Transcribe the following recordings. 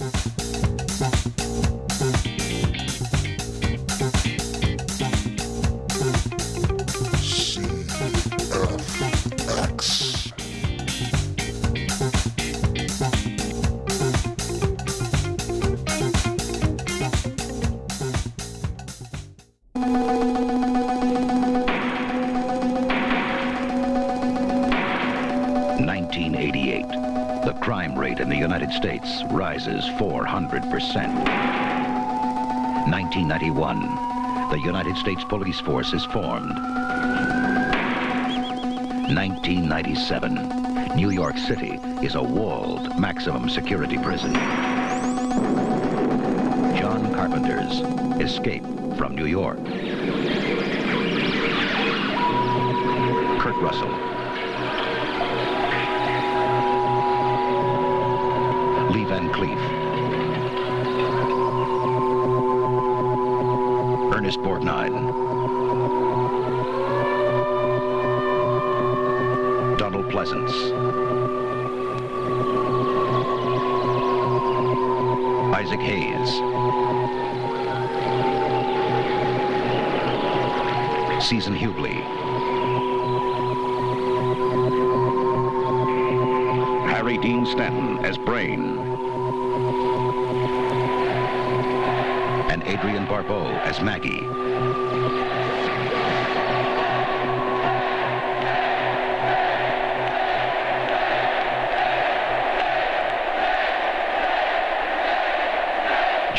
CFX. Nineteen eighty-eight. The crime rate in the United States rises 400%. 1991. The United States Police Force is formed. 1997. New York City is a walled maximum security prison. John Carpenter's Escape from New York. Kurt Russell. Pleasence. Isaac Hayes. Season Hubley. Harry Dean Stanton as Brain. And Adrienne Barbeau as Maggie.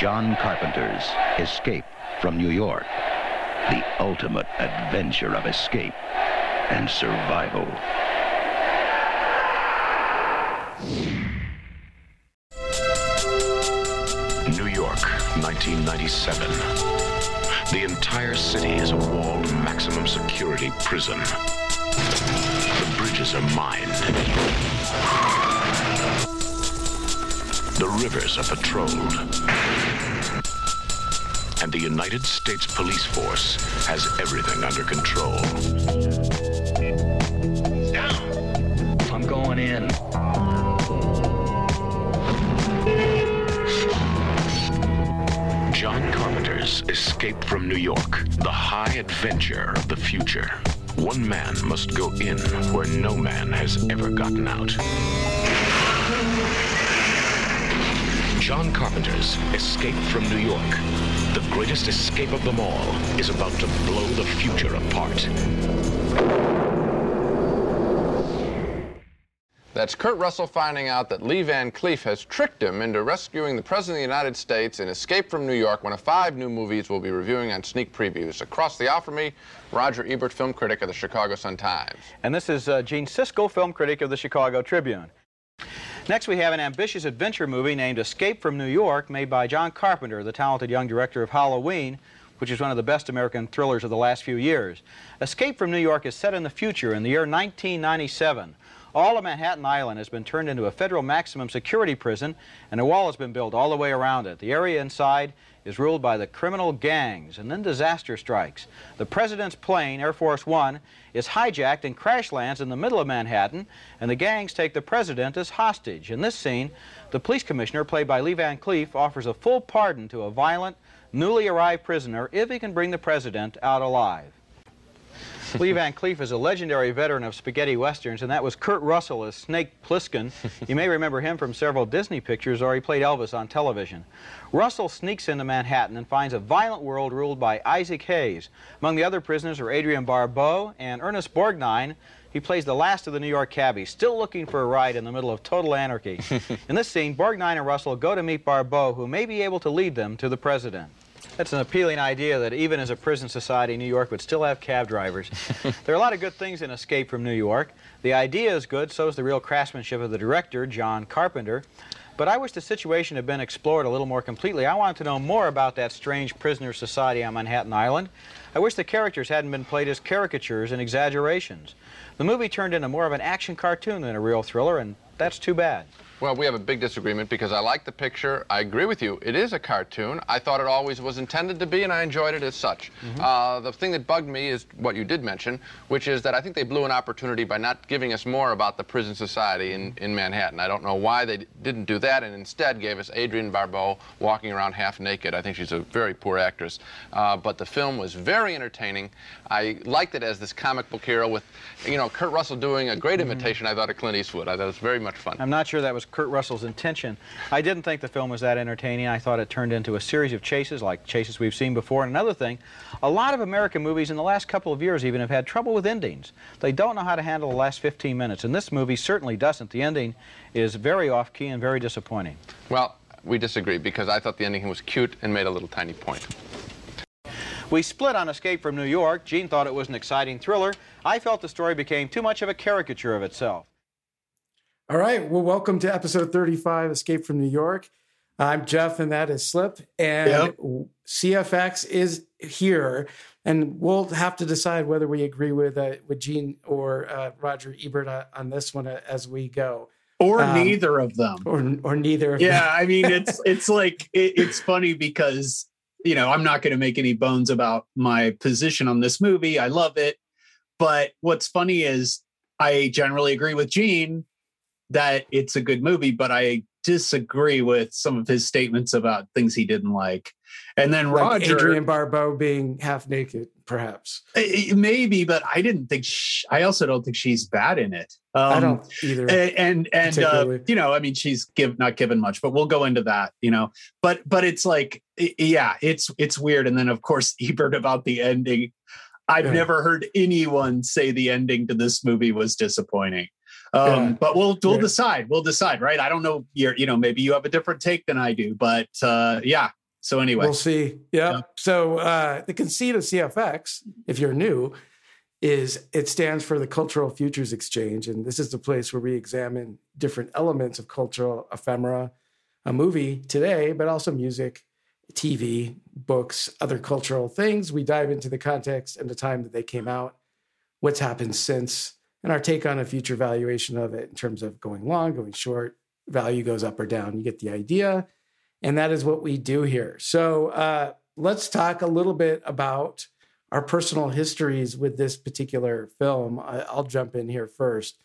John Carpenter's Escape from New York. The ultimate adventure of escape and survival. New York, 1997. The entire city is a walled maximum security prison. The bridges are mined. The rivers are patrolled. And the United States Police Force has everything under control. I'm going in. John Carpenter's Escape from New York, the high adventure of the future. One man must go in where no man has ever gotten out. John Carpenter's Escape from New York, the greatest escape of them all, is about to blow the future apart. That's Kurt Russell finding out that Lee Van Cleef has tricked him into rescuing the President of the United States in Escape from New York, one of five new movies we'll be reviewing on sneak previews. Across the aisle from me, Roger Ebert, film critic of the Chicago Sun-Times. And this is uh, Gene Siskel, film critic of the Chicago Tribune. Next, we have an ambitious adventure movie named Escape from New York, made by John Carpenter, the talented young director of Halloween, which is one of the best American thrillers of the last few years. Escape from New York is set in the future, in the year 1997. All of Manhattan Island has been turned into a federal maximum security prison, and a wall has been built all the way around it. The area inside is ruled by the criminal gangs, and then disaster strikes. The president's plane, Air Force One, is hijacked and crash lands in the middle of Manhattan, and the gangs take the president as hostage. In this scene, the police commissioner, played by Lee Van Cleef, offers a full pardon to a violent, newly arrived prisoner if he can bring the president out alive. Lee Van Cleef is a legendary veteran of spaghetti westerns, and that was Kurt Russell as Snake Plissken. you may remember him from several Disney pictures, or he played Elvis on television. Russell sneaks into Manhattan and finds a violent world ruled by Isaac Hayes. Among the other prisoners are Adrienne Barbeau and Ernest Borgnine. He plays the last of the New York cabbies, still looking for a ride in the middle of total anarchy. in this scene, Borgnine and Russell go to meet Barbeau, who may be able to lead them to the president. That's an appealing idea that even as a prison society, New York would still have cab drivers. there are a lot of good things in Escape from New York. The idea is good, so is the real craftsmanship of the director, John Carpenter. But I wish the situation had been explored a little more completely. I wanted to know more about that strange prisoner society on Manhattan Island. I wish the characters hadn't been played as caricatures and exaggerations. The movie turned into more of an action cartoon than a real thriller, and that's too bad. Well, we have a big disagreement because I like the picture. I agree with you. It is a cartoon. I thought it always was intended to be, and I enjoyed it as such. Mm-hmm. Uh, the thing that bugged me is what you did mention, which is that I think they blew an opportunity by not giving us more about the prison society in, in Manhattan. I don't know why they didn't do that and instead gave us Adrienne Barbeau walking around half naked. I think she's a very poor actress. Uh, but the film was very entertaining. I liked it as this comic book hero with, you know, Kurt Russell doing a great mm-hmm. imitation, I thought, of Clint Eastwood. I thought it was very much fun. I'm not sure that was Kurt Russell's intention. I didn't think the film was that entertaining. I thought it turned into a series of chases, like chases we've seen before. And another thing, a lot of American movies in the last couple of years even have had trouble with endings. They don't know how to handle the last 15 minutes. And this movie certainly doesn't. The ending is very off-key and very disappointing. Well, we disagree because I thought the ending was cute and made a little tiny point. We split on Escape from New York. Gene thought it was an exciting thriller. I felt the story became too much of a caricature of itself. All right. Well, welcome to episode 35, Escape from New York. I'm Jeff, and that is Slip. And yep. CFX is here, and we'll have to decide whether we agree with uh, with Gene or uh, Roger Ebert uh, on this one uh, as we go, or um, neither of them, or or neither. yeah, them. I mean, it's it's like it, it's funny because you know I'm not going to make any bones about my position on this movie. I love it, but what's funny is I generally agree with Gene that it's a good movie, but I disagree with some of his statements about things he didn't like. And then like Roger, Adrienne Barbeau being half naked, perhaps maybe, but I didn't think. She, I also don't think she's bad in it. Um, I don't either. And and, uh, you know, I mean, she's give not given much, but we'll go into that. You know, but but it's like, yeah, it's it's weird. And then of course Ebert about the ending. I've yeah. never heard anyone say the ending to this movie was disappointing. Um, yeah. But we'll we'll yeah. decide. We'll decide, right? I don't know. You're, you know, maybe you have a different take than I do, but uh, yeah. So anyway, we'll see. Yeah. yeah. So uh, the conceit of CFX, if you're new, is it stands for the Cultural Futures Exchange, and this is the place where we examine different elements of cultural ephemera, a movie today, but also music, TV, books, other cultural things. We dive into the context and the time that they came out, what's happened since and our take on a future valuation of it in terms of going long, going short, value goes up or down. You get the idea. And that is what we do here. So uh, let's talk a little bit about our personal histories with this particular film. I'll jump in here first.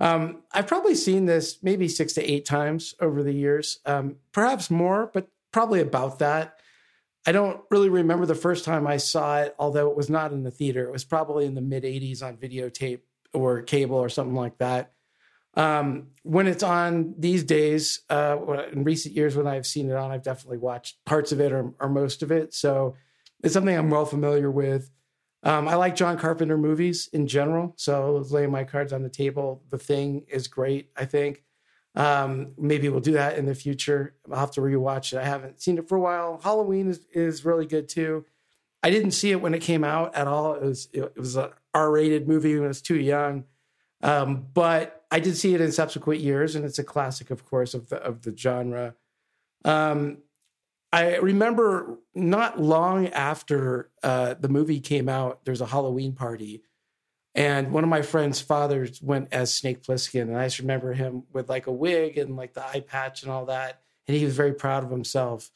Um, I've probably seen this maybe six to eight times over the years, um, perhaps more, but probably about that. I don't really remember the first time I saw it, although it was not in the theater. It was probably in the mid 80s on videotape or cable or something like that. Um, when it's on these days, uh, in recent years, when I've seen it on, I've definitely watched parts of it or, or most of it. So it's something I'm well familiar with. Um, I like John Carpenter movies in general. So let's lay my cards on the table. The Thing is great, I think. Um, maybe we'll do that in the future. I'll have to rewatch it. I haven't seen it for a while. Halloween is, is really good too. I didn't see it when it came out at all. It was it, was an R-rated movie when I was too young, um, but I did see it in subsequent years, and it's a classic, of course, of the of the genre. Um, I remember not long after uh, the movie came out, there's a Halloween party, and one of my friend's fathers went as Snake Plissken, and I just remember him with like a wig and like the eye patch and all that, and he was very proud of himself.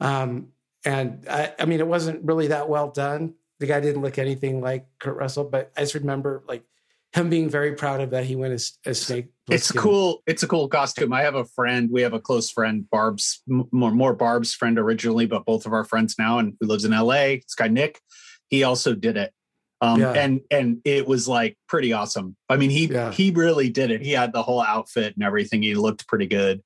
Um, and I, I mean, it wasn't really that well done. The guy didn't look anything like Kurt Russell, but I just remember like him being very proud of that. He went as, as Snake. It's cool. It's a cool costume. I have a friend. We have a close friend, Barb's more more Barb's friend originally, but both of our friends now, and who lives in L.A. This guy Nick, he also did it. Um, yeah. and and it was like pretty awesome. I mean, he yeah. he really did it. He had the whole outfit and everything. He looked pretty good.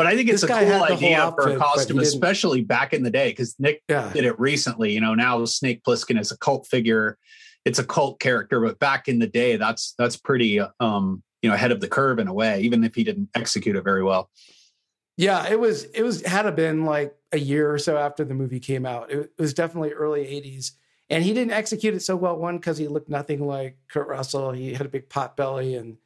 But I think it's this a cool idea outfit, for a costume, especially back in the day, because Nick yeah. did it recently. You know, now Snake Plissken is a cult figure. It's a cult character, but back in the day, that's that's pretty um, you know, ahead of the curve in a way, even if he didn't execute it very well. Yeah, it was it was had to been like a year or so after the movie came out. It, it was definitely early 80s. And he didn't execute it so well, one, because he looked nothing like Kurt Russell. He had a big pot belly and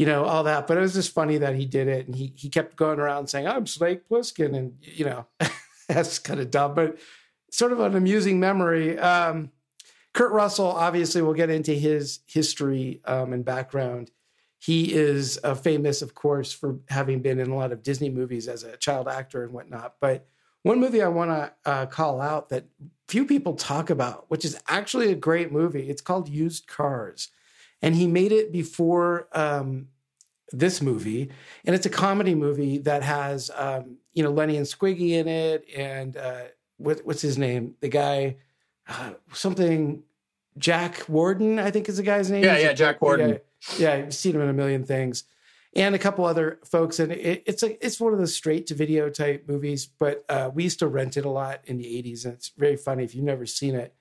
you know, all that. But it was just funny that he did it, and he he kept going around saying, "I'm Snake Plissken," and you know, that's kind of dumb, but sort of an amusing memory. Um, Kurt Russell, obviously, we'll get into his history um, and background. he is uh, famous, of course, for having been in a lot of Disney movies as a child actor and whatnot. But one movie I want to uh, call out that few people talk about, which is actually a great movie, it's called Used Cars. And he made it before um, this movie. And it's a comedy movie that has, um, you know, Lenny and Squiggy in it. And uh, what, what's his name? The guy, uh, something, Jack Warden, I think is the guy's name. Yeah, yeah, Jack Warden. Yeah, I've seen him in a million things, and a couple other folks. And it, it's a it's one of those straight to video type movies. But uh, we used to rent it a lot in the '80s, and it's very funny if you've never seen it.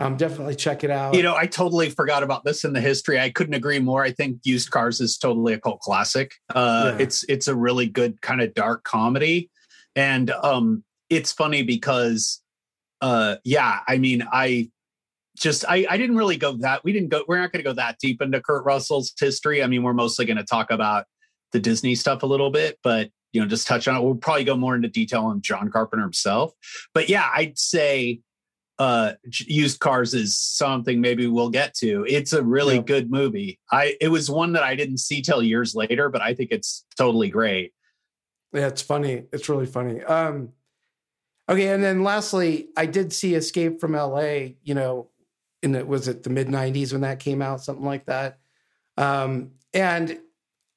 Um, definitely check it out. You know, I totally forgot about this in the history. I couldn't agree more. I think Used Cars is totally a cult classic. Uh, yeah. It's it's a really good kind of dark comedy, and um, it's funny because, uh, yeah, I mean, I just I, I didn't really go that we didn't go we're not going to go that deep into Kurt Russell's history. I mean, we're mostly going to talk about the Disney stuff a little bit, but you know, just touch on it. We'll probably go more into detail on John Carpenter himself. But yeah, I'd say uh used cars is something maybe we'll get to. It's a really yeah. good movie. I it was one that I didn't see till years later, but I think it's totally great. Yeah, it's funny. It's really funny. Um okay, and then lastly, I did see Escape from LA, you know, in the was it the mid 90s when that came out something like that um, and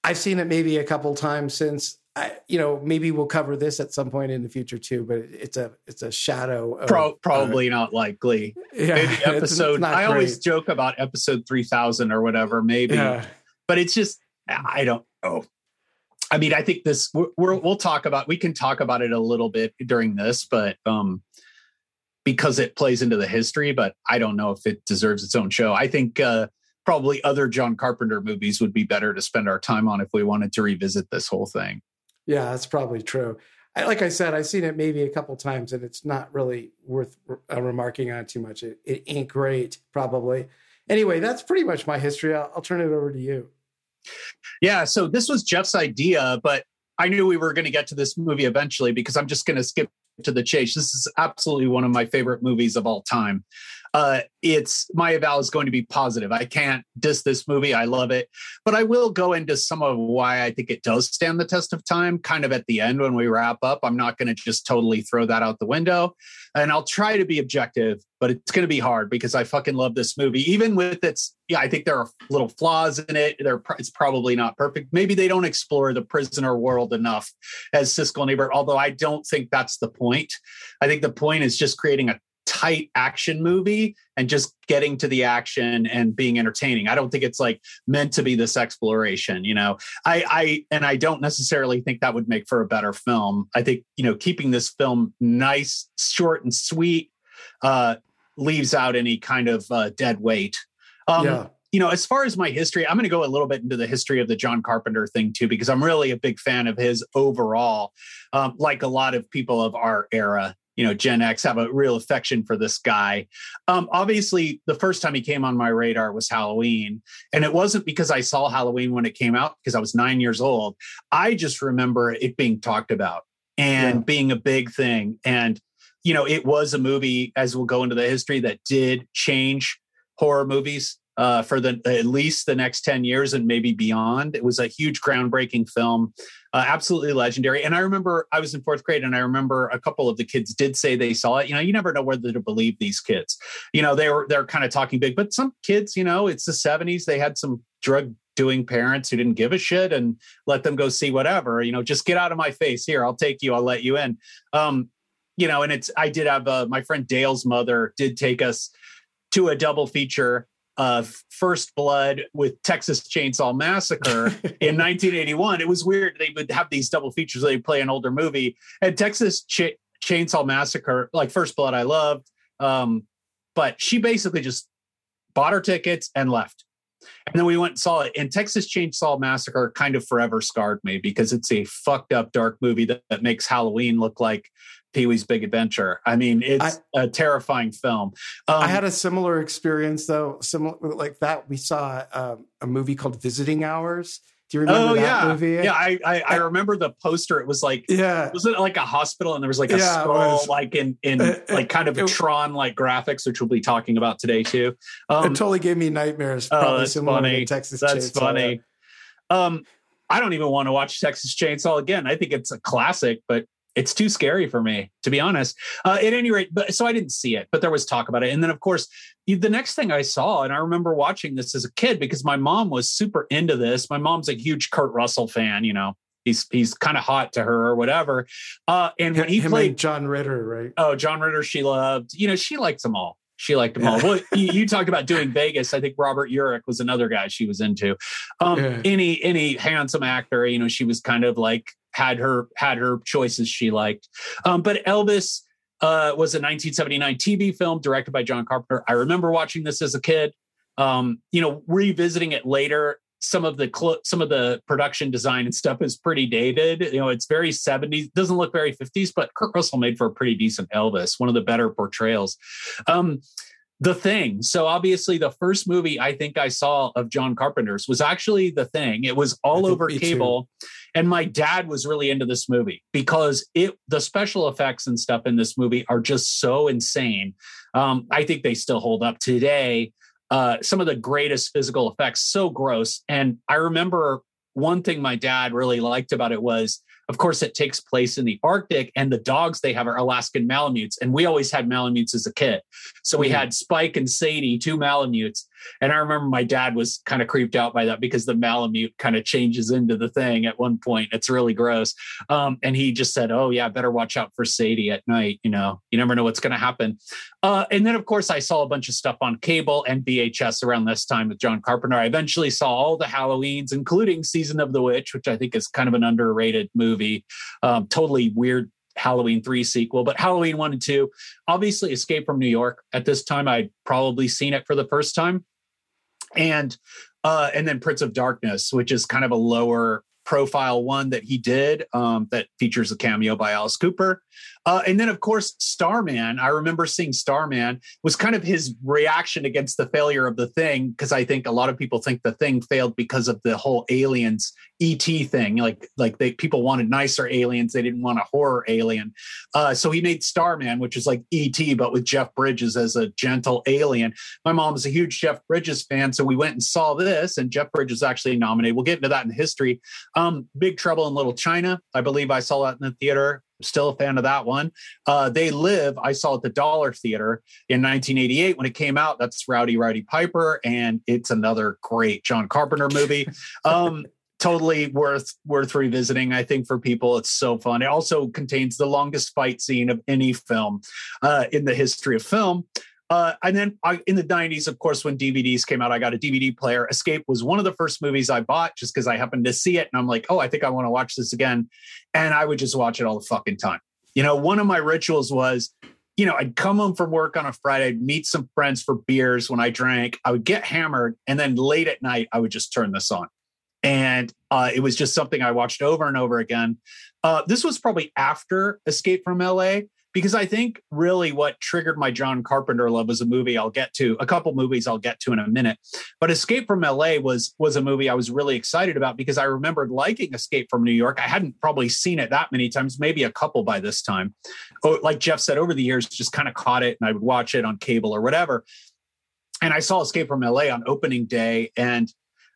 i've seen it maybe a couple times since I, you know maybe we'll cover this at some point in the future too but it's a it's a shadow of, Pro, probably uh, not likely yeah, maybe episode it's, it's i great. always joke about episode 3000 or whatever maybe yeah. but it's just i don't know i mean i think this we will talk about we can talk about it a little bit during this but um because it plays into the history, but I don't know if it deserves its own show. I think uh, probably other John Carpenter movies would be better to spend our time on if we wanted to revisit this whole thing. Yeah, that's probably true. I, like I said, I've seen it maybe a couple times, and it's not really worth uh, remarking on too much. It, it, ain't great, probably. Anyway, that's pretty much my history. I'll, I'll turn it over to you. Yeah, so this was Jeff's idea, but I knew we were going to get to this movie eventually because I'm just going to skip to the chase. This is absolutely one of my favorite movies of all time. Uh, it's my eval is going to be positive. I can't diss this movie. I love it, but I will go into some of why I think it does stand the test of time. Kind of at the end when we wrap up, I'm not going to just totally throw that out the window, and I'll try to be objective, but it's going to be hard because I fucking love this movie. Even with its, yeah, I think there are little flaws in it. There, it's probably not perfect. Maybe they don't explore the prisoner world enough as Siskel and Ebert. Although I don't think that's the point. I think the point is just creating a tight action movie and just getting to the action and being entertaining. I don't think it's like meant to be this exploration, you know. I I and I don't necessarily think that would make for a better film. I think, you know, keeping this film nice, short and sweet uh leaves out any kind of uh, dead weight. Um yeah. You know, as far as my history, I'm going to go a little bit into the history of the John Carpenter thing too, because I'm really a big fan of his overall. Um, like a lot of people of our era, you know gen x have a real affection for this guy um, obviously the first time he came on my radar was halloween and it wasn't because i saw halloween when it came out because i was nine years old i just remember it being talked about and yeah. being a big thing and you know it was a movie as we'll go into the history that did change horror movies uh, for the at least the next 10 years and maybe beyond. It was a huge groundbreaking film, uh, absolutely legendary. And I remember I was in fourth grade and I remember a couple of the kids did say they saw it. You know, you never know whether to believe these kids. You know, they were they're kind of talking big, but some kids, you know, it's the 70s. They had some drug doing parents who didn't give a shit and let them go see whatever. You know, just get out of my face. Here, I'll take you. I'll let you in. Um, you know, and it's I did have uh, my friend Dale's mother did take us to a double feature of First Blood with Texas Chainsaw Massacre in 1981. It was weird. They would have these double features. They play an older movie and Texas Ch- Chainsaw Massacre, like First Blood, I loved. Um, but she basically just bought her tickets and left. And then we went and saw it. And Texas Chainsaw Massacre kind of forever scarred me because it's a fucked up dark movie that, that makes Halloween look like Pee Wee's Big Adventure. I mean, it's I, a terrifying film. Um, I had a similar experience though, similar like that. We saw um, a movie called Visiting Hours. Do you remember oh, that yeah. movie? Yeah, I, I, I remember the poster. It was like yeah, was it like a hospital and there was like a yeah, skull like in in uh, like kind of it, Tron like graphics, which we'll be talking about today too. Um, it totally gave me nightmares. Oh, probably oh, that's funny. to Texas. That's Chainsaw. funny. Um, I don't even want to watch Texas Chainsaw again. I think it's a classic, but it's too scary for me, to be honest. Uh, at any rate, but so I didn't see it, but there was talk about it. And then, of course, the next thing I saw, and I remember watching this as a kid because my mom was super into this. My mom's a huge Kurt Russell fan, you know. He's he's kind of hot to her or whatever. Uh, and when he Him played John Ritter, right? Oh, John Ritter, she loved. You know, she liked them all. She liked them all. Well, you, you, talked about doing Vegas. I think Robert Urich was another guy she was into. Um, yeah. Any any handsome actor, you know, she was kind of like had her had her choices she liked. Um, but Elvis uh, was a 1979 TV film directed by John Carpenter. I remember watching this as a kid. Um, you know, revisiting it later, some of the cl- some of the production design and stuff is pretty dated. You know, it's very 70s, doesn't look very 50s, but Kurt Russell made for a pretty decent Elvis, one of the better portrayals. Um, the Thing. So obviously, the first movie I think I saw of John Carpenter's was actually The Thing. It was all over cable, too. And my dad was really into this movie because it the special effects and stuff in this movie are just so insane. Um, I think they still hold up today. Uh, some of the greatest physical effects, so gross. And I remember one thing my dad really liked about it was of course, it takes place in the Arctic, and the dogs they have are Alaskan Malamutes. And we always had Malamutes as a kid. So we mm-hmm. had Spike and Sadie, two Malamutes. And I remember my dad was kind of creeped out by that because the Malamute kind of changes into the thing at one point. It's really gross. Um, and he just said, Oh, yeah, better watch out for Sadie at night. You know, you never know what's going to happen. Uh, and then, of course, I saw a bunch of stuff on cable and VHS around this time with John Carpenter. I eventually saw all the Halloweens, including Season of the Witch, which I think is kind of an underrated movie. Um, totally weird Halloween 3 sequel, but Halloween 1 and 2. Obviously, Escape from New York. At this time, I'd probably seen it for the first time and uh, and then Prince of Darkness, which is kind of a lower profile one that he did um, that features a cameo by Alice Cooper. Uh, and then, of course, Starman. I remember seeing Starman was kind of his reaction against the failure of the thing, because I think a lot of people think the thing failed because of the whole aliens ET thing. Like, like they people wanted nicer aliens, they didn't want a horror alien. Uh, so he made Starman, which is like ET but with Jeff Bridges as a gentle alien. My mom was a huge Jeff Bridges fan, so we went and saw this, and Jeff Bridges actually nominated. We'll get into that in history. Um, Big Trouble in Little China. I believe I saw that in the theater still a fan of that one. Uh, they Live, I saw at the Dollar Theater in 1988 when it came out. That's Rowdy Roddy Piper, and it's another great John Carpenter movie. Um, totally worth worth revisiting. I think for people, it's so fun. It also contains the longest fight scene of any film uh, in the history of film. Uh, and then I, in the 90s, of course, when DVDs came out, I got a DVD player. Escape was one of the first movies I bought just because I happened to see it. And I'm like, oh, I think I want to watch this again. And I would just watch it all the fucking time. You know, one of my rituals was, you know, I'd come home from work on a Friday, I'd meet some friends for beers when I drank, I would get hammered. And then late at night, I would just turn this on. And uh, it was just something I watched over and over again. Uh, this was probably after Escape from LA because I think really what triggered my John Carpenter love was a movie I'll get to, a couple movies I'll get to in a minute. But Escape from LA was was a movie I was really excited about because I remembered liking Escape from New York. I hadn't probably seen it that many times, maybe a couple by this time. Oh, like Jeff said, over the years, just kind of caught it and I would watch it on cable or whatever. And I saw Escape from LA on opening day, and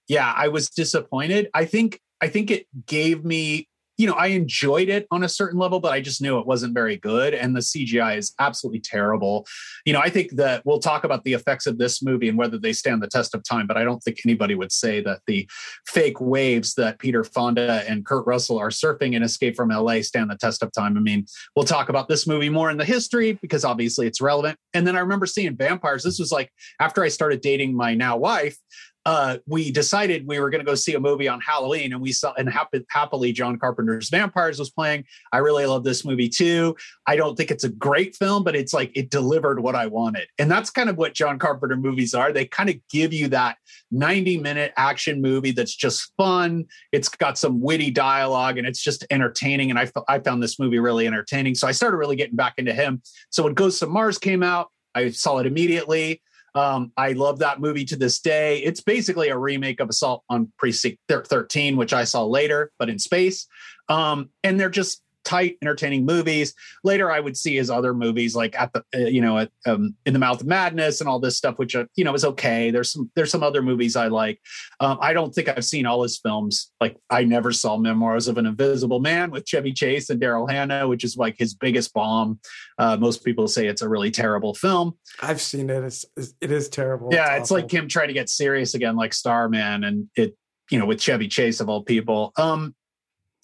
yeah, I was disappointed. I think I think it gave me you know, I enjoyed it on a certain level, but I just knew it wasn't very good. And the CGI is absolutely terrible. You know, I think that we'll talk about the effects of this movie and whether they stand the test of time, but I don't think anybody would say that the fake waves that Peter Fonda and Kurt Russell are surfing in Escape from LA stand the test of time. I mean, we'll talk about this movie more in the history because obviously it's relevant. And then I remember seeing vampires. This was like after I started dating my now wife uh, we decided we were going to go see a movie on Halloween, and we saw and happily John Carpenter's Vampires was playing. I really love this movie too. I don't think it's a great film, but it's like it delivered what I wanted, and that's kind of what John Carpenter movies are. They kind of give you that ninety minute action movie that's just fun. It's got some witty dialogue, and it's just entertaining. And I I found this movie really entertaining, so I started really getting back into him. So when Ghosts of Mars came out, I saw it immediately. Um, I love that movie to this day. It's basically a remake of Assault on Precinct 13, which I saw later, but in space. Um, and they're just tight, entertaining movies. Later, I would see his other movies, like at the uh, you know at, um, in the Mouth of Madness and all this stuff, which uh, you know is okay. There's some there's some other movies I like. Um, I don't think I've seen all his films. Like I never saw Memoirs of an Invisible Man with Chevy Chase and Daryl Hannah, which is like his biggest bomb. Uh, most people say it's a really terrible film. I've seen it. It's it is terrible. Yeah, it's, it's like him trying to get serious again, like Starman, and it you know with Chevy Chase of all people. Um,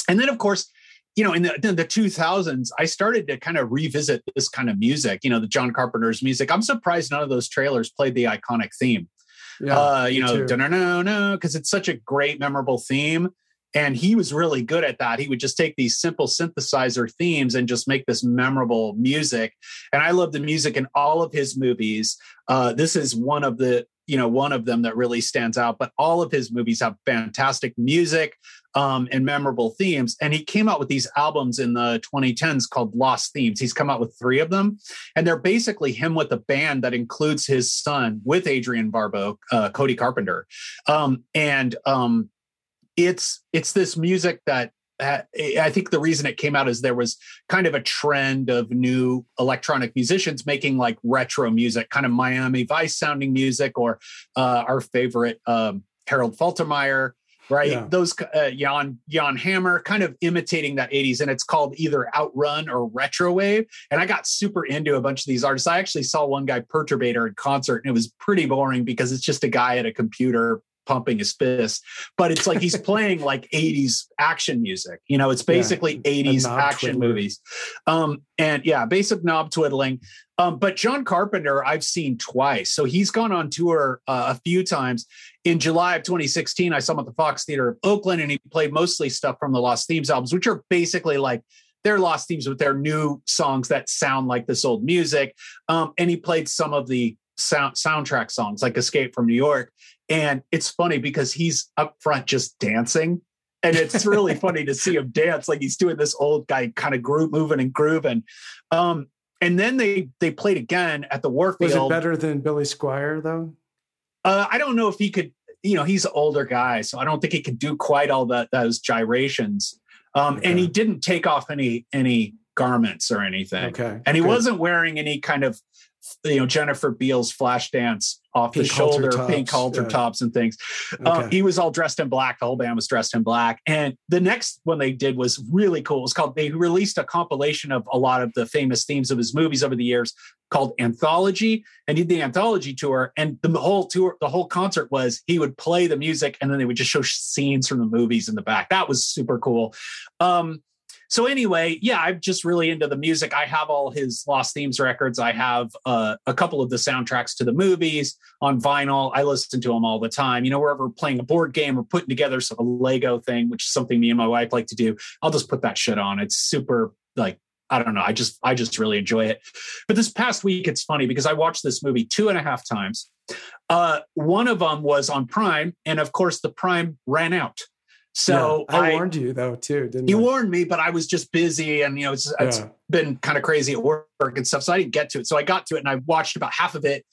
and then of course you know, in the, in the 2000s, I started to kind of revisit this kind of music, you know, the John Carpenter's music. I'm surprised none of those trailers played the iconic theme. Yeah, uh, you know, no, no, no, because it's such a great, memorable theme. And he was really good at that. He would just take these simple synthesizer themes and just make this memorable music. And I love the music in all of his movies. Uh, this is one of the you know one of them that really stands out but all of his movies have fantastic music um, and memorable themes. And he came out with these albums in the 2010s called lost themes. He's come out with three of them. And they're basically him with a band that includes his son with Adrienne Barbeau uh, cody carpenter. Um, and um, it's it's this music that I think the reason it came out is there was kind of a trend of new electronic musicians making like retro music, kind of Miami Vice sounding music, or uh, our favorite um, Harold Faltermeyer, right? Yeah. Those uh, Jan Jan Hammer, kind of imitating that '80s, and it's called either Outrun or Retro Wave. And I got super into a bunch of these artists. I actually saw one guy Perturbator in concert, and it was pretty boring because it's just a guy at a computer pumping his fist, but it's like he's playing like 80s action music. You know, it's basically yeah, 80s action movies. Um, and yeah, basic knob twiddling. Um, but John Carpenter, I've seen twice. So he's gone on tour uh, a few times. In July of 2016, I saw him at the Fox Theater of Oakland, and he played mostly stuff from the Lost Themes albums, which are basically like their lost themes with their new songs that sound like this old music. Um, and he played some of the sound soundtrack songs like Escape from New York. And it's funny because he's up front just dancing. And it's really funny to see him dance like he's doing this old guy kind of groove moving and grooving. Um, and then they they played again at the Warfield. Was it better than Billy Squier though? Uh, I don't know if he could. You know, he's an older guy, so I don't think he could do quite all that those gyrations. Um, okay. And he didn't take off any any garments or anything. Okay. And he Good. wasn't wearing any kind of you know Jennifer Beals flash dance off pink the shoulder, tops. pink halter yeah. tops and things. Uh, okay. Uh, he was all dressed in black. The whole band was dressed in black. And the next one they did was really cool. It was called. They released a compilation of a lot of the famous themes of his movies over the years called Anthology, and he did the anthology tour. And the whole tour, the whole concert was he would play the music, and then they would just show scenes from the movies in the back. That was super cool. Um, so anyway, yeah, I'm just really into the music. I have all his Lost Themes records. I have uh, a couple of the soundtracks to the movies on vinyl. I listen to them all the time. You know, wherever we're playing a board game or putting together some a Lego thing, which is something me and my wife like to do, I'll just put that shit on. It's super like I don't know. I just I just really enjoy it. But this past week, it's funny because I watched this movie two and a half times. Uh, one of them was on Prime, and of course, the Prime ran out. So yeah, I, I, warned you though too, didn't you? I? warned me, but I was just busy, and you know, it's, yeah. it's been kind of crazy at work and stuff, so I didn't get to it. So I got to it, and I watched about half of it,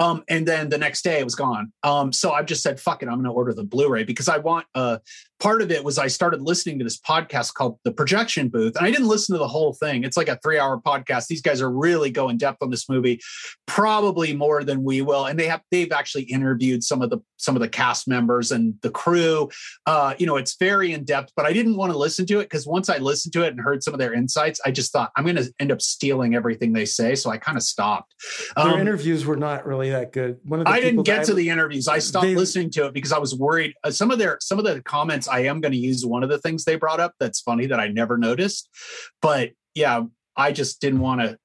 um, and then the next day it was gone. Um, so I just said, fuck it, I'm going to order the Blu-ray because I want, uh, part of it was I started listening to this podcast called The Projection Booth, and I didn't listen to the whole thing. It's like a three-hour podcast. These guys are really going depth on this movie, probably more than we will. And they have they've actually interviewed some of the some of the cast members and the crew. Uh, you know, it's very in depth, but I didn't want to listen to it because once I listened to it and heard some of their insights, I just thought I'm going to end up stealing everything they say. So I kind of stopped. Their um, interviews were not really that good. One of the I didn't get to I, the interviews. I stopped they, listening to it because I was worried. Uh, some of their some of the comments I am going to use one of the things they brought up that's funny that I never noticed. But yeah, I just didn't want to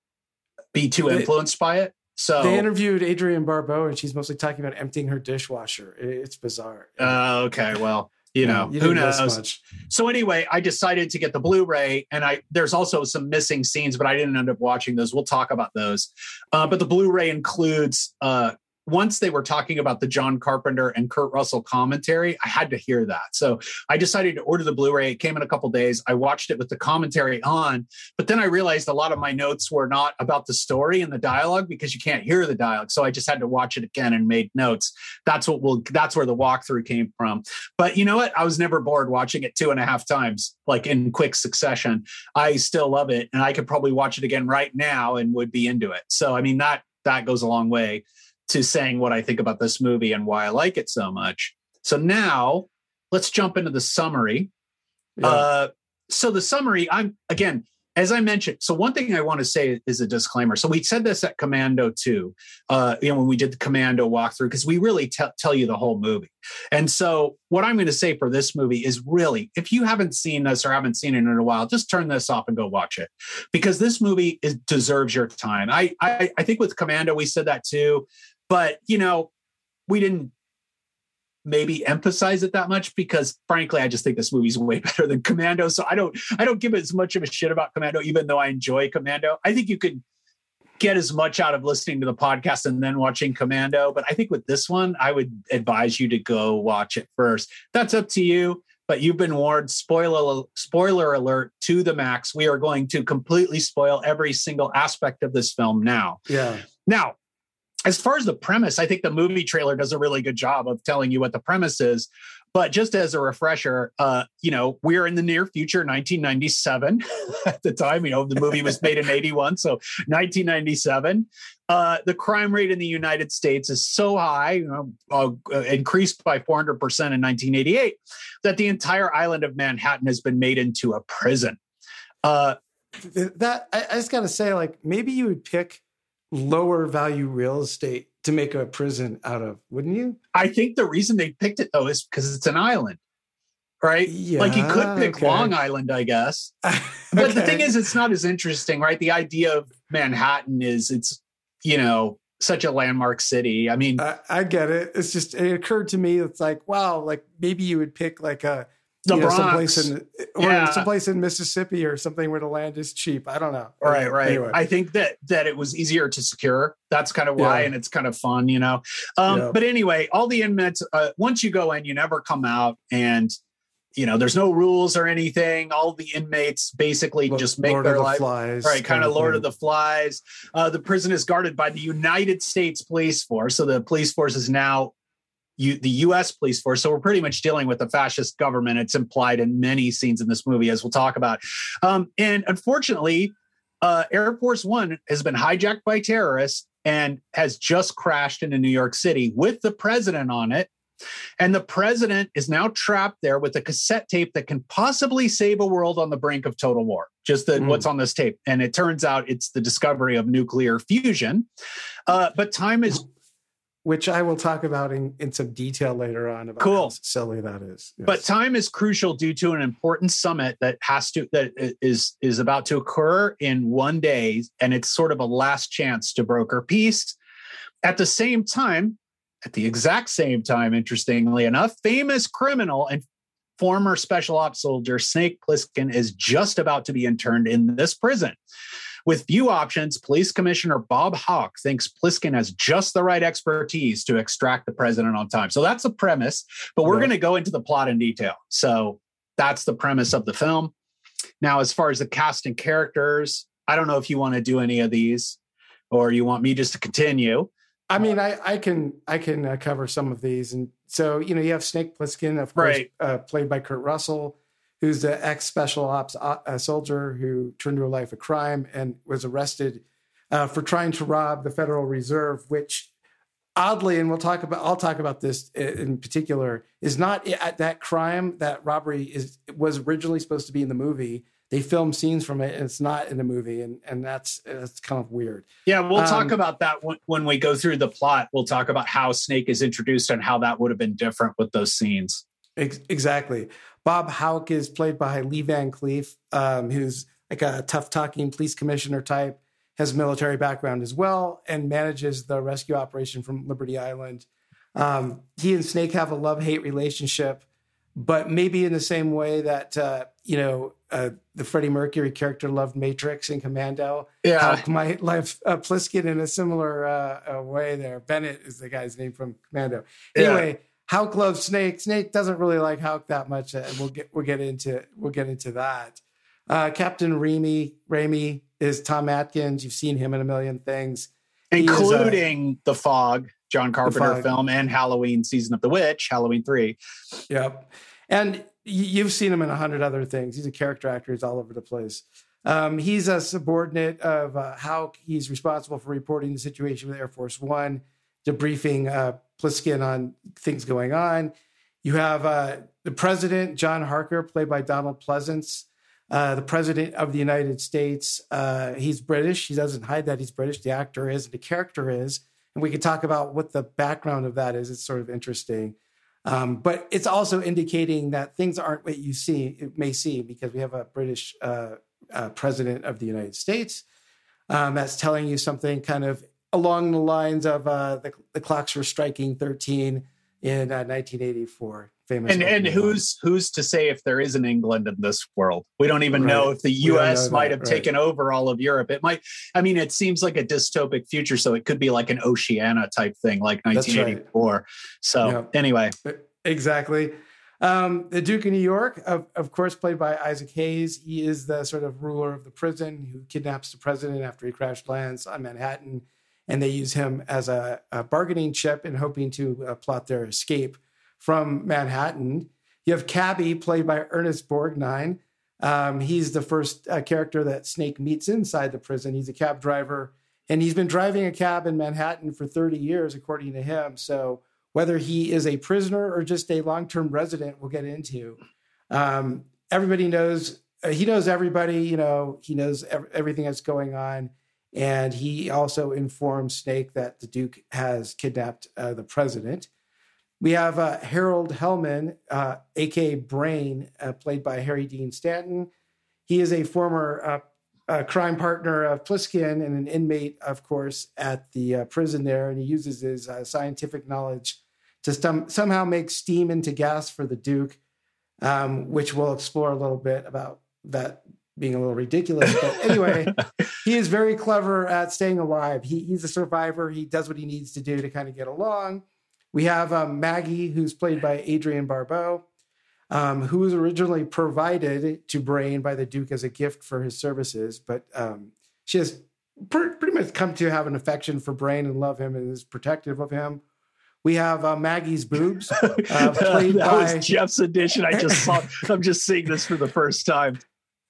be too influenced by it. So they interviewed Adrienne Barbeau, and she's mostly talking about emptying her dishwasher. It's bizarre. Uh, okay, well, you know, you who knows? So anyway, I decided to get the Blu-ray, and I there's also some missing scenes, but I didn't end up watching those. We'll talk about those. Uh, but the Blu-ray includes uh, once they were talking about the John Carpenter and Kurt Russell commentary, I had to hear that. So I decided to order the Blu-ray. It came in a couple days. I watched it with the commentary on, but then I realized a lot of my notes were not about the story and the dialogue because you can't hear the dialogue. So I just had to watch it again and made notes. That's what will that's where the walkthrough came from. But you know what? I was never bored watching it two and a half times, like in quick succession. I still love it. And I could probably watch it again right now and would be into it. So I mean that that goes a long way to saying what I think about this movie and why I like it so much. So now let's jump into the summary. Yeah. Uh, so the summary, I'm again, as I mentioned, so one thing I want to say is a disclaimer. So we said this at Commando 2, uh, you know, when we did the Commando walkthrough, because we really t- tell you the whole movie. And so what I'm going to say for this movie is really, if you haven't seen this or haven't seen it in a while, just turn this off and go watch it because this movie is, deserves your time. I, I, I think with Commando, we said that too. But, you know, we didn't maybe emphasize it that much because frankly, I just think this movie's way better than Commando. So I don't I don't give as much of a shit about Commando, even though I enjoy Commando. I think you could get as much out of listening to the podcast and then watching Commando. But I think with this one, I would advise you to go watch it first. That's up to you. But you've been warned. Spoiler spoiler alert to the max. We are going to completely spoil every single aspect of this film now. Yeah. Now, as far as the premise, I think the movie trailer does a really good job of telling you what the premise is. But just as a refresher, uh, you know, we're in the near future, 1997 at the time. You know, the movie was made in 81, so 1997. Uh, the crime rate in the United States is so high, you know, uh, increased by 400% in 1988, that the entire island of Manhattan has been made into a prison. Uh, that I, I just got to say, like, maybe you would pick lower value real estate to make a prison out of, wouldn't you? I think the reason they picked it though is because it's an island, right? Yeah, like you could pick okay. Long Island, I guess. okay. But the thing is, it's not as interesting, right? The idea of Manhattan is it's, you know, such a landmark city. I mean, I, I get it. It's just, it occurred to me, it's like, wow, like maybe you would pick like a, the you know, someplace in or yeah. someplace in Mississippi or something where the land is cheap. I don't know. Right, right. Anyway. I think that that it was easier to secure. That's kind of why, yeah. and it's kind of fun, you know. Um, yeah. But anyway, all the inmates, uh, once you go in, you never come out, and you know, there's no rules or anything. All the inmates basically just make Lord their the life flies, right, kind of Lord of the Flies. Uh, the prison is guarded by the United States Police Force, so the police force is now U, the U.S. police force. So we're pretty much dealing with a fascist government. It's implied in many scenes in this movie, as we'll talk about. Um, and unfortunately, uh, Air Force One has been hijacked by terrorists and has just crashed into New York City with the president on it. And the president is now trapped there with a cassette tape that can possibly save a world on the brink of total war. Just the, mm. what's on this tape. And it turns out it's the discovery of nuclear fusion. Uh, but time is which I will talk about in, in some detail later on about cool. how silly that is. Yes. But time is crucial due to an important summit that has to that is is about to occur in one day, and it's sort of a last chance to broker peace. At the same time, at the exact same time, interestingly enough, famous criminal and former special ops soldier Snake Plissken is just about to be interned in this prison. With few options, Police Commissioner Bob Hauk thinks Plissken has just the right expertise to extract the president on time. So that's the premise, but we're going to go into the plot in detail. So that's the premise of the film. Now, as far as the cast and characters, I don't know if you want to do any of these or you want me just to continue. I mean, I, I can I can uh, cover some of these, and so you know you have Snake Plissken, of course, right. uh, played by Kurt Russell who's the ex special ops uh, soldier who turned to a life of crime and was arrested uh, for trying to rob the Federal Reserve, which oddly, and we'll talk about, I'll talk about this in particular, is not at that crime. That robbery is was originally supposed to be in the movie. They filmed scenes from it, and it's not in the movie, and and that's that's kind of weird. Yeah, we'll um, talk about that when, when we go through the plot. We'll talk about how Snake is introduced and how that would have been different with those scenes. Ex- exactly. Bob Hauk is played by Lee Van Cleef, um, who's like a tough talking police commissioner type, has a military background as well, and manages the rescue operation from Liberty Island. Um, he and Snake have a love hate relationship. but maybe in the same way that uh, you know uh, the Freddie Mercury character loved Matrix and Commando. Yeah, Hauk might love uh, Plissken in a similar uh, way. There, Bennett is the guy's name from Commando. Anyway. Yeah. Hauk loves Snake. Snake doesn't really like Hauk that much, and we'll get we'll get into we'll get into that. Uh, Captain Remy Remy is Tom Atkins. You've seen him in a million things, including The Fog, John Carpenter film, and Halloween Season of the Witch, Halloween three. Yep, and you've seen him in a hundred other things. He's a character actor. He's all over the place. Um, he's a subordinate of uh. He's responsible for reporting the situation with Air Force One, debriefing uh, Plissken on things going on. You have uh, the president, John Harker, played by Donald Pleasence, uh, the president of the United States. Uh, he's British. He doesn't hide that he's British. The actor is, the character is. And we could talk about what the background of that is. It's sort of interesting. Um, but it's also indicating that things aren't what you see, it may seem, because we have a British uh, uh, president of the United States um, that's telling you something kind of along the lines of uh, the, the clocks were striking 13 in 1984 uh, famous and and who's who's to say if there is an england in this world we don't even right. know if the us might have right. taken over all of europe it might i mean it seems like a dystopic future so it could be like an oceania type thing like 1984 right. so anyway exactly um, the Duke of New York, of, of course, played by Isaac Hayes. He is the sort of ruler of the prison who kidnaps the president after he crash lands on Manhattan and they use him as a, a bargaining chip in hoping to uh, plot their escape from Manhattan. You have Cabby, played by Ernest Borgnine. Um, he's the first uh, character that Snake meets inside the prison. He's a cab driver, and he's been driving a cab in Manhattan for 30 years, according to him. So, whether he is a prisoner or just a long term resident, we'll get into. Um, everybody knows, uh, he knows everybody, you know, he knows ev- everything that's going on. And he also informs Snake that the Duke has kidnapped uh, the president. We have uh, Harold Hellman, uh, aka Brain, uh, played by Harry Dean Stanton. He is a former uh, crime partner of Plissken and an inmate, of course, at the uh, prison there. And he uses his scientific knowledge to stum- somehow make steam into gas for the Duke, um, which we'll explore a little bit about that being a little ridiculous. But anyway, he is very clever at staying alive. He, he's a survivor. He does what he needs to do to kind of get along. We have um, Maggie, who's played by Adrienne Barbeau, um, who was originally provided to Brain by the Duke as a gift for his services, but um, she has pr- pretty much come to have an affection for Brain and love him and is protective of him. We have uh, Maggie's boobs, uh, played that by was Jeff's edition. I just saw. I'm just seeing this for the first time.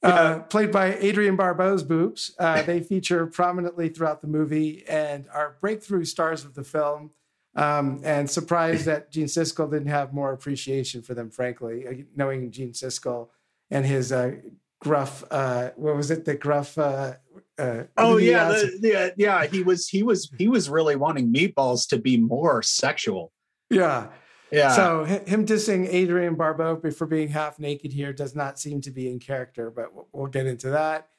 Uh, played by Adrienne Barbeau's boobs. Uh, they feature prominently throughout the movie and are breakthrough stars of the film. Um, and surprised that Gene Siskel didn't have more appreciation for them, frankly, uh, knowing Gene Siskel and his uh, gruff, uh, what was it, the gruff? Uh, oh yeah, the, the, yeah. He was he was he was really wanting meatballs to be more sexual. Yeah, yeah. So him dissing Adrienne Barbeau for being half naked here does not seem to be in character, but we'll get into that.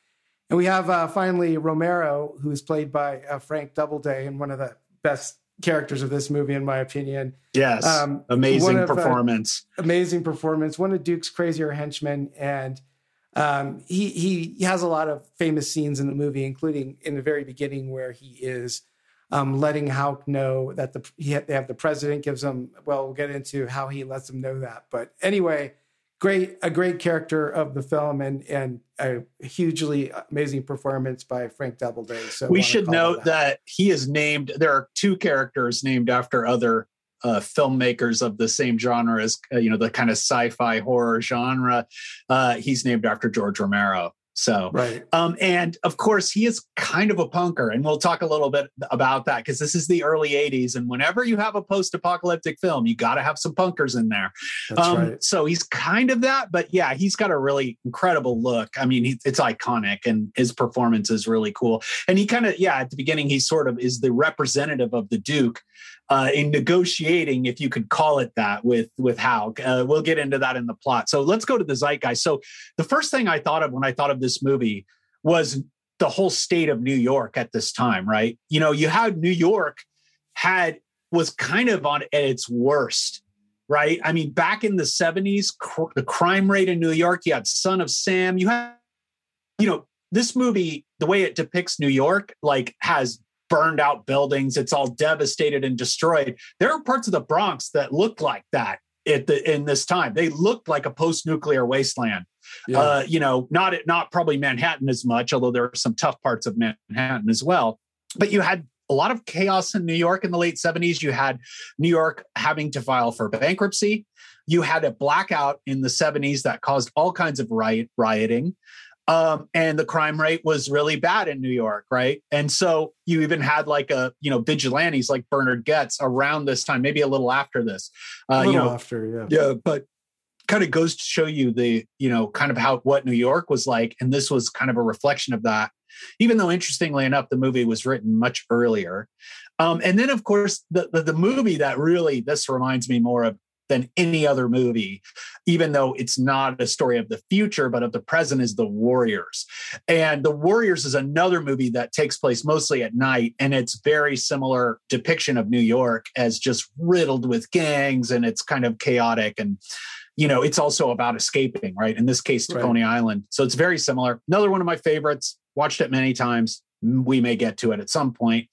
And we have uh, finally Romero, who's played by uh, Frank Doubleday, and one of the best characters of this movie, in my opinion. Yes, um, amazing of, uh, performance. Uh, amazing performance. One of Duke's crazier henchmen, and um, he he has a lot of famous scenes in the movie, including in the very beginning where he is um, letting Hauk know that the he, they have the president gives them. Well, we'll get into how he lets them know that. But anyway, great a great character of the film and and a hugely amazing performance by Frank Doubleday. So we should note that. that he is named. There are two characters named after other uh, filmmakers of the same genre as uh, you know the kind of sci-fi horror genre. Uh, he's named after George Romero. So, right. Um, and of course, he is kind of a punker, and we'll talk a little bit about that because this is the early '80s, and whenever you have a post-apocalyptic film, you got to have some punkers in there. That's um, right. So he's kind of that, but yeah, he's got a really incredible look. I mean, he, it's iconic, and his performance is really cool. And he kind of, yeah, at the beginning, he sort of is the representative of the Duke, uh, in negotiating, if you could call it that, with with Hauk. Uh, we'll get into that in the plot. So let's go to the zeitgeist. So the first thing I thought of when I thought of this movie was the whole state of New York at this time, right? You know, you had New York had was kind of on at its worst right? I mean, back in the 70s, cr- the crime rate in New York, you had Son of Sam, you had, you know, this movie, the way it depicts New York, like has burned out buildings. It's all devastated and destroyed. There are parts of the Bronx that look like that at the in this time. They looked like a post-nuclear wasteland. Yeah. Uh, you know, not not probably Manhattan as much, although there are some tough parts of Manhattan as well. But you had a lot of chaos in New York in the late 70s. You had New York having to file for bankruptcy. You had a blackout in the 70s that caused all kinds of riot rioting. Um, and the crime rate was really bad in New York, right? And so you even had like a you know vigilantes like Bernhard Goetz around this time, maybe a little after this. Uh, a little you know, after, yeah, yeah, but kind of goes to show you the you know kind of how what New York was like, and this was kind of a reflection of that. Even though interestingly enough, the movie was written much earlier. Um, and then, of course, the, the, the movie that really this reminds me more of than any other movie, even though it's not a story of the future, but of the present, is The Warriors. And The Warriors is another movie that takes place mostly at night. And it's very similar depiction of New York as just riddled with gangs and it's kind of chaotic. And, you know, it's also about escaping, right? In this case, to right. Coney Island. So it's very similar. Another one of my favorites, watched it many times. We may get to it at some point.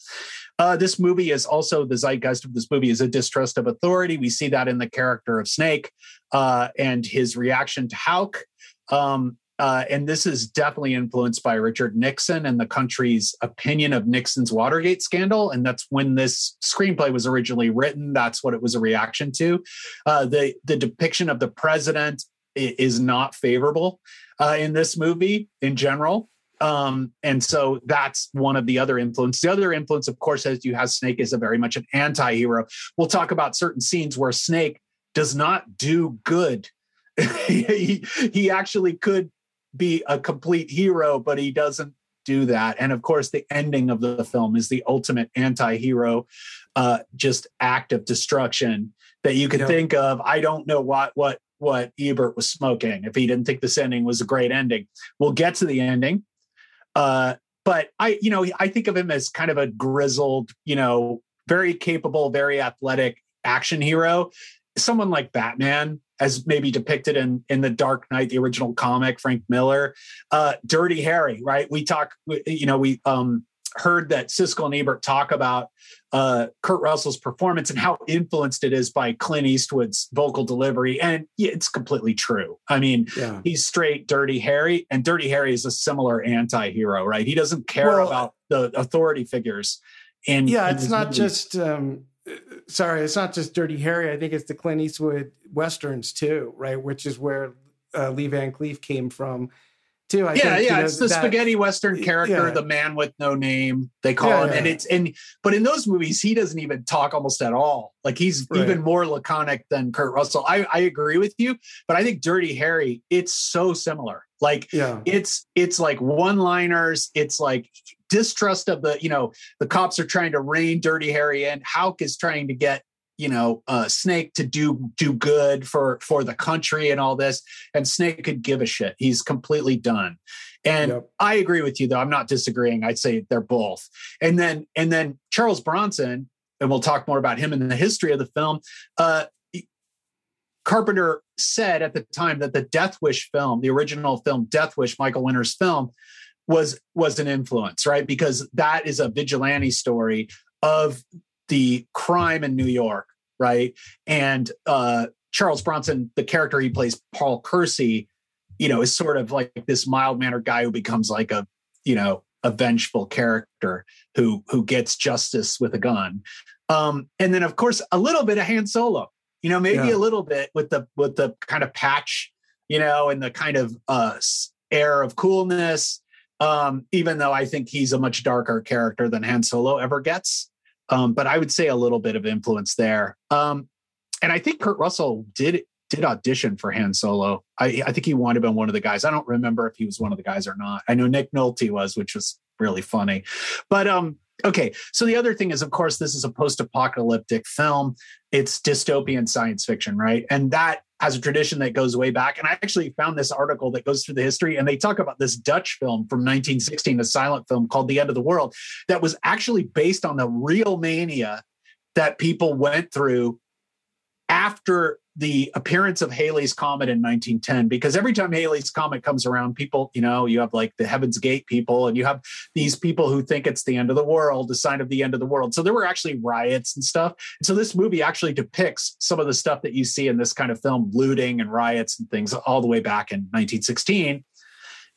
Uh, this movie is also the zeitgeist of this movie is a distrust of authority. We see that in the character of Snake uh, and his reaction to Hauk. Um, uh, and this is definitely influenced by Richard Nixon and the country's opinion of Nixon's Watergate scandal. And that's when this screenplay was originally written. That's what it was a reaction to. Uh, the the depiction of the president is not favorable uh, in this movie in general. Um, and so that's one of the other influence. The other influence, of course, as you have Snake is a very much an anti-hero. We'll talk about certain scenes where Snake does not do good. he, he actually could be a complete hero, but he doesn't do that. And of course, the ending of the film is the ultimate anti-hero, uh, just act of destruction that you can think of. I don't know what what what Ebert was smoking if he didn't think this ending was a great ending. We'll get to the ending. Uh, but I, you know, I think of him as kind of a grizzled, you know, very capable, very athletic action hero. Someone like Batman, as maybe depicted in in the Dark Knight, the original comic, Frank Miller, uh, Dirty Harry, right? We talk, you know, we um heard that Siskel and Ebert talk about uh, Kurt Russell's performance and how influenced it is by Clint Eastwood's vocal delivery. And yeah, it's completely true. I mean, yeah. he's straight Dirty Harry, and Dirty Harry is a similar anti hero, right? He doesn't care well, about the authority figures. In, yeah, it's not movie. just. Um, sorry, it's not just Dirty Harry. I think it's the Clint Eastwood westerns too, right? Which is where uh, Lee Van Cleef came from too. I yeah, think, yeah, you know, it's the that, spaghetti western character, yeah. the man with no name. They call yeah, him, yeah. and it's and but in those movies, he doesn't even talk almost at all. Like he's right. even more laconic than Kurt Russell. I I agree with you, but I think Dirty Harry, it's so similar. Like yeah. it's it's like one liners. It's like distrust of the you know the cops are trying to rein Dirty Harry in. Hauk is trying to get you know uh, snake to do do good for for the country and all this and snake could give a shit. He's completely done. And yep. i agree with you though. I'm not disagreeing. I'd say they're both. And then and then charles bronson and we'll talk more about him in the history of the film uh, carpenter said at the time that the death wish film the original film death wish michael winner's film was was an influence right? Because that is a vigilante story of the crime in New York, right? And uh, Charles Bronson, the character he plays, Paul Kersey, you know, is sort of like this mild mannered guy who becomes like a, you know, a vengeful character who who gets justice with a gun. Um, and then of course a little bit of Han Solo, you know, maybe yeah. a little bit with the with the kind of patch, you know, and the kind of uh air of coolness. Um, even though I think he's a much darker character than Han Solo ever gets. Um, but I would say a little bit of influence there. Um, and I think Kurt Russell did did audition for Han Solo. I, I think he wanted to be one of the guys. I don't remember if he was one of the guys or not. I know Nick Nolte was, which was really funny. But um, okay. So the other thing is, of course, this is a post-apocalyptic film. It's dystopian science fiction, right? And that has a tradition that goes way back. And I actually found this article that goes through the history, and they talk about this Dutch film from 1916, a silent film called The End of the World, that was actually based on the real mania that people went through after the appearance of Halley's Comet in 1910 because every time Halley's Comet comes around, people, you know, you have like the Heaven's Gate people and you have these people who think it's the end of the world, the sign of the end of the world. So there were actually riots and stuff. So this movie actually depicts some of the stuff that you see in this kind of film, looting and riots and things all the way back in 1916.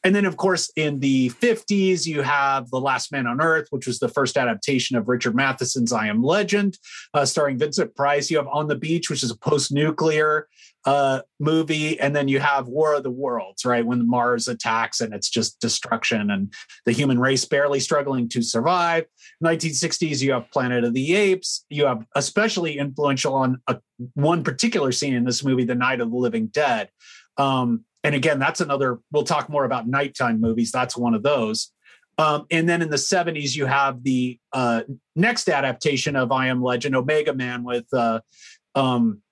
And then, of course, in the 50s, you have The Last Man on Earth, which was the first adaptation of Richard Matheson's I Am Legend, uh, starring Vincent Price. You have On the Beach, which is a post nuclear uh, movie. And then you have War of the Worlds, right? When Mars attacks and it's just destruction and the human race barely struggling to survive. 1960s, you have Planet of the Apes. You have especially influential on a, one particular scene in this movie, The Night of the Living Dead. Um, and again, that's another, we'll talk more about nighttime movies. That's one of those. Um, and then in the 70s, you have the uh, next adaptation of I Am Legend, Omega Man, with uh, um,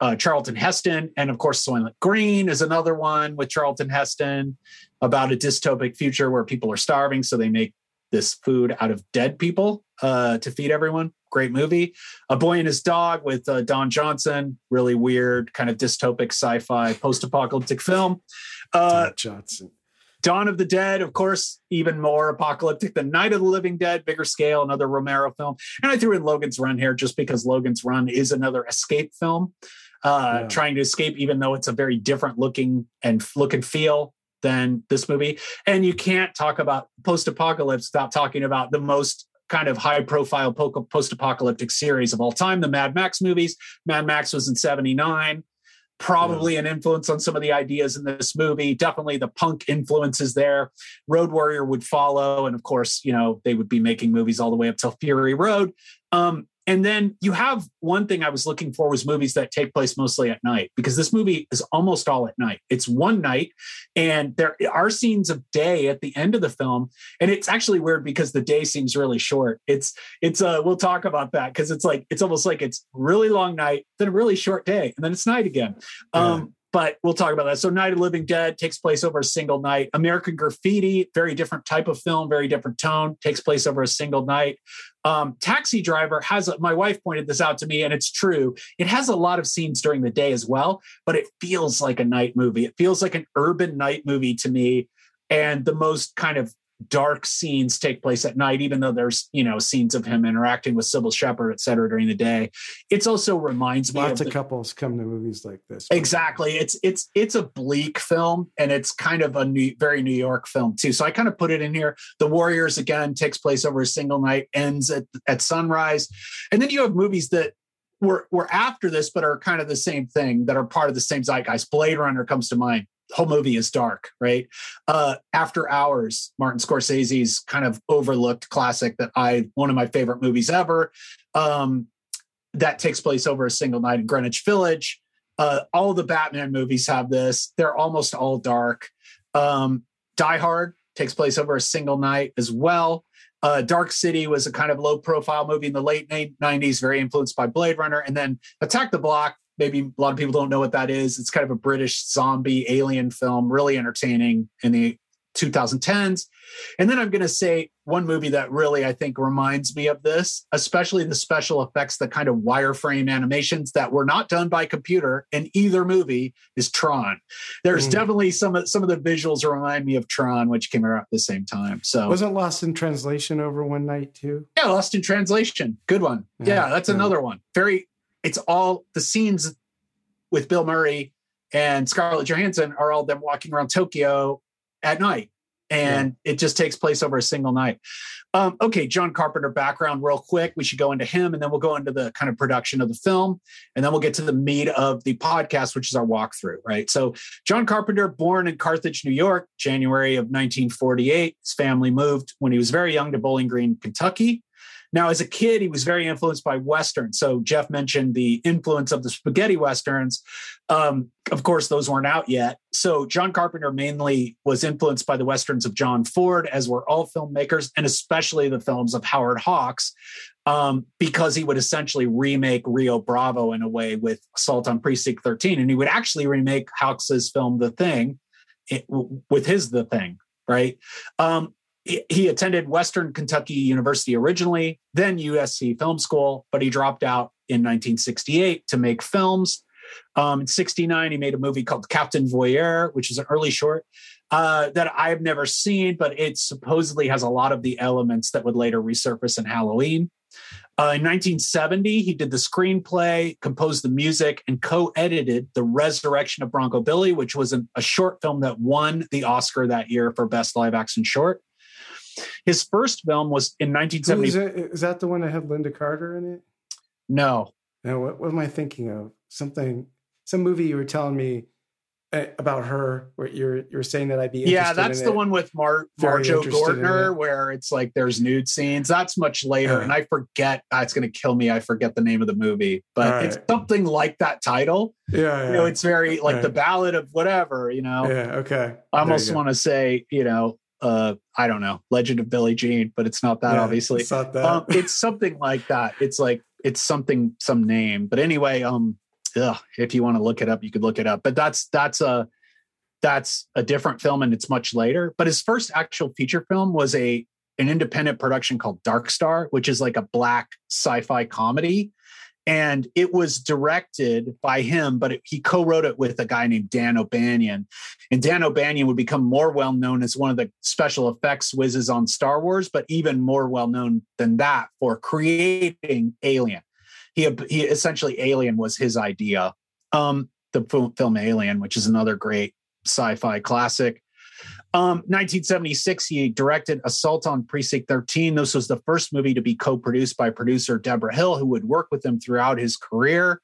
uh, Charlton Heston. And of course, Soylent Green is another one with Charlton Heston about a dystopic future where people are starving. So they make this food out of dead people uh, to feed everyone great movie. A Boy and His Dog with uh, Don Johnson, really weird, kind of dystopic sci-fi post-apocalyptic film. Uh, Don Johnson. Dawn of the Dead, of course, even more apocalyptic than Night of the Living Dead, bigger scale, another Romero film. And I threw in Logan's Run here just because Logan's Run is another escape film, uh, yeah. trying to escape, even though it's a very different looking and look and feel than this movie. And you can't talk about post apocalypse without talking about the most kind of high profile post apocalyptic series of all time, the Mad Max movies. Mad Max was in 79. Probably an influence on some of the ideas in this movie. Definitely the punk influences there. Road Warrior would follow. And of course, you know, they would be making movies all the way up till Fury Road. Um, and then you have one thing I was looking for was movies that take place mostly at night because this movie is almost all at night. It's one night, and there are scenes of day at the end of the film, and it's actually weird because the day seems really short. It's it's uh we'll talk about that because it's like it's almost like it's really long night, then a really short day, and then it's night again. Um, but we'll talk about that. So, Night of Living Dead takes place over a single night. American Graffiti, very different type of film, very different tone, takes place over a single night. Um, Taxi Driver has, a, my wife pointed this out to me, and it's true. It has a lot of scenes during the day as well, but it feels like a night movie. It feels like an urban night movie to me. And the most kind of dark scenes take place at night, even though there's you know scenes of him interacting with Cybill Shepherd, et cetera, during the day. It's also reminds me lots of, the, couples come to movies like this. Exactly, it's it's it's a bleak film, and it's kind of a new, very New York film too. So I kind of put it in here. The Warriors again takes place over a single night, ends at at sunrise, and then you have movies that were were after this, but are kind of the same thing that are part of the same zeitgeist. Blade Runner comes to mind whole movie is dark, right? Uh, After Hours, Martin Scorsese's kind of overlooked classic that I one of my favorite movies ever. Um, that takes place over a single night in Greenwich Village. Uh, all the Batman movies have this. They're almost all dark. Um, Die Hard takes place over a single night as well. Uh, Dark City was a kind of low profile movie in the late 90s, very influenced by Blade Runner. And then Attack the Block maybe a lot of people don't know what that is. It's kind of a British zombie alien film, really entertaining in the 2010s. And then I'm going to say one movie that really I think reminds me of this, especially the special effects, the kind of wireframe animations that were not done by computer in either movie is Tron. There's mm. definitely some of some of the visuals remind me of Tron, which came out at the same time. So wasn't Lost in Translation over one night too? Yeah, Lost in Translation. Good one. Yeah, yeah that's yeah. another one. Very it's all the scenes with Bill Murray and Scarlett Johansson are all them walking around Tokyo at night. And yeah. it just takes place over a single night. Um, okay, John Carpenter background, real quick. We should go into him and then we'll go into the kind of production of the film. And then we'll get to the meat of the podcast, which is our walkthrough, right? So, John Carpenter, born in Carthage, New York, January of 1948. His family moved when he was very young to Bowling Green, Kentucky. Now, as a kid, he was very influenced by Westerns. So Jeff mentioned the influence of the spaghetti Westerns. Um, of course, those weren't out yet. So John Carpenter mainly was influenced by the Westerns of John Ford, as were all filmmakers, and especially the films of Howard Hawks, um, because he would essentially remake Rio Bravo in a way with Assault on Precinct 13. And he would actually remake Hawks's film The Thing it, with his The Thing, right? Um, he attended Western Kentucky University originally, then USC Film School, but he dropped out in 1968 to make films. Um, in 69, he made a movie called Captain Voyeur, which is an early short uh, that I've never seen, but it supposedly has a lot of the elements that would later resurface in Halloween. Uh, in 1970, he did the screenplay, composed the music, and co edited The Resurrection of Bronco Billy, which was an, a short film that won the Oscar that year for Best Live Action Short. His first film was in 1970. Is, it, is that the one that had Lynda Carter in it? No. No, what, what am I thinking of? Something, some movie you were telling me uh, about her where you're you're saying that I'd be yeah that's the it. one with Mar Marjoe Gortner where it's like there's nude scenes that's much later uh, and I forget uh, it's gonna kill me I forget the name of the movie but right. it's something like that title yeah, yeah. you know it's very like right. the ballad of whatever you know yeah okay I almost want to say you know uh I don't know Legend of Billie Jean but it's not that yeah, obviously it's not that um, it's something like that it's like it's something some name but anyway um ugh, if you want to look it up, you could look it up. But that's that's a that's a different film and it's much later. But his first actual feature film was a an independent production called Dark Star, which is like a black sci-fi comedy. And it was directed by him, but it, he co-wrote it with a guy named Dan O'Bannon. And Dan O'Bannon would become more well known as one of the special effects whizzes on Star Wars, but even more well known than that for creating Alien he he essentially Alien was his idea. Um, the film Alien, which is another great sci-fi classic. Um, 1976, he directed Assault on Precinct 13. This was the first movie to be co-produced by producer Deborah Hill, who would work with him throughout his career.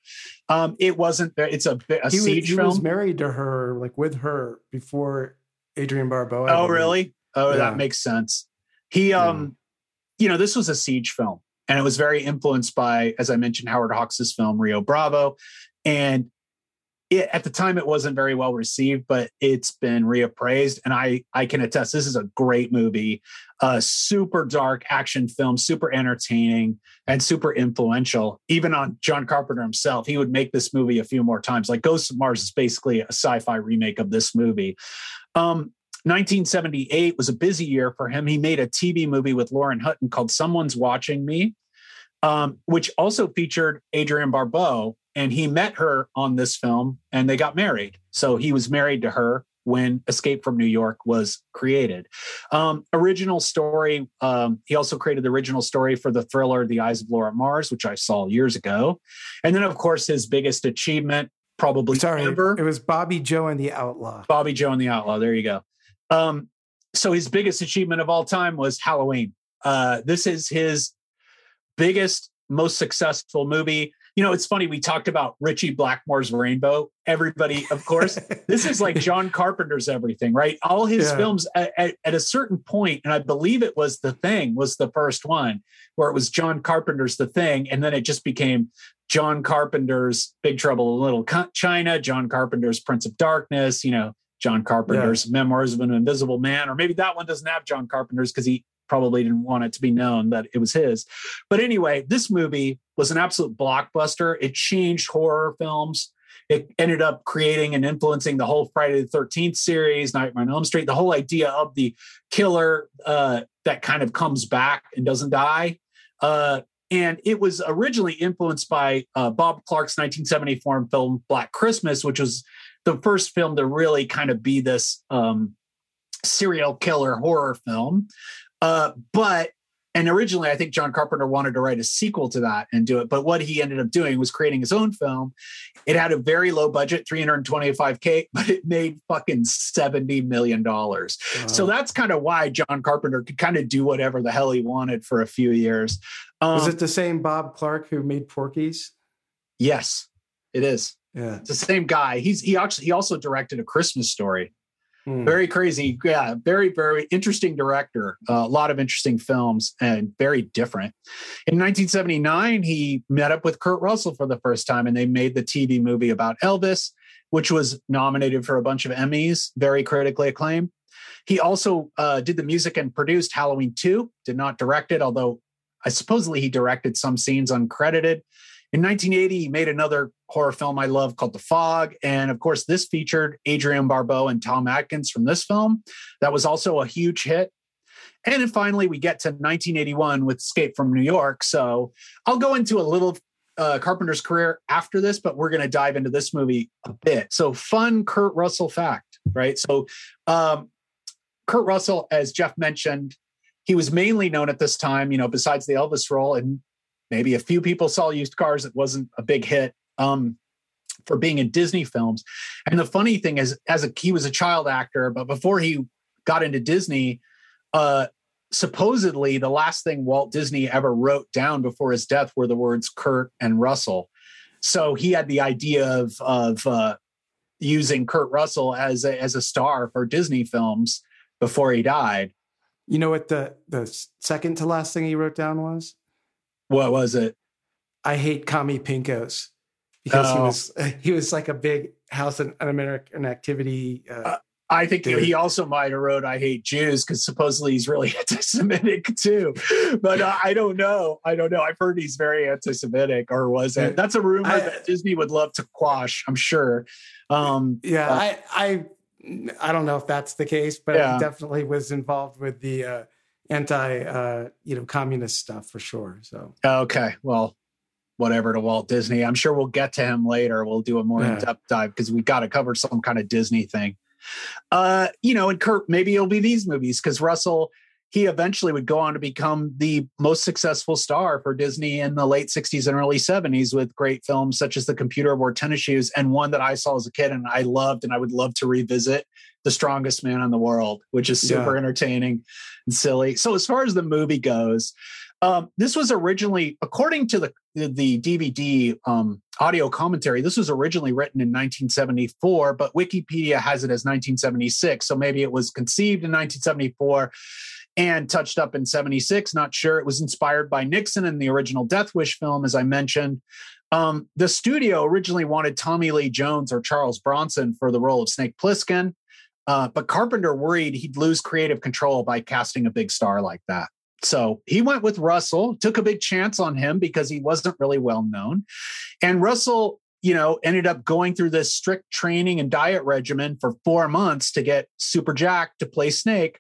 Um, it wasn't. It's a, a he siege was, he was married to her, like with her before Adrienne Barbeau. Oh, really? Oh, yeah. that makes sense. He, um, yeah. you know, this was a siege film and it was very influenced by, as I mentioned, Howard Hawks' film Rio Bravo. And it, at the time, it wasn't very well received, but it's been reappraised, and I I can attest this is a great movie, a super dark action film, super entertaining and super influential. Even on John Carpenter himself, he would make this movie a few more times. Like Ghost of Mars is basically a sci-fi remake of this movie. Um, 1978 was a busy year for him. He made a TV movie with Lauren Hutton called Someone's Watching Me, um, which also featured Adrienne Barbeau. And he met her on this film and they got married. So he was married to her when Escape from New York was created. Um, original story, um, he also created the original story for the thriller The Eyes of Laura Mars, which I saw years ago. And then, of course, his biggest achievement, probably Sorry, ever. It was Bobbie Jo and the Outlaw. Bobbie Jo and the Outlaw. There you go. Um, so his biggest achievement of all time was Halloween. Uh, this is his biggest, most successful movie. You know, it's funny. We talked about Ritchie Blackmore's Rainbow. Everybody, of course, this is like John Carpenter's everything, right? All his yeah. films at, at, at, a certain point, and I believe it was The Thing was the first one where it was John Carpenter's The Thing, and then it just became John Carpenter's Big Trouble in Little China, John Carpenter's Prince of Darkness. You know, John Carpenter's yeah. Memoirs of an Invisible Man, or maybe that one doesn't have John Carpenter's because he probably didn't want it to be known that it was his. But anyway, this movie was an absolute blockbuster. It changed horror films. It ended up creating and influencing the whole Friday the 13th series, Nightmare on Elm Street, the whole idea of the killer uh, that kind of comes back and doesn't die. Uh, and it was originally influenced by uh, Bob Clark's 1974 film Black Christmas, which was the first film to really kind of be this um, serial killer horror film. Uh, but and originally, I think John Carpenter wanted to write a sequel to that and do it. But what he ended up doing was creating his own film. It had a very low budget, 325K, but it made fucking $70 million. Wow. So that's kind of why John Carpenter could kind of do whatever the hell he wanted for a few years. Um, was it the same Bob Clark who made Porky's? Yes, it is. Yeah. It's the same guy. He's he actually he also directed a Christmas story. Hmm. Very crazy. Yeah, very, very interesting director. Uh, a lot of interesting films and very different. In 1979, he met up with Kurt Russell for the first time and they made the TV movie about Elvis, which was nominated for a bunch of Emmys, very critically acclaimed. He also uh, did the music and produced Halloween 2, did not direct it, although I supposedly he directed some scenes uncredited. In 1980, he made another horror film I love called The Fog. And of course, this featured Adrienne Barbeau and Tom Atkins from this film. That was also a huge hit. And then finally, we get to 1981 with Escape from New York. So I'll go into a little uh, Carpenter's career after this, but we're going to dive into this movie a bit. So, fun Kurt Russell fact, right? So, um, Kurt Russell, as Jeff mentioned, he was mainly known at this time, you know, besides the Elvis role, and maybe a few people saw used cars. It wasn't a big hit um, for being in Disney films. And the funny thing is, as a he was a child actor, but before he got into Disney, uh, supposedly the last thing Walt Disney ever wrote down before his death were the words Kurt and Russell. So he had the idea of of uh, using Kurt Russell as a, as a star for Disney films before he died. You know what the the second to last thing he wrote down was? What was it? I hate commie pinkos because oh. he was he was like a big house and American activity uh, uh, I think Dude. he also might have wrote "I hate Jews" because supposedly he's really anti-Semitic too. But uh, I don't know. I don't know. I've heard he's very anti-Semitic, or was it? That's a rumor I, that Disney would love to quash. I'm sure. Um, yeah, I, I, I don't know if that's the case, but yeah. he definitely was involved with the uh, anti, uh, you know, communist stuff for sure. So okay, well, whatever to Walt Disney. I'm sure we'll get to him later. We'll do a more yeah. in-depth dive because we got to cover some kind of Disney thing. Uh, you know, and Kurt, maybe it'll be these movies because Russell, he eventually would go on to become the most successful star for Disney in the late 60s and early 70s with great films such as The Computer Wore Tennis Shoes and one that I saw as a kid and I loved and I would love to revisit The Strongest Man in the World, which is super yeah. entertaining and silly. So as far as the movie goes, um, this was originally, according to the the DVD um, audio commentary, this was originally written in 1974, but Wikipedia has it as 1976. So maybe it was conceived in 1974 and touched up in 76. Not sure. It was inspired by Nixon and the original Death Wish film, as I mentioned. Um, the studio originally wanted Tommy Lee Jones or Charles Bronson for the role of Snake Plissken, uh, but Carpenter worried he'd lose creative control by casting a big star like that. So he went with Russell, took a big chance on him because he wasn't really well known. And Russell, you know, ended up going through this strict training and diet regimen for four months to get super jacked to play Snake,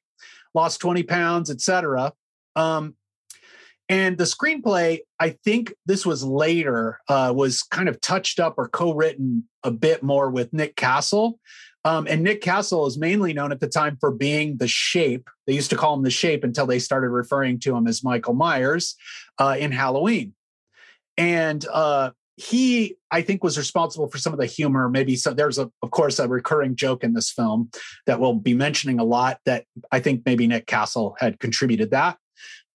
lost 20 pounds, etc. Um, and the screenplay, I think this was later, uh, was kind of touched up or co-written a bit more with Nick Castle. Um, and Nick Castle is mainly known at the time for being the shape. They used to call him the shape until they started referring to him as Michael Myers uh, in Halloween. And uh, he, I think, was responsible for some of the humor. Maybe so. There's a, of course, a recurring joke in this film that we'll be mentioning a lot. That I think maybe Nick Castle had contributed that.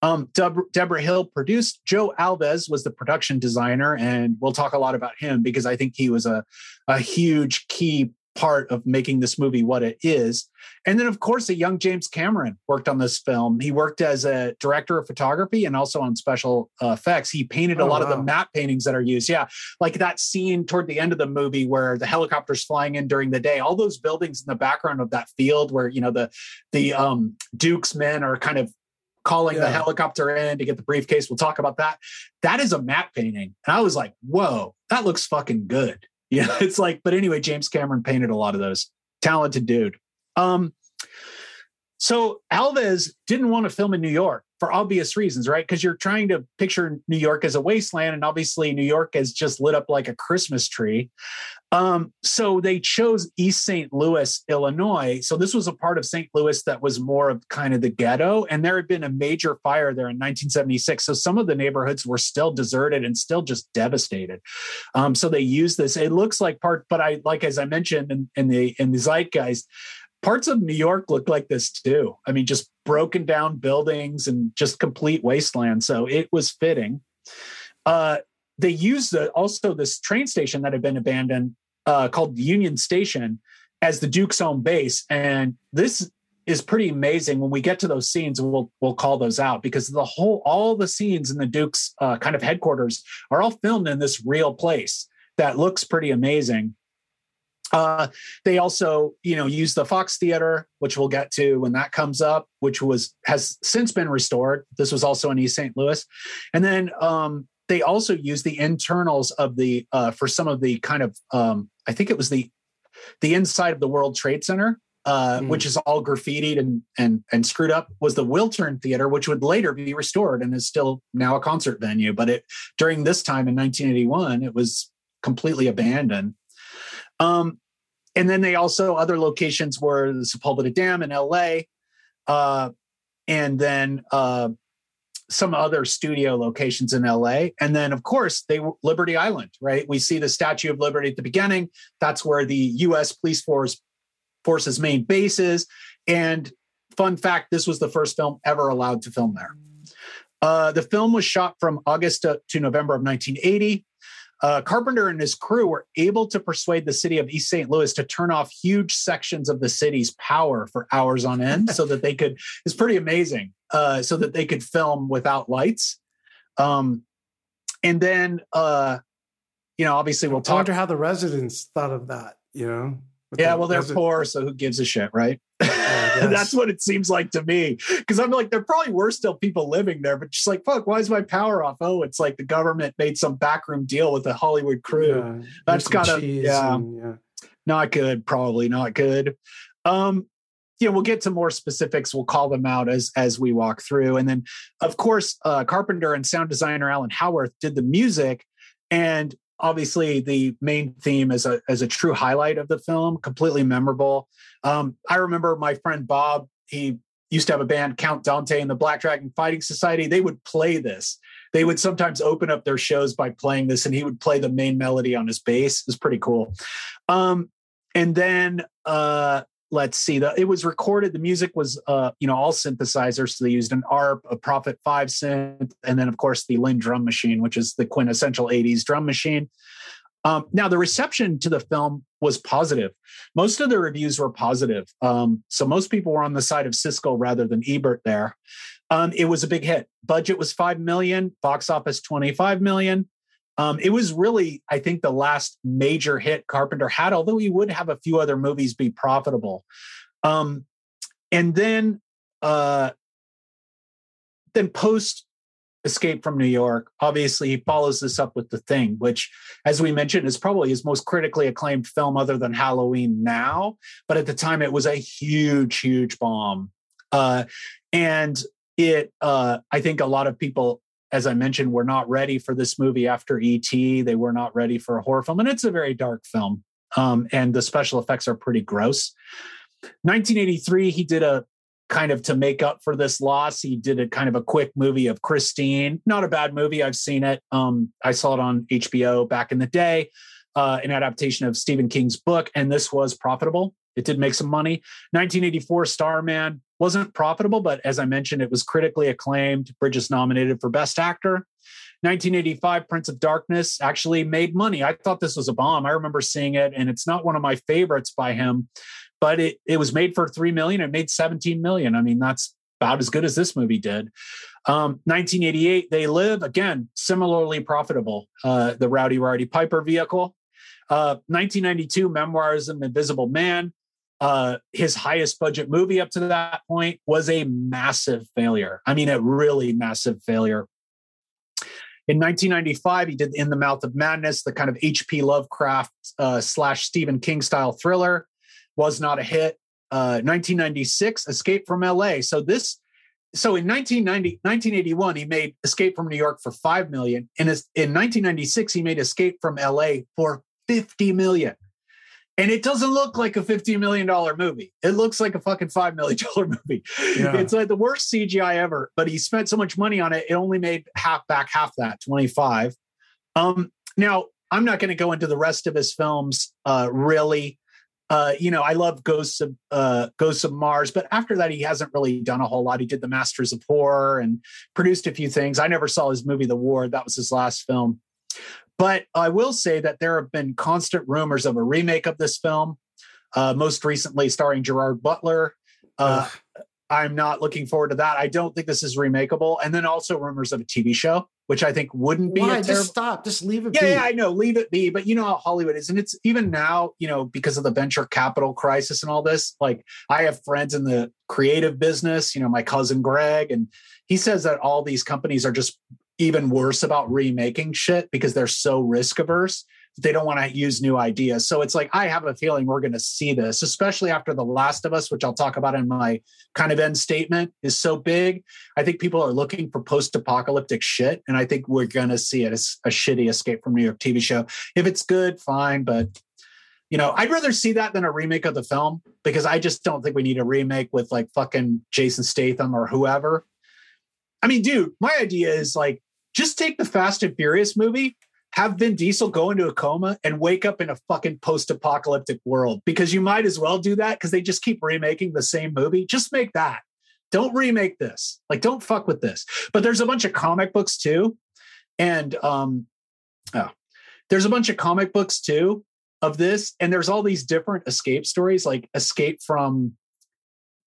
Um, Deb- Debra Hill produced. Joe Alves was the production designer, and we'll talk a lot about him because I think he was a, a huge key part of making this movie what it is. And then, of course, a young James Cameron worked on this film. He worked as a director of photography and also on special uh, effects. He painted a oh, lot wow. of the matte paintings that are used. Yeah, like that scene toward the end of the movie where the helicopter's flying in during the day. All those buildings in the background of that field where you know the the um, Duke's men are kind of calling yeah. the helicopter in to get the briefcase. We'll talk about that. That is a matte painting. And I was like, whoa, that looks fucking good. Yeah, it's like, but anyway, James Cameron painted a lot of those. Talented dude. Um, so Alves didn't want to film in New York for obvious reasons, right? Because you're trying to picture New York as a wasteland, and obviously New York is just lit up like a Christmas tree. Um, so they chose East St. Louis, Illinois. So this was a part of St. Louis that was more of kind of the ghetto, and there had been a major fire there in 1976. So some of the neighborhoods were still deserted and still just devastated. Um, so they used this. It looks like part, but I like as I mentioned in, in the in the zeitgeist parts of New York look like this too. I mean, just broken down buildings and just complete wasteland. So it was fitting. Uh, they used the, also this train station that had been abandoned uh, called Union Station as the Duke's own base. And this is pretty amazing. When we get to those scenes, we'll we'll call those out because the whole all the scenes in the Duke's uh, kind of headquarters are all filmed in this real place that looks pretty amazing. Uh, they also, you know, use the Fox Theater, which we'll get to when that comes up, which was has since been restored. This was also in East St. Louis, and then um, they also use the internals of the uh, for some of the kind of um, I think it was the the inside of the World Trade Center uh, mm. which is all graffitied and and and screwed up, was the Wiltern Theater, which would later be restored and is still now a concert venue. But it during this time in 1981, it was completely abandoned. Um, and then they also other locations were the Sepulveda Dam in L.A. Uh, and then uh, some other studio locations in LA. And then, of course, they Liberty Island, right? We see the Statue of Liberty at the beginning. That's where the U.S. Police Force Force's main base is. And fun fact: this was the first film ever allowed to film there. Uh, the film was shot from August to, to November of 1980 uh, Carpenter and his crew were able to persuade the city of East St. Louis to turn off huge sections of the city's power for hours on end so that they could, it's pretty amazing, uh, so that they could film without lights. Um, and then, uh, you know, obviously we'll talk. I wonder how the residents thought of that, you know? Yeah, the well, they're poor, so who gives a shit, right? That's what it seems like to me. Because I'm like, there probably were still people living there, but just like, fuck, why is my power off? Oh, it's like the government made some backroom deal with the Hollywood crew. Yeah, That's kind of yeah, and, yeah, not good. Probably not good. Um, yeah, we'll get to more specifics. We'll call them out as as we walk through, and then of course, uh, Carpenter and sound designer Alan Howarth did the music, and obviously the main theme is a as a true highlight of the film, completely memorable. Um, I remember my friend Bob, he used to have a band, Count Dante and the Black Dragon Fighting Society. They would play this. They would sometimes open up their shows by playing this, and he would play the main melody on his bass. It was pretty cool. Um, and then uh, let's see the it was recorded the music was uh you know all synthesizers so they used an arp a prophet 5 synth and then of course the linn drum machine which is the quintessential 80s drum machine. Um, now the reception to the film was positive. Most of the reviews were positive. Um, so most people were on the side of siskel rather than ebert there. Um, it was a big hit. Budget was 5 million box office 25 million um, it was really, I think, the last major hit Carpenter had, although he would have a few other movies be profitable. Um, and then, uh, then post Escape from New York, obviously he follows this up with The Thing, which, as we mentioned, is probably his most critically acclaimed film other than Halloween now. But at the time, it was a huge, huge bomb. Uh, and it, uh, I think a lot of people as I mentioned, were not ready for this movie after ET. They were not ready for a horror film, and it's a very dark film. Um, and the special effects are pretty gross. 1983, he did a kind of to make up for this loss. He did a kind of a quick movie of Christine. Not a bad movie. I've seen it. Um, I saw it on HBO back in the day. Uh, an adaptation of Stephen King's book, and this was profitable. It did make some money. 1984 Starman wasn't profitable, but as I mentioned, it was critically acclaimed. Bridges nominated for Best Actor. 1985 Prince of Darkness actually made money. I thought this was a bomb. I remember seeing it, and it's not one of my favorites by him, but it it was made for three million. It made 17 million. I mean, that's about as good as this movie did. Um, 1988, They Live again, similarly profitable. Uh, the Rowdy Roddy Piper vehicle. Uh, 1992, Memoirs of an Invisible Man. Uh, his highest budget movie up to that point was a massive failure. I mean, a really massive failure. In 1995, he did In the Mouth of Madness, the kind of H.P. Lovecraft uh, slash Stephen King style thriller, was not a hit. Uh, 1996, Escape from L.A. So this, so in 1990, 1981, he made Escape from New York for five million. and in 1996, he made Escape from L.A. for 50 million. And it doesn't look like a $15 million movie. It looks like a fucking $5 million movie. Yeah. It's like the worst CGI ever, but he spent so much money on it, it only made half back half that, 25. Um, now, I'm not going to go into the rest of his films uh, really. Uh, you know, I love Ghosts of uh, Ghosts of Mars, but after that, he hasn't really done a whole lot. He did The Masters of Horror and produced a few things. I never saw his movie The War. That was his last film. But I will say that there have been constant rumors of a remake of this film, uh, most recently starring Gerard Butler. Uh, I'm not looking forward to that. I don't think this is remakeable. And then also rumors of a TV show, which I think wouldn't be. Why? Terrible... Just stop. Just leave it yeah, be. Yeah, I know. Leave it be. But you know how Hollywood is. And it's even now, you know, because of the venture capital crisis and all this, like I have friends in the creative business, you know, my cousin Greg, and he says that all these companies are just even worse about remaking shit because they're so risk averse they don't want to use new ideas. So it's like I have a feeling we're going to see this, especially after The Last of Us, which I'll talk about in my kind of end statement, is so big. I think people are looking for post-apocalyptic shit, and I think we're going to see it as a shitty Escape from New York TV show. If it's good, fine, but you know, I'd rather see that than a remake of the film because I just don't think we need a remake with like fucking Jason Statham or whoever. I mean, dude, my idea is like just take the Fast and Furious movie have Vin Diesel go into a coma and wake up in a fucking post-apocalyptic world because you might as well do that because they just keep remaking the same movie. Just make that. Don't remake this. Like, don't fuck with this. But there's a bunch of comic books too, and um, oh, there's a bunch of comic books too of this, and there's all these different escape stories, like Escape from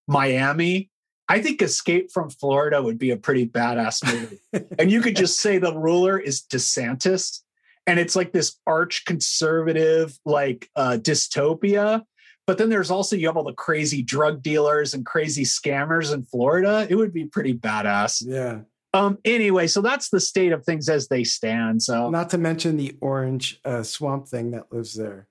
Miami I think Escape from Florida would be a pretty badass movie. and you could just say the ruler is DeSantis and it's like this arch conservative like uh, dystopia. But then there's also you have all the crazy drug dealers and crazy scammers in florida. It would be pretty badass. Yeah. Um anyway so that's the state of things as they stand so. Not to mention the orange uh, swamp thing that lives there.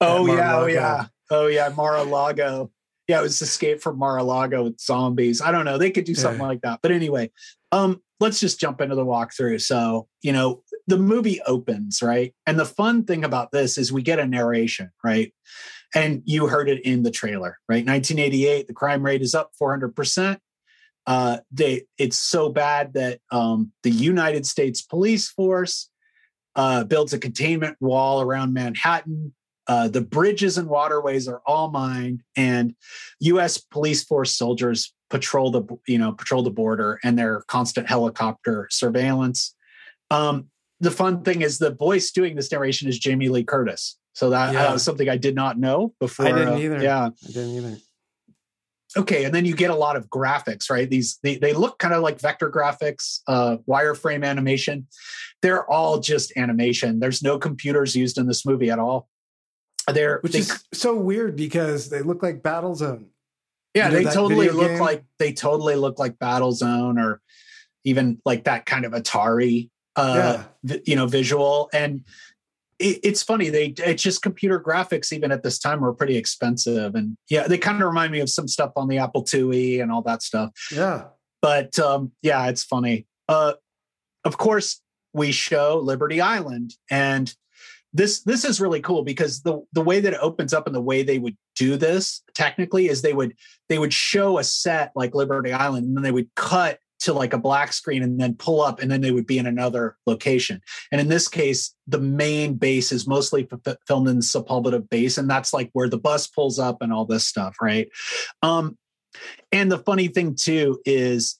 Oh yeah oh yeah. Oh yeah mar-a-lago yeah it was escape from mar-a-lago with zombies i don't know they could do something yeah. like that but anyway um let's just jump into the walkthrough so you know the movie opens, right? And the fun thing about this is we get a narration, right? And you heard it in the trailer, right? 1988, the crime rate is up 400%. Uh, they, it's so bad that um, the United States Police Force uh, builds a containment wall around Manhattan. Uh, the bridges and waterways are all mined, and U.S. police force soldiers patrol the you know patrol the border, and their constant helicopter surveillance. Um, the fun thing is the voice doing this narration is Jamie Lee Curtis. So that, yeah. was something I did not know before. I didn't uh, either. Yeah, I didn't either. Okay, and then you get a lot of graphics, right? These they, they look kind of like vector graphics, uh, wireframe animation. They're all just animation. There's no computers used in this movie at all. They're which they, is so weird because they look like Battlezone. Yeah, you know, they totally look game? like they totally look like Battlezone or even like that kind of Atari uh, yeah. you know, visual. And it, it's funny, they it's just computer graphics even at this time were pretty expensive. And yeah, they kind of remind me of some stuff on the Apple IIe and all that stuff. Yeah. But um, yeah, it's funny. Uh, of course, we show Liberty Island and this this is really cool because the the way that it opens up and the way they would do this technically is they would they would show a set like Liberty Island and then they would cut to like a black screen and then pull up and then they would be in another location. And in this case, the main base is mostly f- filmed in Sepulveda base. And that's like where the bus pulls up and all this stuff, right? Um, and the funny thing too is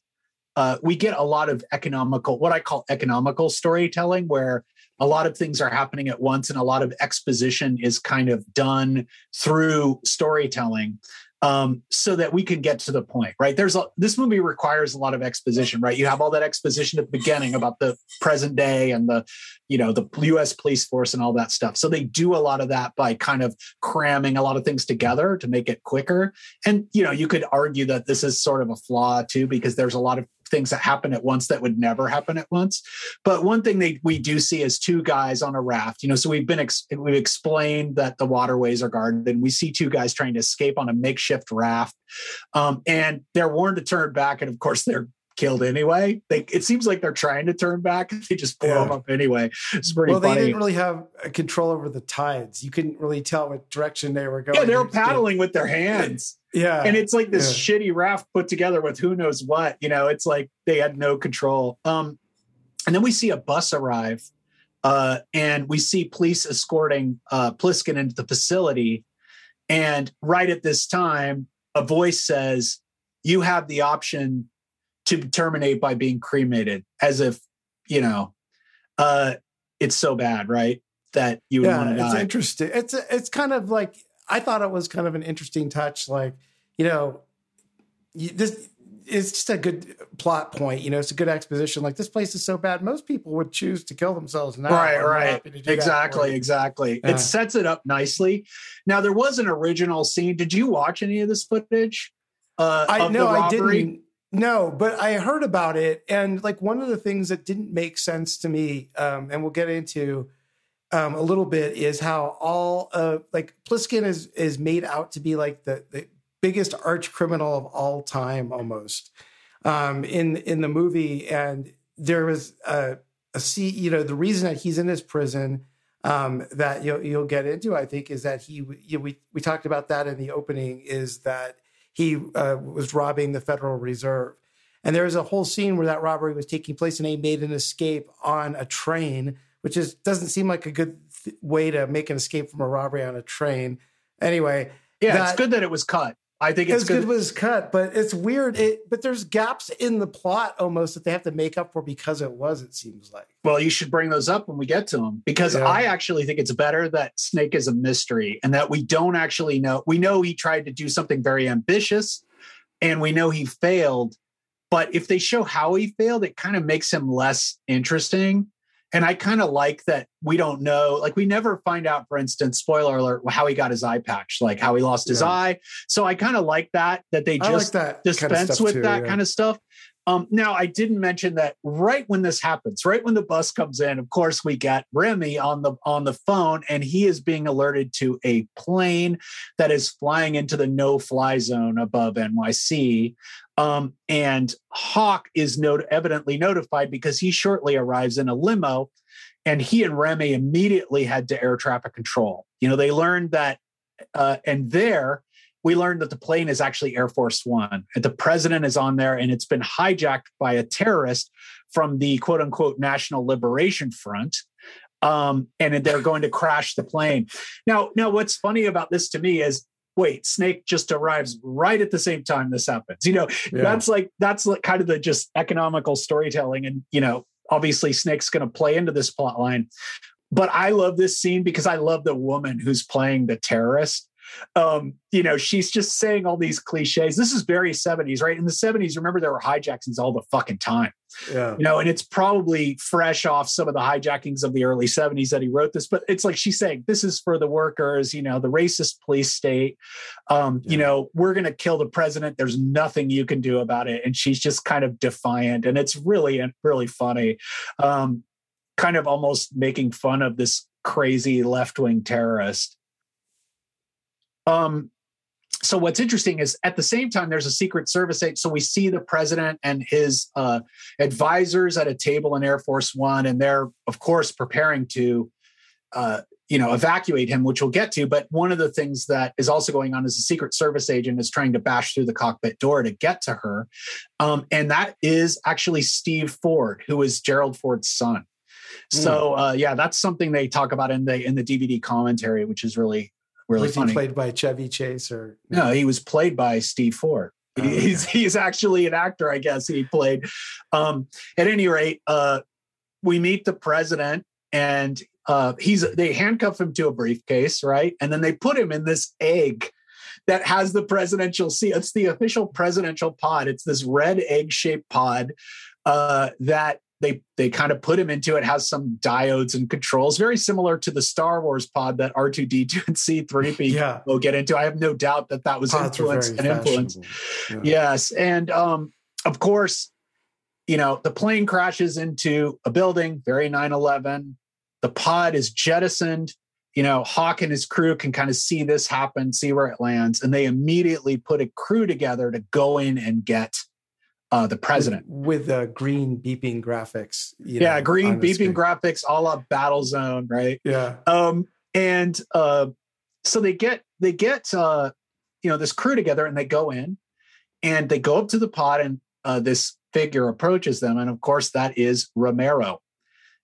uh, we get a lot of economical, what I call economical storytelling, where a lot of things are happening at once and a lot of exposition is kind of done through storytelling um, so that we can get to the point, right? There's a, this movie requires a lot of exposition, right? You have all that exposition at the beginning about the present day and the, you know, the U.S. police force and all that stuff. So they do a lot of that by kind of cramming a lot of things together to make it quicker. And you know, you could argue that this is sort of a flaw too, because there's a lot of things that happen at once that would never happen at once. But one thing they we do see is two guys on a raft. You know, so we've been ex- we've explained that the waterways are guarded, and we see two guys trying to escape on a makeshift raft, um, and they're warned to turn back, and of course they're killed anyway. They, it seems like they're trying to turn back. They just blow yeah. them up anyway. It's pretty well, funny. they didn't really have control over the tides. You couldn't really tell what direction they were going. Yeah, they were paddling with their hands. Yeah. And it's like this yeah. shitty raft put together with who knows what. You know, it's like they had no control. Um, and then we see a bus arrive, uh, and we see police escorting uh, Plissken into the facility. And right at this time, a voice says, You have the option to terminate by being cremated, as if, you know, uh, it's so bad, right? That you would yeah, want to die. It's interesting. It's, it's kind of like I thought it was kind of an interesting touch. Like, you know, this it's just a good plot point. You know, it's a good exposition. Like this place is so bad, most people would choose to kill themselves now. Right, right. Exactly, exactly. Yeah. It sets it up nicely. Now there was an original scene. Did you watch any of this footage? Uh, I know I didn't. No, but I heard about it, and like one of the things that didn't make sense to me, um, and we'll get into um, a little bit, is how all uh, like Plissken is is made out to be like the the biggest arch criminal of all time, almost. Um, in in the movie, and there was a a see, you know, the reason that he's in this prison um, that you'll, you'll get into, I think, is that he, you know, we we talked about that in the opening, is that he uh, was robbing the Federal Reserve. And there was a whole scene where that robbery was taking place and he made an escape on a train, which is doesn't seem like a good th- way to make an escape from a robbery on a train. Anyway, yeah, that, it's good that it was cut. I think it's, good. It was cut, but it's weird. It, but there's gaps in the plot almost that they have to make up for because it was. It seems like. Well, you should bring those up when we get to them because yeah. I actually think it's better that Snake is a mystery and that we don't actually know. We know he tried to do something very ambitious, and we know he failed. But if they show how he failed, it kind of makes him less interesting. And I kind of like that we don't know, like we never find out, for instance, spoiler alert, how he got his eye patch, like how he lost his eye. So I kind of like that, that they just like that dispense kind of with too, that yeah. kind of stuff. Um, now I didn't mention that right when this happens, right when the bus comes in, of course we get Rehme on the on the phone, and he is being alerted to a plane that is flying into the no-fly zone above NYC. Um, and Hauk is not- evidently notified because he shortly arrives in a limo, and he and Rehme immediately head to air traffic control. You know, they learned that, uh, and there we learned that the plane is actually Air Force One. The president is on there, and it's been hijacked by a terrorist from the quote unquote National Liberation Front. Um, and they're going to crash the plane. Now, now, what's funny about this to me is wait, Snake just arrives right at the same time this happens. You know, yeah. that's like that's like kind of the just economical storytelling, and you know, obviously Snake's going to play into this plot line. But I love this scene because I love the woman who's playing the terrorist um, you know, she's just saying all these cliches. This is very 70s, right? In the 70s, remember there were hijackings all the fucking time. Yeah. You know, and it's probably fresh off some of the hijackings of the early 70s that he wrote this, but it's like she's saying, this is for the workers, you know, the racist police state. Um, yeah. you know, we're gonna kill the president. There's nothing you can do about it. And she's just kind of defiant. And it's really, really funny. Um, kind of almost making fun of this crazy left-wing terrorist. Um, so what's interesting is at the same time there's a secret service agent. so we see the president and his uh, advisors at a table in air force one and they're of course preparing to uh, you know evacuate him which we'll get to but one of the things that is also going on is a secret service agent is trying to bash through the cockpit door to get to her um, and that is actually steve ford who is gerald ford's son so uh, yeah that's something they talk about in the in the dvd commentary which is really really was funny. he played by Chevy Chase or no? He was played by Steve Ford. Oh, he's okay. he's actually an actor, I guess. He played. Um, at any rate, uh, we meet the president, and uh, he's they handcuff him to a briefcase, right? And then they put him in this egg that has the presidential seal. It's the official presidential pod. It's this red egg shaped pod uh, that they they kind of put him into it has some diodes and controls very similar to the star wars pod that r2d2 and c3p yeah. will get into. I have no doubt that that was Pods influence and influence yeah. yes and um, of course you know the plane crashes into a building very 9-11 the pod is jettisoned. You know Hauk and his crew can kind of see this happen see where it lands and they immediately put a crew together to go in and get uh, the president with, with uh, green beeping graphics. yeah, know, green beeping graphics, all up Battlezone, right? Yeah. Um, and uh, so they get they get uh, you know this crew together, and they go in, and they go up to the pod, and uh, this figure approaches them, and of course that is Romero.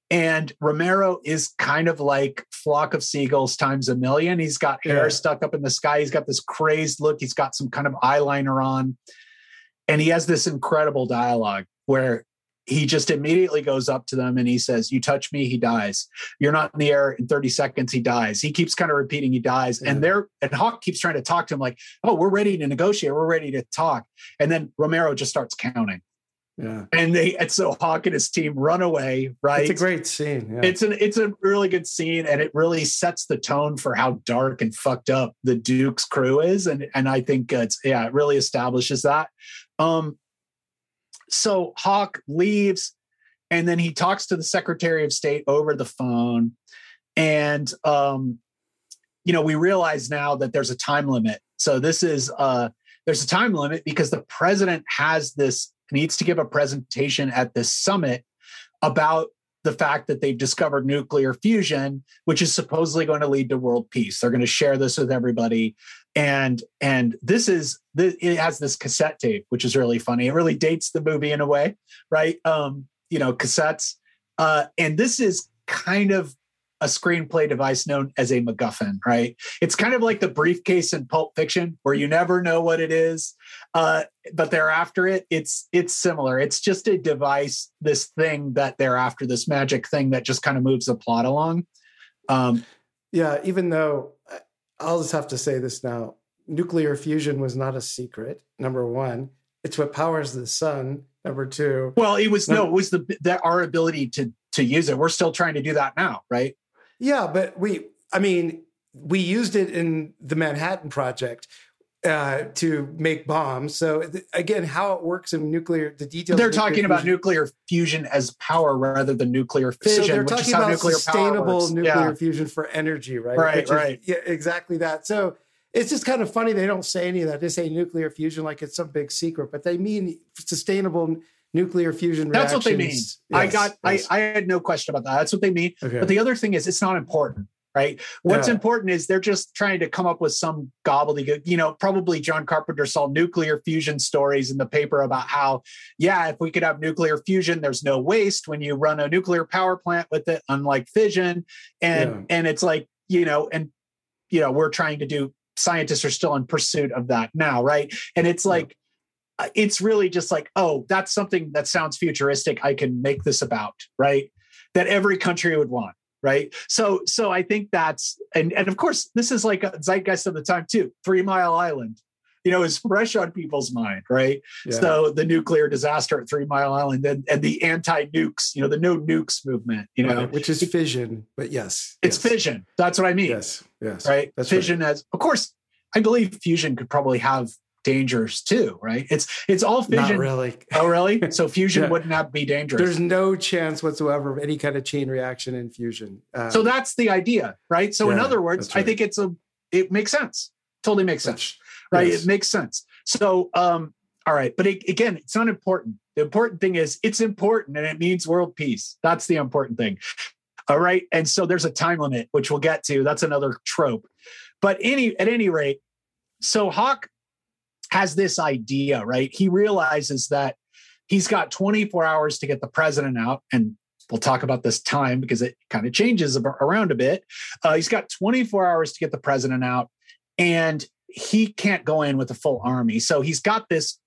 And Romero is kind of like flock of seagulls times a million. He's got hair yeah. stuck up in the sky. He's got this crazed look. He's got some kind of eyeliner on. And he has this incredible dialogue where he just immediately goes up to them and he says, You touch me, he dies. You're not in the air in 30 seconds, he dies. He keeps kind of repeating, he dies. Yeah. And they're and Hauk keeps trying to talk to him, like, Oh, we're ready to negotiate, we're ready to talk. And then Romero just starts counting. Yeah. And they and so Hauk and his team run away, right? It's a great scene. Yeah. It's an it's a really good scene and it really sets the tone for how dark and fucked up the Duke's crew is. And and I think it's yeah, it really establishes that. Um so Hauk leaves and then he talks to the Secretary of State over the phone. And um, you know, we realize now that there's a time limit. So this is uh there's a time limit because the president has this needs to give a presentation at this summit about the fact that they've discovered nuclear fusion which is supposedly going to lead to world peace they're going to share this with everybody and and this is it has this cassette tape which is really funny it really dates the movie in a way right um you know cassettes uh and this is kind of a screenplay device known as a MacGuffin, right? It's kind of like the briefcase in Pulp Fiction, where you never know what it is, uh, but they're after it. It's it's similar. It's just a device, this thing that they're after, this magic thing that just kind of moves the plot along. Um, yeah, even though I'll just have to say this now, nuclear fusion was not a secret. Number one, it's what powers the sun. Number two, well, it was no, it was the that our ability to to use it. We're still trying to do that now, right? Yeah, but we, I mean, we used it in the Manhattan Project uh, to make bombs. So th- again, how it works in nuclear, the details. They're talking about nuclear fusion as power rather than nuclear fission. So they're talking about nuclear sustainable nuclear yeah. fusion for energy, right? Right, Which right. Is, yeah, exactly that. So it's just kind of funny they don't say any of that. They say nuclear fusion like it's some big secret, but they mean sustainable nuclear fusion That's what they mean. Yes, I got yes. I, I had no question about that. That's what they mean. Okay. But the other thing is it's not important, right? What's yeah. important is they're just trying to come up with some gobbledygook. You know, probably John Carpenter saw nuclear fusion stories in the paper about how, yeah, if we could have nuclear fusion, there's no waste when you run a nuclear power plant with it, unlike fission. And yeah. and it's like, you know, and you know, we're trying to do scientists are still in pursuit of that now, right? And it's like uh, it's really just like, oh, that's something that sounds futuristic. I can make this about, right? That every country would want, right? So, so I think that's and and of course this is like a zeitgeist of the time too. Three Mile Island, you know, is fresh on people's mind, right? Yeah. So the nuclear disaster at Three Mile Island and, and the anti-nukes, you know, the no nukes movement, you know, right, which is fission, but yes, it's yes. fission. That's what I mean. Yes, yes, right. That's fission right. as, of course, I believe fusion could probably have dangers too, right? It's it's all fission. Not really. Oh, really? So fusion yeah. would not be dangerous. There's no chance whatsoever of any kind of chain reaction in fusion. Um, so that's the idea, right? So yeah, in other words, right. I think it's a it makes sense. Totally makes sense, that's, right? Yes. It makes sense. So, um, all right, but it, again, it's not important. The important thing is it's important, and it means world peace. That's the important thing. All right, and so there's a time limit, which we'll get to. That's another trope. But any at any rate, so Hauk has this idea, right? He realizes that he's got 24 hours to get the president out. And we'll talk about this time because it kind of changes around a bit. Uh, he's got 24 hours to get the president out, and he can't go in with a full army. So he's got this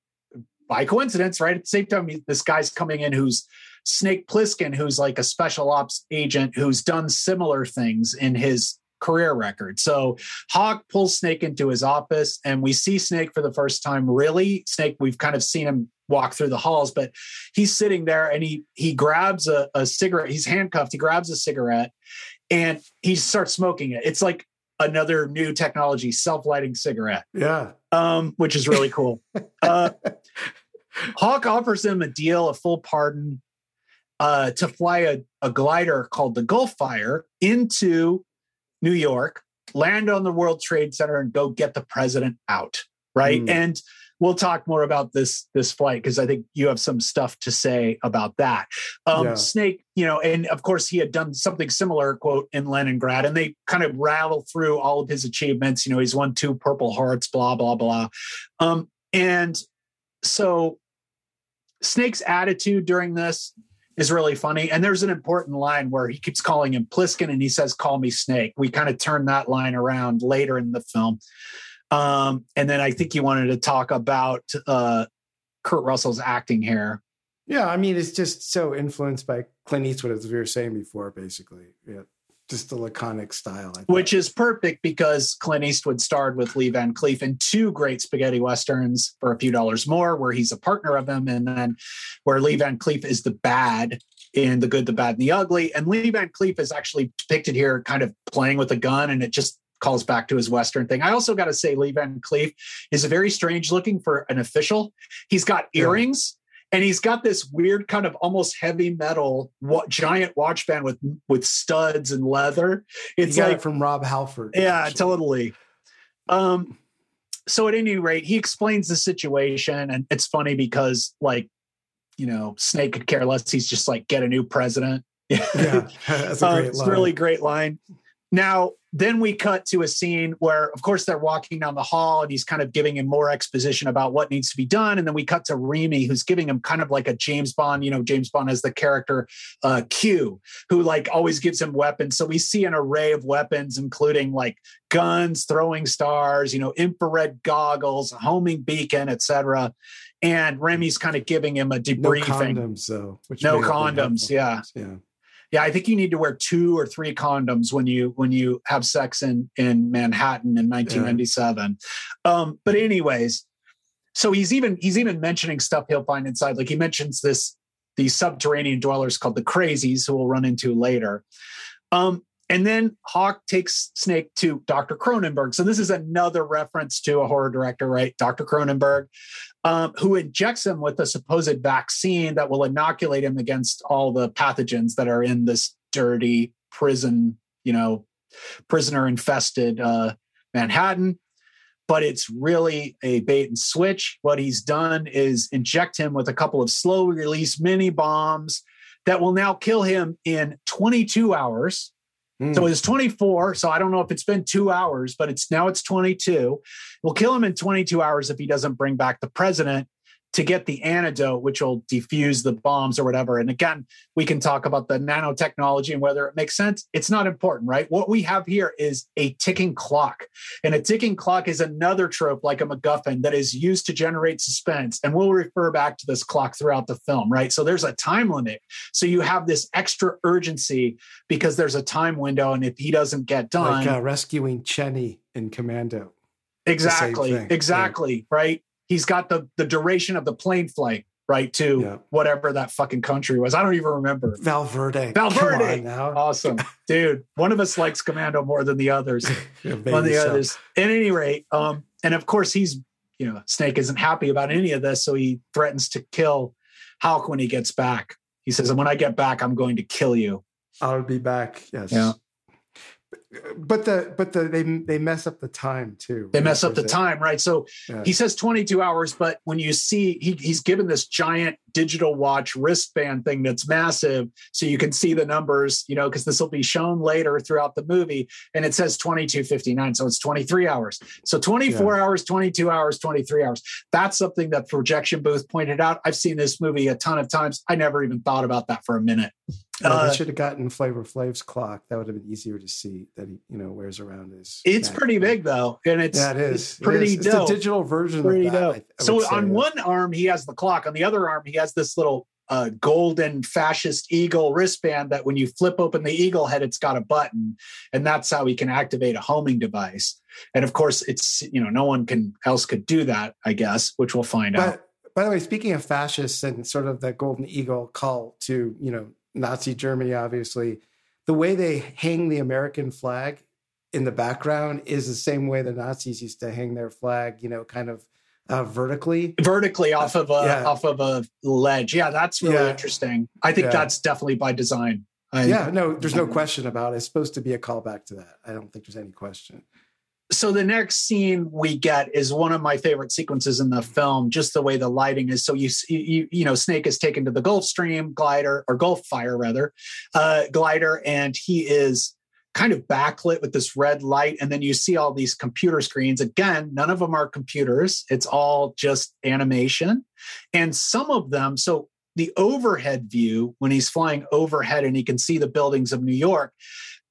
by coincidence, right? At the same time, this guy's coming in who's Snake Plissken, who's like a special ops agent who's done similar things in his career record. So Hauk pulls Snake into his office, and we see Snake for the first time. Really, Snake, we've kind of seen him walk through the halls, but he's sitting there and he he grabs a, a cigarette. He's handcuffed. He grabs a cigarette and he starts smoking it. It's like another new technology, self-lighting cigarette. Yeah. Um, which is really cool. uh, Hauk offers him a deal, a full pardon, uh, to fly a, a glider called the Gullfire into New York, land on the World Trade Center, and go get the president out. Right. Mm. And we'll talk more about this this flight because I think you have some stuff to say about that. Um, yeah. Snake, you know, and of course he had done something similar, quote, in Leningrad, and they kind of rattle through all of his achievements. You know, he's won two Purple Hearts, blah blah blah, um, and so Snake's attitude during this is really funny. And there's an important line where he keeps calling him Plissken and he says, Call me Snake. We kind of turn that line around later in the film. Um, and then I think you wanted to talk about uh, Kurt Russell's acting here. Yeah, I mean, it's just so influenced by Clint Eastwood, as we were saying before, basically. Yeah just the laconic style. Which is perfect because Clint Eastwood starred with Lee Van Cleef in two great spaghetti westerns for a few dollars more, where he's a partner of him, and then where Lee Van Cleef is the bad in The Good, the Bad, and the Ugly. And Lee Van Cleef is actually depicted here kind of playing with a gun, and it just calls back to his Western thing. I also got to say, Lee Van Cleef is very strange looking for an official. He's got earrings and he's got this weird kind of almost heavy metal what, giant watch band with with studs and leather. It's like it from Rob Halford. Yeah, actually. totally. Um, so at any rate, he explains the situation, and it's funny because like, you know, Snake could care less. He's just like, get a new president. yeah, that's a uh, great uh, It's really great line. Now, then we cut to a scene where, of course, they're walking down the hall and he's kind of giving him more exposition about what needs to be done. And then we cut to Rehme, who's giving him kind of like a James Bond, you know, James Bond as the character uh, Q, who like always gives him weapons. So we see an array of weapons, including like guns, throwing stars, you know, infrared goggles, homing beacon, etc. And Rehme's kind of giving him a debriefing. No condoms, though. no condoms, yeah. Yeah yeah, I think you need to wear two or three condoms when you when you have sex in in Manhattan in 1997. Yeah. Um, but anyways, so he's even he's even mentioning stuff he'll find inside. Like he mentions this these subterranean dwellers called the Crazies, who we'll run into later. Um, and then Hauk takes Snake to Dr. Cronenberg. So this is another reference to a horror director, right? Dr. Cronenberg, um, who injects him with a supposed vaccine that will inoculate him against all the pathogens that are in this dirty prison, you know, prisoner infested uh, Manhattan. But it's really a bait and switch. What he's done is inject him with a couple of slow release mini bombs that will now kill him in 22 hours Mm. So it's 24. So I don't know if it's been two hours, but it's now it's 22. We'll kill him in 22 hours if he doesn't bring back the president to get the antidote, which will defuse the bombs or whatever. And again, we can talk about the nanotechnology and whether it makes sense. It's not important, right? What we have here is a ticking clock. And a ticking clock is another trope like a MacGuffin that is used to generate suspense. And we'll refer back to this clock throughout the film, right? So there's a time limit. So you have this extra urgency because there's a time window. And if he doesn't get done, like uh, rescuing Jenny in Commando. Exactly. Exactly. Right he's got the the duration of the plane flight right to yeah. whatever that fucking country was. I don't even remember. Valverde. Valverde. Awesome. Dude, one of us likes Commando more than the others. yeah, one of the so. others. At any rate, um, and of course he's, you know, Snake isn't happy about any of this, so he threatens to kill Hauk when he gets back. He says, "And "When I get back, I'm going to kill you." I'll be back. Yes. Yeah but the but the they they mess up the time too. They mess up the it? time, right? So yeah. he says 22 hours, but when you see he, he's given this giant digital watch wristband thing that's massive, so you can see the numbers, you know, because this will be shown later throughout the movie, and it says 22:59, so it's 23 hours. So 24 yeah. hours, 22 hours, 23 hours. That's something that projection booth pointed out. I've seen this movie a ton of times. I never even thought about that for a minute. Oh, uh, they should have gotten Flavor Flav's clock. That would have been easier to see that he, you know, wears around his. It's pretty big though, and it's yeah, it is it's pretty it is. It's a digital version pretty of that. Dope. I, I so on one arm he has the clock, on the other arm he has this little uh, golden fascist eagle wristband that when you flip open the eagle head, it's got a button, and that's how he can activate a homing device. And of course, it's you know no one can else could do that, I guess, which we'll find but, out. By the way, speaking of fascists and sort of that golden eagle call to you know Nazi Germany, obviously, the way they hang the American flag in the background is the same way the Nazis used to hang their flag, you know, kind of uh, vertically, vertically off of a yeah. off of a ledge. Yeah, that's really yeah. interesting. I think yeah. that's definitely by design. I, yeah, no, there's no question about it. It's supposed to be a callback to that. I don't think there's any question so the next scene we get is one of my favorite sequences in the film just the way the lighting is. So you you, you know snake is taken to the gulf stream glider or Gullfire rather uh, glider and he is kind of backlit with this red light. And then you see all these computer screens. Again none of them are computers. It's all just animation. And some of them so the overhead view when he's flying overhead and he can see the buildings of new york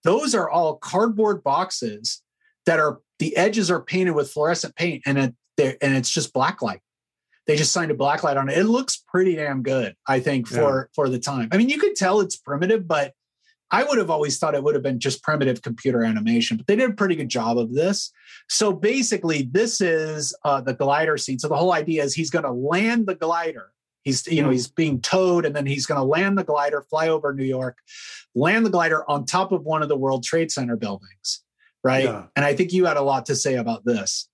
those are all cardboard boxes that are the edges are painted with fluorescent paint and it and it's just black light. They just signed a black light on it. It looks pretty damn good i think for yeah. for the time. I mean you could tell it's primitive but i would have always thought it would have been just primitive computer animation but they did a pretty good job of this. So basically this is uh, the glider scene. So the whole idea is he's going to land the glider. He's, you know, he's being towed and then he's going to land the glider, fly over New York, land the glider on top of one of the World Trade Center buildings right? Yeah. And I think you had a lot to say about this.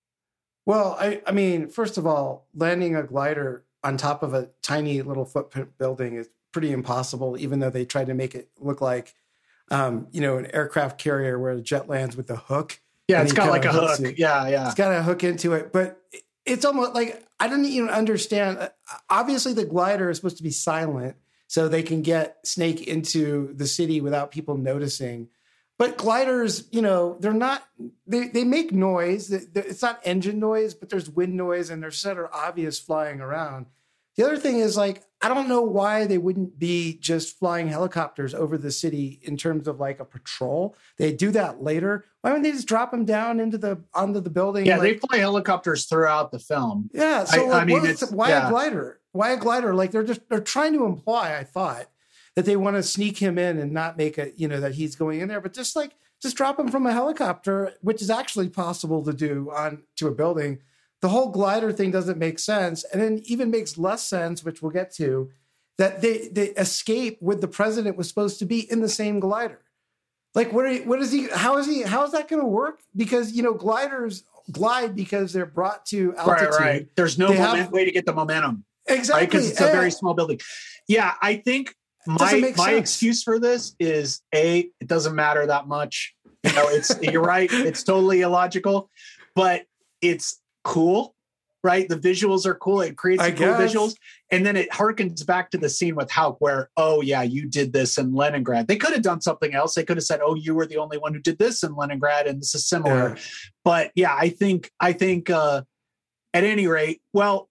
Well, I, I mean, first of all, landing a glider on top of a tiny little footprint building is pretty impossible, even though they tried to make it look like, um, you know, an aircraft carrier where a jet lands with a hook. Yeah, it's got like a hook. It. Yeah, yeah. It's got a hook into it. But it's almost like I don't even understand. Uh, obviously, the glider is supposed to be silent so they can get Snake into the city without people noticing. But gliders, you know, they're not, they, they make noise. It's not engine noise, but there's wind noise and they're sort of obvious flying around. The other thing is like, I don't know why they wouldn't be just flying helicopters over the city in terms of like a patrol. They do that later. Why wouldn't they just drop them down into the onto the building? Yeah, like, they fly helicopters throughout the film. Yeah, so I, like, I mean, why yeah. a glider? Why a glider? Like they're just they're trying to imply. I thought that they want to sneak him in and not make it, you know, that he's going in there, but just like just drop him from a helicopter, which is actually possible to do on to a building. The whole glider thing doesn't make sense, and then even makes less sense, which we'll get to, that they they escape with the president was supposed to be in the same glider. Like, what? Are, what is he? How is he? How is that going to work? Because you know, gliders glide because they're brought to altitude. Right, right. There's no moment, have, way to get the momentum. Exactly, because right? it's a very small building. Yeah, I think my my excuse for this is a it doesn't matter that much. You know, it's you're right. It's totally illogical, but it's cool, right? The visuals are cool. It creates cool guess. visuals, and then it harkens back to the scene with Hauk, where oh yeah, you did this in Leningrad. They could have done something else. They could have said, oh, you were the only one who did this in Leningrad, and this is similar. Yeah. But yeah, I think I think uh, at any rate, well,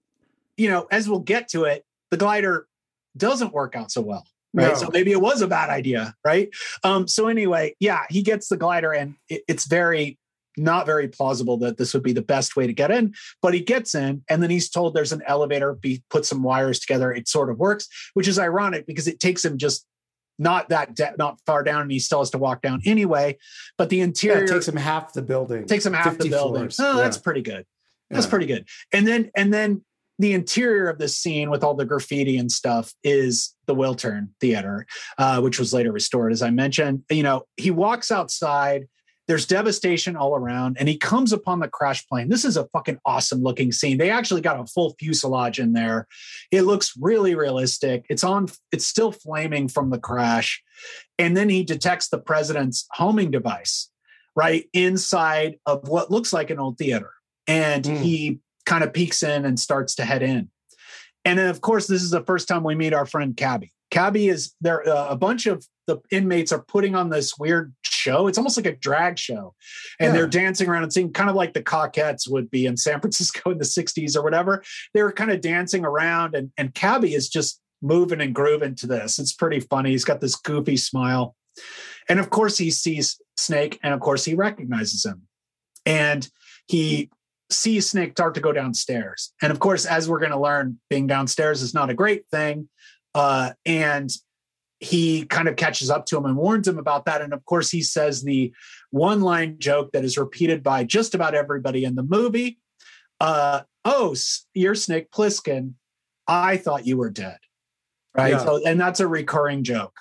you know, as we'll get to it, the glider doesn't work out so well right? No. So maybe it was a bad idea, right? Um, so anyway, yeah, he gets the glider, and it, it's very not very plausible that this would be the best way to get in, but he gets in, and then he's told there's an elevator. Be put some wires together. It sort of works, which is ironic because it takes him just not that de- not far down, and he still has to walk down anyway. But the interior yeah, takes him half the building. Takes him half the building. Floors. Oh, yeah. that's pretty good. That's yeah. pretty good. And then and then the interior of this scene with all the graffiti and stuff is the Wiltern Theater, uh, which was later restored, as I mentioned. You know, he walks outside. There's devastation all around, and he comes upon the crash plane. This is a fucking awesome looking scene. They actually got a full fuselage in there. It looks really realistic. It's on. It's still flaming from the crash, and then he detects the president's homing device right inside of what looks like an old theater, and mm. he kind of peeks in and starts to head in. And then, of course, this is the first time we meet our friend Cabby. Cabby is there. Uh, a bunch of the inmates are putting on this weird show. It's almost like a drag show, and yeah. they're dancing around and singing, kind of like the Cockettes would be in San Francisco in the '60s or whatever. They were kind of dancing around, and and Cabby is just moving and grooving to this. It's pretty funny. He's got this goofy smile, and of course, he sees Snake, and of course, he recognizes him, and he see Snake start to go downstairs. And of course, as we're going to learn, being downstairs is not a great thing. Uh, and he kind of catches up to him and warns him about that. And of course, he says the one line joke that is repeated by just about everybody in the movie uh, Oh, you're Snake Plissken. I thought you were dead. Right. Yeah. So, and that's a recurring joke.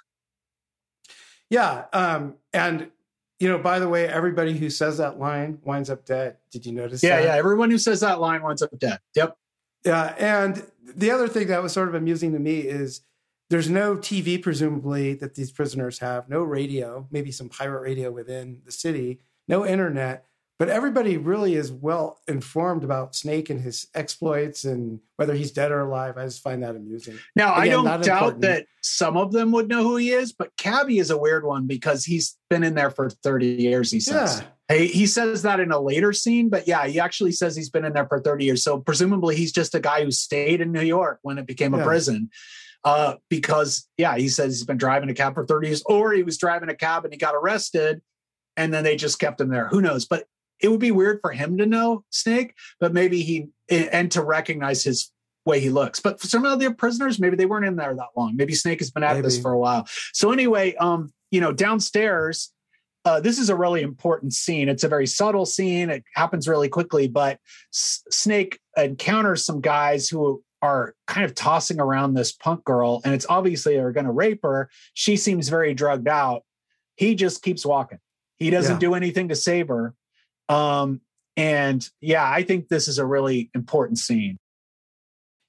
Yeah. Um, and you know, by the way, everybody who says that line winds up dead. Did you notice yeah, that? Yeah, Everyone who says that line winds up dead. Yep. Yeah. And the other thing that was sort of amusing to me is there's no TV, presumably, that these prisoners have, no radio, maybe some pirate radio within the city, no internet but everybody really is well informed about Snake and his exploits and whether he's dead or alive. I just find that amusing. Now, Again, I don't doubt important. that some of them would know who he is, but Cabby is a weird one because he's been in there for 30 years, he says. Yeah. Hey, he says that in a later scene, but yeah, he actually says he's been in there for 30 years. So presumably he's just a guy who stayed in New York when it became a prison. Uh, because yeah, he says he's been driving a cab for 30 years, or he was driving a cab and he got arrested and then they just kept him there. Who knows? But it would be weird for him to know Snake, but maybe he and to recognize his way he looks. But for some of the prisoners, maybe they weren't in there that long. Maybe Snake has been at maybe. this for a while. So anyway, um, you know, downstairs, uh, this is a really important scene. It's a very subtle scene. It happens really quickly, but S- Snake encounters some guys who are kind of tossing around this punk girl, and it's obviously they're going to rape her. She seems very drugged out. He just keeps walking. He doesn't yeah. do anything to save her. Um, and yeah, I think this is a really important scene.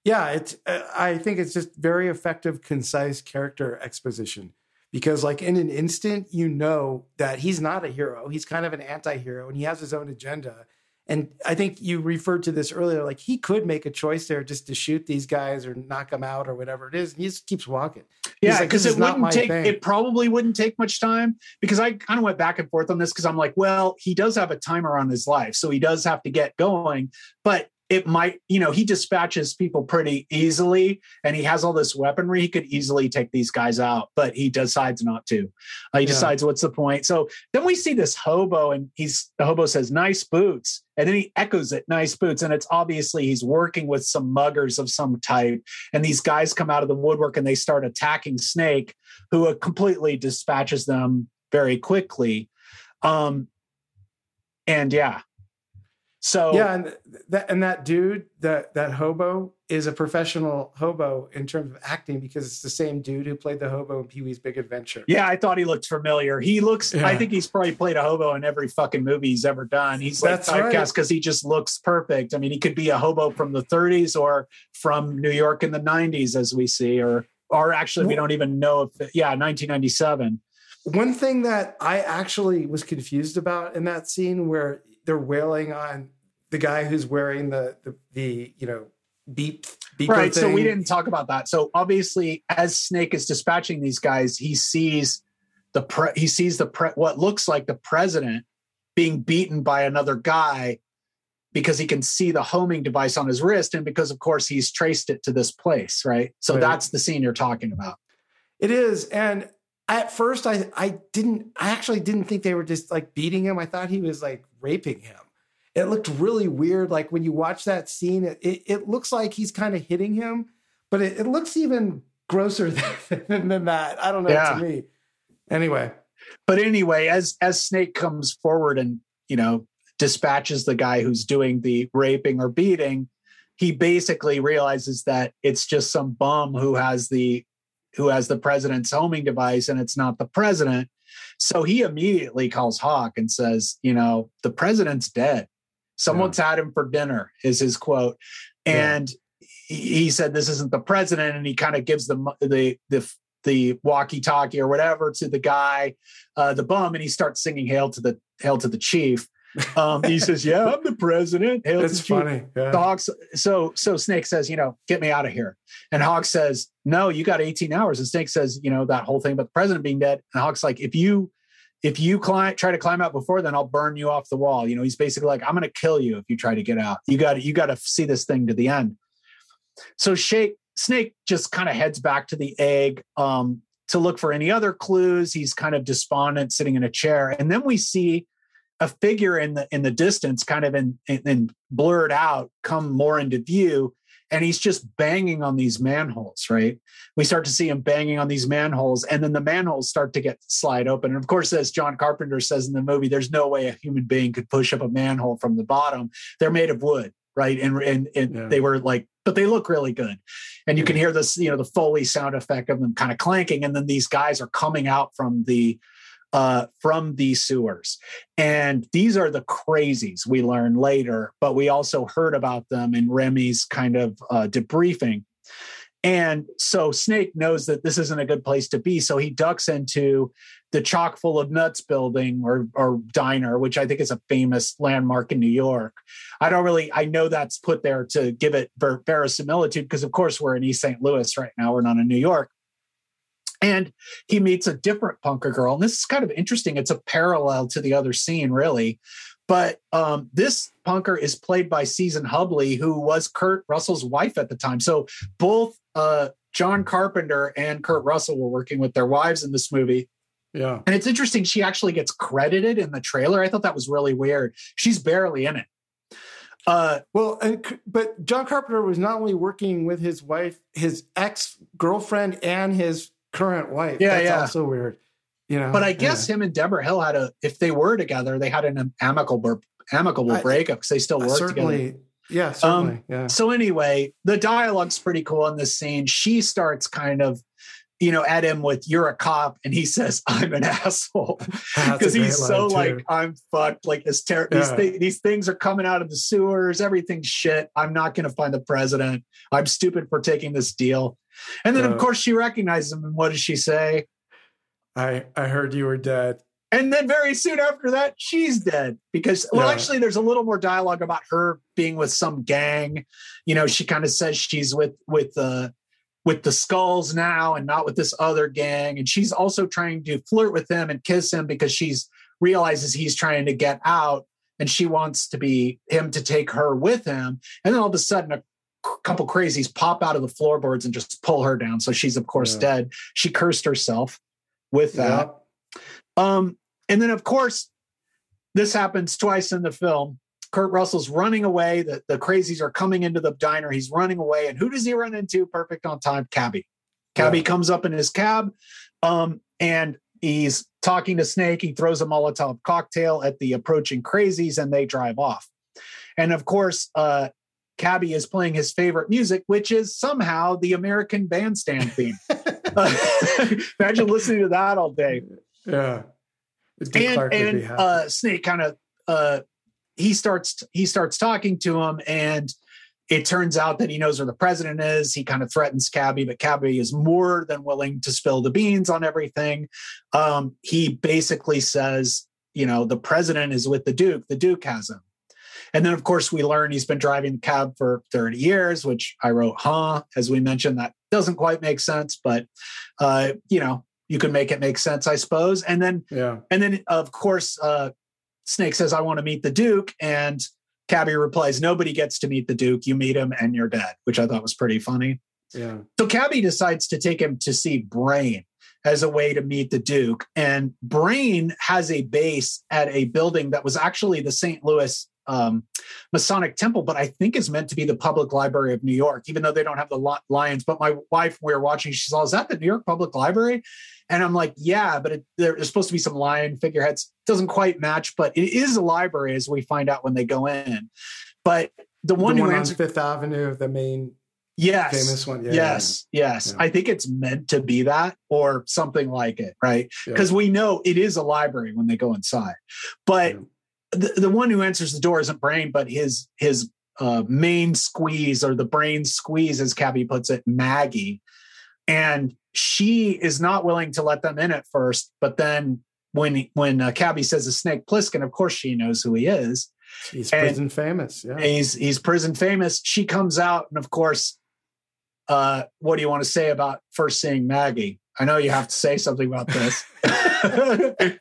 Yeah, it's. Uh, I think it's just very effective, concise character exposition because, like, in an instant, you know that he's not a hero. He's kind of an anti-hero, and he has his own agenda. And I think you referred to this earlier. Like, he could make a choice there just to shoot these guys or knock them out or whatever it is. And he just keeps walking. Yeah, because like, it wouldn't take. Thing. It probably wouldn't take much time because I kind of went back and forth on this because I'm like, well, he does have a timer on his life, so he does have to get going. But it might, you know, he dispatches people pretty easily and he has all this weaponry. He could easily take these guys out, but he decides not to. Uh, he yeah. decides what's the point. So then we see this hobo and he's the hobo says, nice boots. And then he echoes it, nice boots. And it's obviously he's working with some muggers of some type. And these guys come out of the woodwork and they start attacking Snake, who uh, completely dispatches them very quickly. Um, and yeah, so yeah, and that and that dude, that that hobo, is a professional hobo in terms of acting because it's the same dude who played the hobo in Pee Wee's Big Adventure. Yeah, I thought he looked familiar. He looks. Yeah. I think he's probably played a hobo in every fucking movie he's ever done. He's like That's typecast because right. he just looks perfect. I mean, he could be a hobo from the 30s or from New York in the 90s, as we see, or or actually, we don't even know if. Yeah, 1997. One thing that I actually was confused about in that scene where they're wailing on the guy who's wearing the the, the you know beep beep. right thing. so we didn't talk about that so obviously as snake is dispatching these guys he sees the pre- he sees the pre- what looks like the president being beaten by another guy because he can see the homing device on his wrist and because of course he's traced it to this place right so right. that's the scene you're talking about it is and at first i i didn't i actually didn't think they were just like beating him i thought he was like raping him it looked really weird. Like when you watch that scene, it, it, it looks like he's kind of hitting him, but it, it looks even grosser than, than, that. I don't know yeah. to me. Anyway. But anyway, as as Snake comes forward and you know dispatches the guy who's doing the raping or beating, he basically realizes that it's just some bum who has the who has the president's homing device and it's not the president. So he immediately calls Hauk and says, you know, the president's dead. Someone's yeah. had him for dinner, is his quote. And yeah. he said, This isn't the president. And he kind of gives the, the, the, the walkie-talkie or whatever to the guy, uh, the bum, and he starts singing "Hail to the Hail to the Chief." Um, he says, "Yeah, I'm the president." Hail That's funny. Yeah. Hawks, so so Snake says, "You know, get me out of here." And Hauk says, "No, you got 18 hours." And Snake says, "You know that whole thing about the president being dead." And Hauk's like, "If you if you climb, try to climb out before, then I'll burn you off the wall. You know, he's basically like, I'm going to kill you if you try to get out. You got you got to see this thing to the end. So Shake Snake just kind of heads back to the egg um, to look for any other clues. He's kind of despondent, sitting in a chair, and then we see a figure in the in the distance, kind of in, in, in blurred out, come more into view, and he's just banging on these manholes, right? We start to see him banging on these manholes, and then the manholes start to get slide open. And of course, as John Carpenter says in the movie, there's no way a human being could push up a manhole from the bottom. They're made of wood, right? And and, and yeah. they were like, but they look really good. And you can hear this, you know, the Foley sound effect of them kind of clanking, and then these guys are coming out from the uh, from these sewers. And these are the crazies we learn later, but we also heard about them in Rehme's kind of uh, debriefing. And so Snake knows that this isn't a good place to be. So he ducks into the chock full of nuts building or, or diner, which I think is a famous landmark in New York. I don't really, I know that's put there to give it ver- verisimilitude because, of course, we're in East St. Louis right now. We're not in New York. And he meets a different punker girl. And this is kind of interesting. It's a parallel to the other scene, really. But um, this punker is played by Season Hubley, who was Kurt Russell's wife at the time. So both uh, John Carpenter and Kurt Russell were working with their wives in this movie. Yeah. And it's interesting. She actually gets credited in the trailer. I thought that was really weird. She's barely in it. Uh, well, and, but John Carpenter was not only working with his wife, his ex girlfriend, and his current wife. Yeah, That's yeah. Also weird. You know. But I guess yeah. him and Debra Hill had a. If they were together, they had an amicable amicable I, breakup because they still work certainly, together. Yeah, certainly. Um, yeah. So anyway, the dialogue's pretty cool in this scene. She starts kind of you know, at him with "You're a cop," and he says, "I'm an asshole," because he's so like, "I'm fucked." Like this, ter- yeah. these, th- these things are coming out of the sewers. Everything's shit. I'm not going to find the president. I'm stupid for taking this deal. And then, of course, she recognizes him. And what does she say? I I heard you were dead. And then very soon after that, she's dead because, well, yeah. actually, there's a little more dialogue about her being with some gang. You know, she kind of says she's with with uh, with the skulls now and not with this other gang. And she's also trying to flirt with him and kiss him because she's realizes he's trying to get out and she wants to be him to take her with him. And then all of a sudden, a couple crazies pop out of the floorboards and just pull her down. So she's of course yeah. dead. She cursed herself with that. Yeah. Um, and then, of course, this happens twice in the film. Kurt Russell's running away. The, the crazies are coming into the diner. He's running away. And who does he run into? Perfect on time, Cabby. Cabby yeah. comes up in his cab um, and he's talking to Snake. He throws a Molotov cocktail at the approaching crazies and they drive off. And of course, uh, Cabby is playing his favorite music, which is somehow the American bandstand theme. imagine listening to that all day. Yeah and, and uh, Snake kind of uh, he starts he starts talking to him, and it turns out that he knows where the president is. He kind of threatens Cabby, but Cabby is more than willing to spill the beans on everything. Um, he basically says, you know, the president is with the Duke. The Duke has him. And then, of course, we learn he's been driving the cab for 30 years, which I wrote, huh? As we mentioned, that doesn't quite make sense, but, uh, you know, you can make it make sense, I suppose. And then, yeah. And then, of course, uh, Snake says, "I want to meet the Duke," and Cabby replies, "Nobody gets to meet the Duke. You meet him, and you're dead," which I thought was pretty funny. Yeah. So Cabby decides to take him to see Brain as a way to meet the Duke, and Brain has a base at a building that was actually the St. Louis um, Masonic Temple, but I think is meant to be the Public Library of New York, even though they don't have the lions. But my wife, we were watching, she saw, is that the New York Public Library? And I'm like, yeah, but it, there's supposed to be some lion figureheads. Doesn't quite match, but it is a library as we find out when they go in. But the one, the one who answered Fifth Avenue, the main yes famous one yeah, yes yes yeah. i think it's meant to be that or something like it right because yeah. we know it is a library when they go inside but the, the one who answers the door isn't brain but his his uh, main squeeze or the brain squeeze as cabby puts it maggie and she is not willing to let them in at first but then when when uh, cabby says a snake Plissken, of course she knows who he is. He's prison famous yeah. he's he's prison famous. She comes out and of course uh what do you want to say about first seeing maggie? I know you have to say something about this.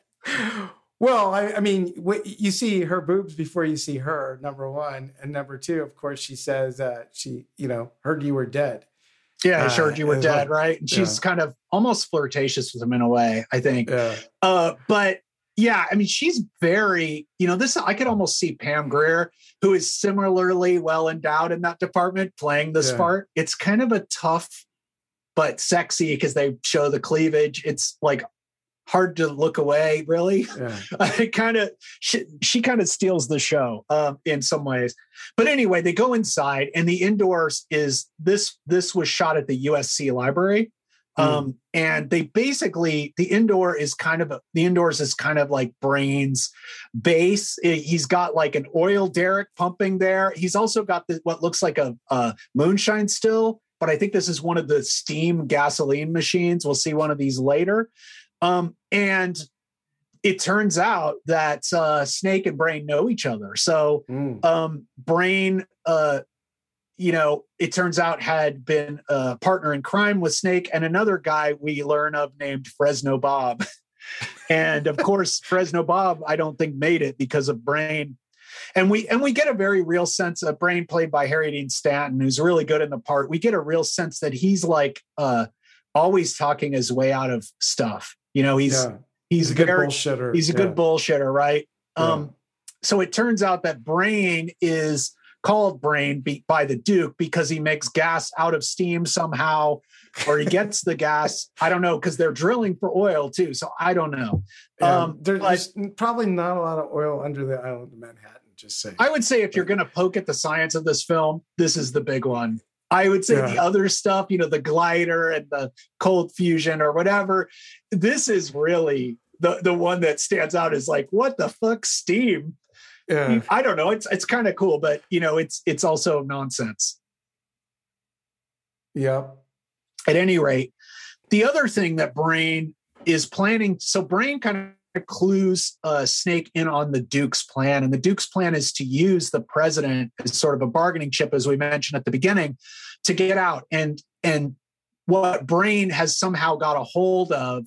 Well I, I mean you see her boobs before you see her number one. And number two of course she says uh she you know heard you were dead yeah, I heard you were dead, like, right? And she's yeah. kind of almost flirtatious with him in a way, I think. Yeah. Uh, but yeah, I mean, she's very, you know, this I could almost see Pam Grier, who is similarly well endowed in that department, playing this yeah. part. It's kind of a tough but sexy because they show the cleavage. It's like hard to look away really. Yeah. it kind of she, she kind of steals the show um, in some ways. But anyway they go inside and the indoors is this this was shot at the usc library mm. um, and they basically the indoor is kind of the indoors is kind of like brains base. He's got like an oil derrick pumping there. He's also got the, what looks like a, a moonshine still but i think this is one of the steam gasoline machines. We'll see one of these later um, and it turns out that uh, Snake and Brain know each other. So mm. um, Brain, uh, you know, it turns out had been a partner in crime with Snake and another guy we learn of named Fresno Bob. and of course, Fresno Bob, I don't think made it because of Brain. And we and we get a very real sense of Brain played by Harry Dean Stanton, who's really good in the part. We get a real sense that he's like uh, always talking his way out of stuff you know, he's yeah. he's, he's, a very, good bullshitter. He's a yeah. good bullshitter, right? Yeah. Um, so it turns out that Brain is called Brain be, by the Duke because he makes gas out of steam somehow, or he gets the gas. I don't know because they're drilling for oil too. So I don't know. Um, there's but, probably not a lot of oil under the island of Manhattan. Just say. I would say if you're going to poke at the science of this film, this is the big one. I would say yeah. the other stuff, you know, the glider and the cold fusion or whatever, this is really the the one that stands out is like, what the fuck, steam? Yeah. I don't know. It's it's kind of cool, but you know, it's it's also nonsense. Yeah. At any rate, the other thing that Brain is planning, so Brain kind of clues uh, Snake in on the Duke's plan, and the Duke's plan is to use the president as sort of a bargaining chip, as we mentioned at the beginning, to get out. And and what Brain has somehow got a hold of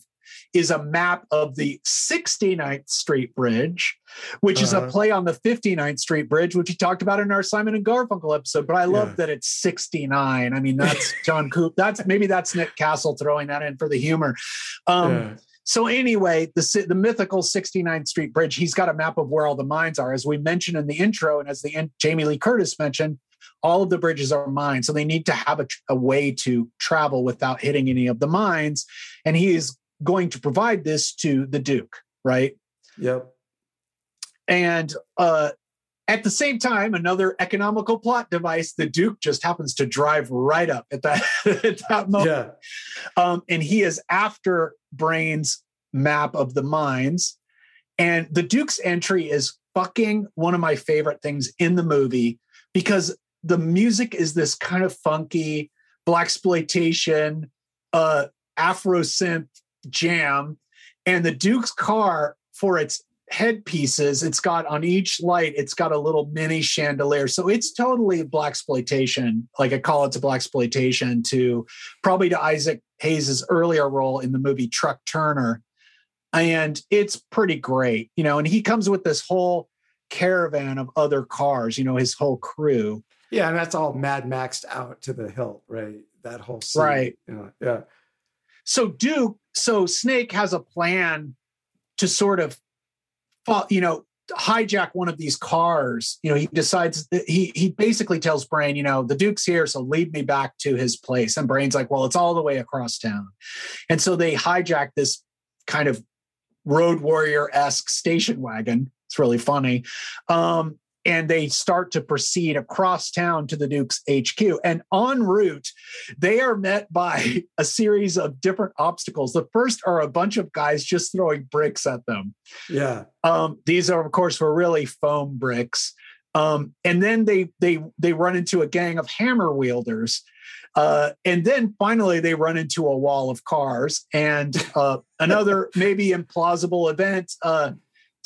is a map of the 69th Street Bridge, which uh-huh. is a uh-huh. play on the 59th Street Bridge, which we talked about in our Simon and Garfunkel episode. But I love yeah. that it's 69. I mean, that's John Coop. That's maybe that's Nick Castle throwing that in for the humor. Um, yeah. So anyway, the the mythical 69th Street Bridge, he's got a map of where all the mines are, as we mentioned in the intro, and as the Jamie Lee Curtis mentioned. All of the bridges are mines, so they need to have a, a way to travel without hitting any of the mines. And he is going to provide this to the Duke, right? Yep. And uh, at the same time, another economical plot device, the Duke just happens to drive right up at that, at that moment. Yeah. Um, and he is after Brain's map of the mines. And the Duke's entry is fucking one of my favorite things in the movie because the music is this kind of funky blaxploitation, uh, Afro synth jam. And the Duke's car, for its headpieces, it's got on each light, it's got a little mini chandelier. So it's totally blaxploitation. Like I call it to blaxploitation to probably to Isaac Hayes's earlier role in the movie Truck Turner. And it's pretty great, you know, and he comes with this whole caravan of other cars, you know, his whole crew. Yeah, and that's all Mad Maxed out to the hilt, right? That whole scene. Right. You know, yeah. So Duke, so Snake has a plan to sort of, you know, hijack one of these cars. You know, he decides he he basically tells Brain, you know, the Duke's here, so lead me back to his place. And Brain's like, well, it's all the way across town. And so they hijack this kind of road warrior esque station wagon. It's really funny. Um, and they start to proceed across town to the Duke's HQ. And en route, they are met by a series of different obstacles. The first are a bunch of guys just throwing bricks at them. Yeah. Um, these are, of course, were really foam bricks. Um, and then they they they run into a gang of hammer wielders. Uh, and then finally, they run into a wall of cars. And uh, another maybe implausible event uh,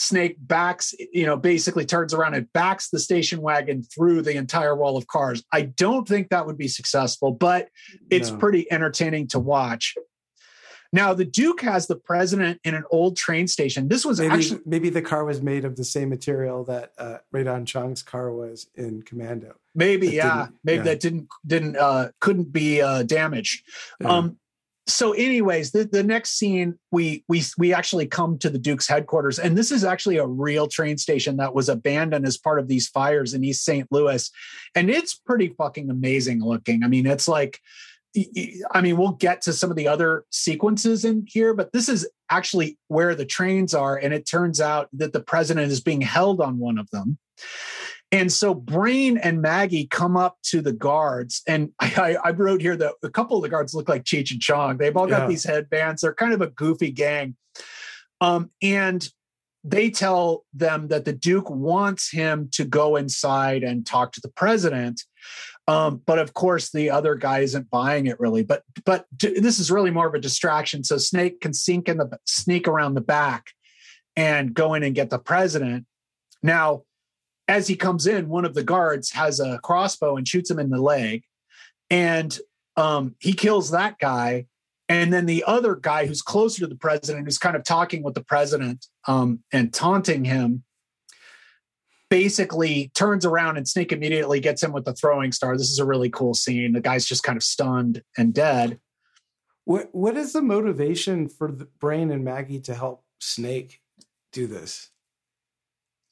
Snake backs, you know, basically turns around and backs the station wagon through the entire wall of cars. I don't think that would be successful, but it's no. pretty entertaining to watch. Now, the Duke has the president in an old train station. This was maybe, actually maybe the car was made of the same material that uh, Rae Chong's car was in Commando. Maybe, yeah, maybe yeah. that didn't didn't uh, couldn't be uh, damaged. Yeah. Um, so anyways the, the next scene we we we actually come to the duke's headquarters and this is actually a real train station that was abandoned as part of these fires in east st louis and it's pretty fucking amazing looking. I mean it's like i mean we'll get to some of the other sequences in here but this is actually where the trains are and it turns out that the president is being held on one of them and so Brain and Maggie come up to the guards, and I, I wrote here that a couple of the guards look like Cheech and Chong. They've all got yeah. these headbands. They're kind of a goofy gang. Um, and they tell them that the Duke wants him to go inside and talk to the president. Um, but of course, the other guy isn't buying it really. But but this is really more of a distraction. So Snake can sneak in the sneak around the back and go in and get the president. Now, as he comes in, one of the guards has a crossbow and shoots him in the leg. And um, he kills that guy. And then the other guy who's closer to the president, who's kind of talking with the president um, and taunting him, basically turns around and Snake immediately gets him with the throwing star. This is a really cool scene. The guy's just kind of stunned and dead. What What is the motivation for the Brain and Maggie to help Snake do this?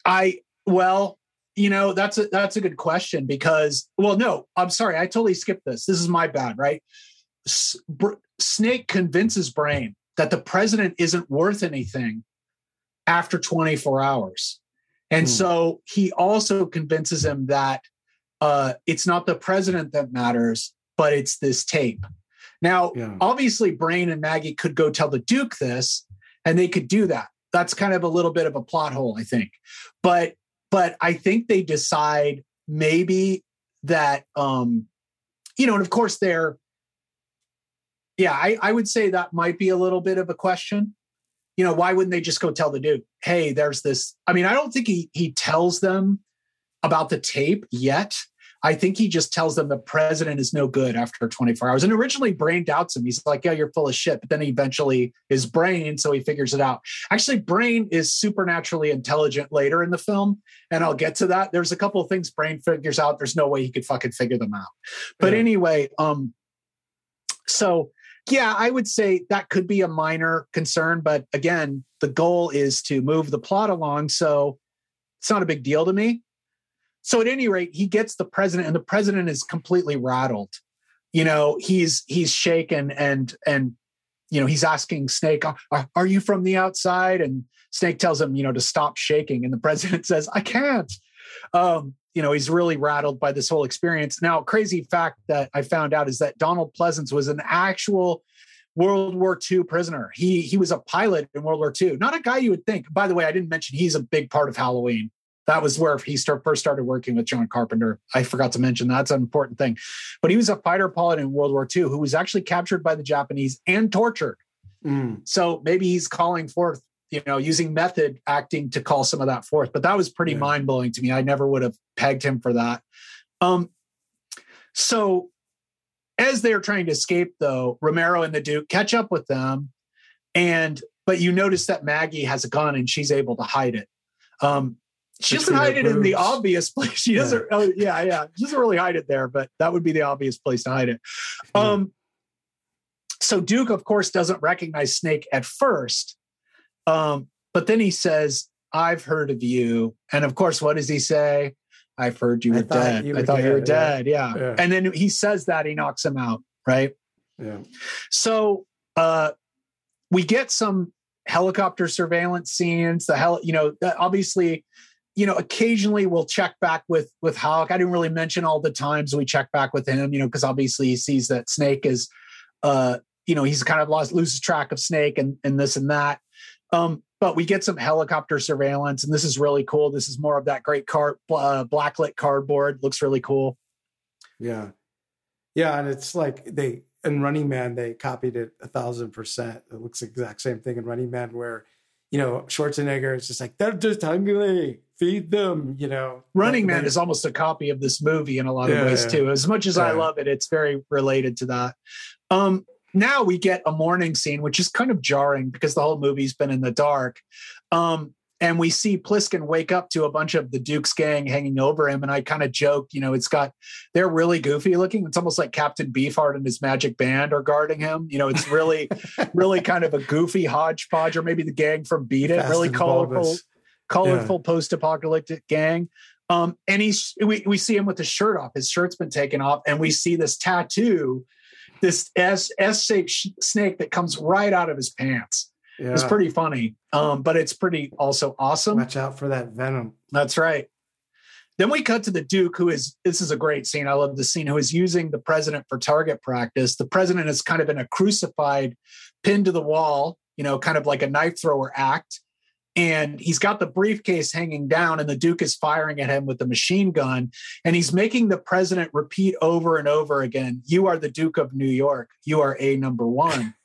I well, you know that's a that's a good question because well no i'm sorry i totally skipped this this is my bad right S- Br- snake convinces brain that the president isn't worth anything after 24 hours and mm. so he also convinces him that uh, it's not the president that matters, but it's this tape. Now, yeah. obviously, Brain and Maggie could go tell the Duke this, and they could do that. That's kind of a little bit of a plot hole, I think. But but I think they decide maybe that um, you know, and of course they're yeah, I, I would say that might be a little bit of a question. You know, why wouldn't they just go tell the Duke, hey, there's this? I mean, I don't think he he tells them about the tape yet. I think he just tells them the president is no good after 24 hours. And originally, Brain doubts him. He's like, yeah, you're full of shit. But then eventually his brain, so he figures it out. Actually, Brain is supernaturally intelligent later in the film. And I'll get to that. There's a couple of things Brain figures out. There's no way he could fucking figure them out. But yeah. anyway, um, so yeah, I would say that could be a minor concern. But again, the goal is to move the plot along. So it's not a big deal to me. So at any rate, he gets the president, and the president is completely rattled. You know, he's he's shaken and and you know he's asking Snake, are, "Are you from the outside?" And Snake tells him, you know, to stop shaking, and the president says, "I can't." Um, you know, he's really rattled by this whole experience. Now, crazy fact that I found out is that Donald Pleasence was an actual World War II prisoner. He he was a pilot in World War II. Not a guy you would think. By the way, I didn't mention he's a big part of Halloween that was where he start, first started working with John Carpenter. I forgot to mention that's an important thing. But he was a fighter pilot in World War II who was actually captured by the Japanese and tortured. Mm. So maybe he's calling forth, you know, using method acting to call some of that forth. But that was pretty yeah. mind blowing to me. I never would have pegged him for that. Um, so as they're trying to escape, though, Romero and the Duke catch up with them, and but you notice that Maggie has a gun and she's able to hide it. Um, she doesn't hide it in the obvious place. She doesn't. Yeah. Oh, yeah, yeah. She doesn't really hide it there, but that would be the obvious place to hide it. Yeah. Um, so Duke, of course, doesn't recognize Snake at first, um, but then he says, "I've heard of you." And of course, what does he say? I've heard you were dead. You were I thought dead, you were dead. Yeah. yeah. And then he says that he knocks him out. Right. Yeah. So uh, we get some helicopter surveillance scenes. The hell, you know, obviously you know, occasionally we'll check back with with Hauk. I didn't really mention all the times we check back with him, you know, because obviously he sees that Snake is, uh, you know, he's kind of lost loses track of Snake and and this and that. Um, but we get some helicopter surveillance, and this is really cool. This is more of that great car uh, blacklit cardboard. Looks really cool. Yeah, yeah, and it's like they in Running Man they copied it a thousand percent. It looks the exact same thing in Running Man where you know, Schwarzenegger is just like, they're just hungry, feed them, you know. Running Man is almost a copy of this movie in a lot of yeah, ways, too. As much as yeah. I love it, it's very related to that. Um, now we get a morning scene, which is kind of jarring because the whole movie's been in the dark. Um, and we see Plissken wake up to a bunch of the Duke's gang hanging over him. And I kind of joke, you know, it's got they're really goofy looking. It's almost like Captain Beefheart and his magic band are guarding him. You know, it's really, really kind of a goofy hodgepodge, or maybe the gang from Beat It, Fast really colorful, colorful yeah. post-apocalyptic gang. Um, and he's we, we see him with his shirt off. His shirt's been taken off, and we see this tattoo, this S S shaped snake that comes right out of his pants. Yeah. It's pretty funny, um, but it's pretty also awesome. Watch out for that venom. That's right. Then we cut to the Duke, who is this is a great scene. I love the scene. Who is using the president for target practice? The president is kind of in a crucified, pinned to the wall, you know, kind of like a knife thrower act. And he's got the briefcase hanging down, and the Duke is firing at him with the machine gun. And he's making the president repeat over and over again You are the Duke of New York. You are a number one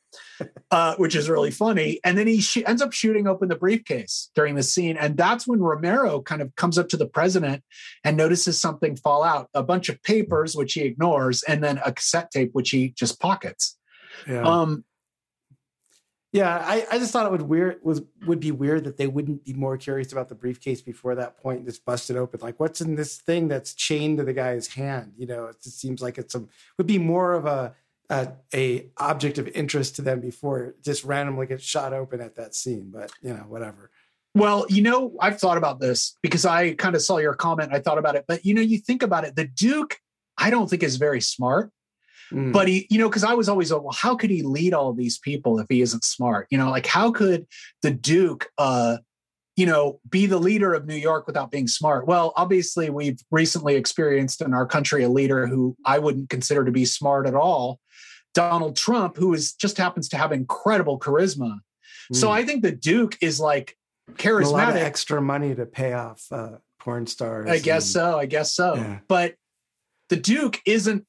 uh, which is really funny. And then he sh- ends up shooting open the briefcase during the scene. And that's when Romero kind of comes up to the president and notices something fall out a bunch of papers, which he ignores, and then a cassette tape, which he just pockets. Yeah. Um, yeah, I, I just thought it would weird was would be weird that they wouldn't be more curious about the briefcase before that point and just bust it open. Like, what's in this thing that's chained to the guy's hand? You know, it just seems like it's a would be more of a a, a object of interest to them before it just randomly gets shot open at that scene. But you know, whatever. Well, you know, I've thought about this because I kind of saw your comment. I thought about it, but you know, you think about it. The Duke, I don't think is very smart. Mm. But he, you know, because I was always, well, how could he lead all these people if he isn't smart? You know, like how could the Duke uh you know, be the leader of New York without being smart? Well, obviously, we've recently experienced in our country a leader who I wouldn't consider to be smart at all, Donald Trump, who is just happens to have incredible charisma. Mm. So. I think the Duke is like charismatic. A lot of extra money to pay off uh, porn stars. I guess and, so. I guess so. Yeah. But the Duke isn't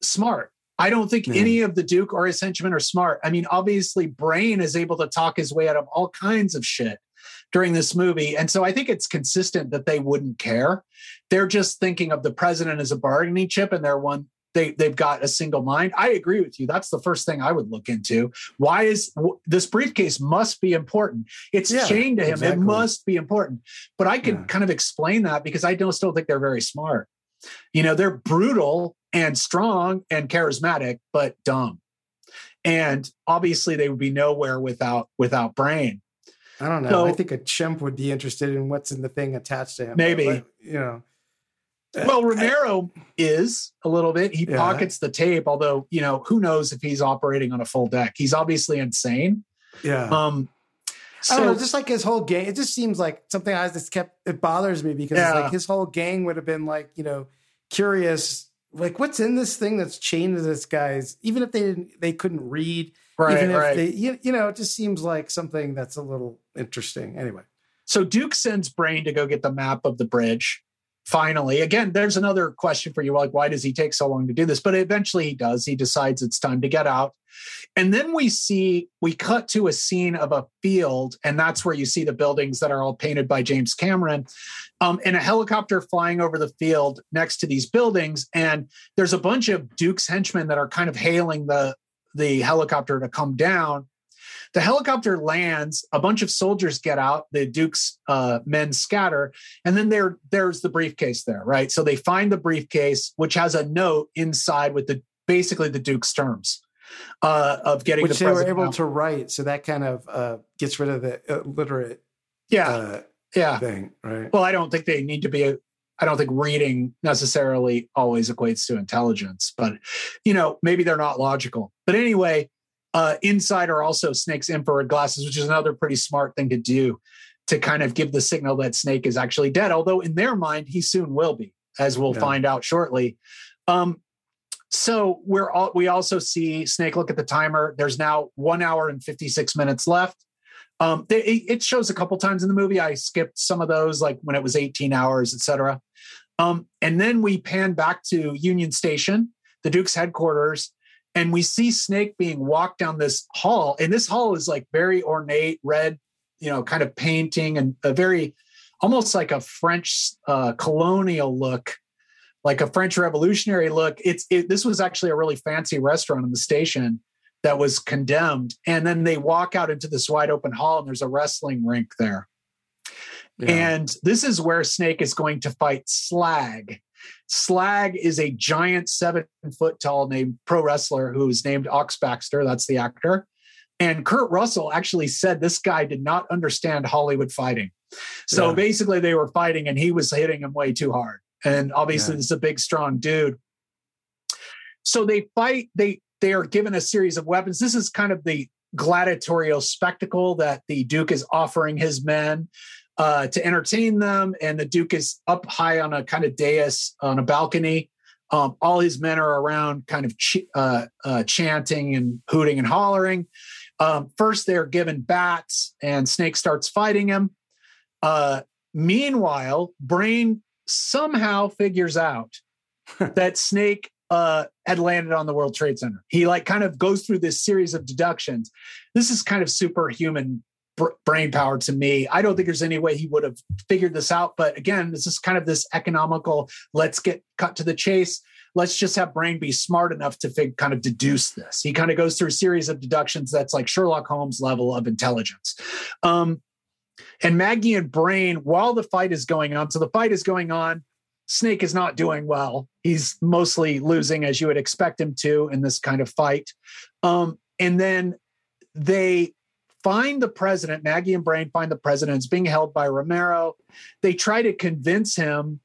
smart. I don't think any of the Duke or his henchmen are smart. I mean, obviously, Brain is able to talk his way out of all kinds of shit during this movie. And so I think it's consistent that they wouldn't care. They're just thinking of the president as a bargaining chip and they're one they they've got a single mind. I agree with you. That's the first thing I would look into. Why is this briefcase must be important? It's yeah, chained to him. Exactly. It must be important. But I can yeah. kind of explain that because I don't still think they're very smart. You know, they're brutal and strong and charismatic, but dumb. And obviously they would be nowhere without without brain. I don't know. So, I think a chimp would be interested in what's in the thing attached to him. Maybe. But, you know. Well, Romero I, is a little bit. He yeah. pockets the tape, although, you know, who knows if he's operating on a full deck. He's obviously insane. Yeah. Um so, I don't know, just like his whole gang, it just seems like something I just kept it bothers me because yeah. like his whole gang would have been like, you know, curious like what's in this thing that's chained to this guy's even if they didn't they couldn't read right even if right. they you, you know it just seems like something that's a little interesting anyway so duke sends brain to go get the map of the bridge finally again there's another question for you like why does he take so long to do this? But eventually he does. He decides it's time to get out. And then we see we cut to a scene of a field and that's where you see the buildings that are all painted by james cameron um, and a helicopter flying over the field next to these buildings. And there's a bunch of duke's henchmen that are kind of hailing the the helicopter to come down the helicopter lands, a bunch of soldiers get out, the Duke's uh, men scatter, and then there, there's the briefcase there, right? So they find the briefcase, which has a note inside with the basically the Duke's terms uh, of getting which the they were able out. to write. So that kind of uh, gets rid of the illiterate, yeah, uh, yeah thing, right? Well, I don't think they need to be. I don't think reading necessarily always equates to intelligence, but you know, maybe they're not logical. But anyway, uh, inside are also Snake's infrared glasses, which is another pretty smart thing to do to kind of give the signal that Snake is actually dead. Although in their mind, he soon will be, as we'll yeah. find out shortly. Um, so we're all, we also see Snake look at the timer. There's now one hour and 56 minutes left. Um, they, it shows a couple times in the movie. I skipped some of those, like when it was 18 hours, etc. Um, and then we pan back to Union Station, the Duke's headquarters, and we see Snake being walked down this hall. And this hall is like very ornate, red, you know, kind of painting and a very almost like a French uh, colonial look, like a French revolutionary look. It's it, this was actually a really fancy restaurant in the station that was condemned. And then they walk out into this wide open hall, and there's a wrestling rink there. Yeah. And this is where Snake is going to fight Slag. Slag is a giant seven foot tall named pro wrestler who's named Ox Baxter. That's the actor. And Kurt Russell actually said this guy did not understand Hollywood fighting. So yeah. basically, they were fighting and he was hitting him way too hard. And obviously, yeah. this is a big, strong dude. So they fight, they they are given a series of weapons. This is kind of the gladiatorial spectacle that the Duke is offering his men uh, to entertain them. And the Duke is up high on a kind of dais on a balcony. Um, all his men are around, kind of ch- uh, uh, chanting and hooting and hollering. Um, first, they're given bats, and Snake starts fighting him. Uh, meanwhile, Brain somehow figures out that Snake uh, had landed on the World Trade Center. He like kind of goes through this series of deductions. This is kind of superhuman brain power to me. I don't think there's any way he would have figured this out. But again, this is kind of this economical, let's get cut to the chase. Let's just have brain be smart enough to fig- kind of deduce this. He kind of goes through a series of deductions that's like Sherlock Holmes level of intelligence. Um, and Maggie and Brain, while the fight is going on, so the fight is going on, Snake is not doing well. He's mostly losing as you would expect him to in this kind of fight. Um, and then they find the president, Maggie and Brain find the president is being held by Romero. They try to convince him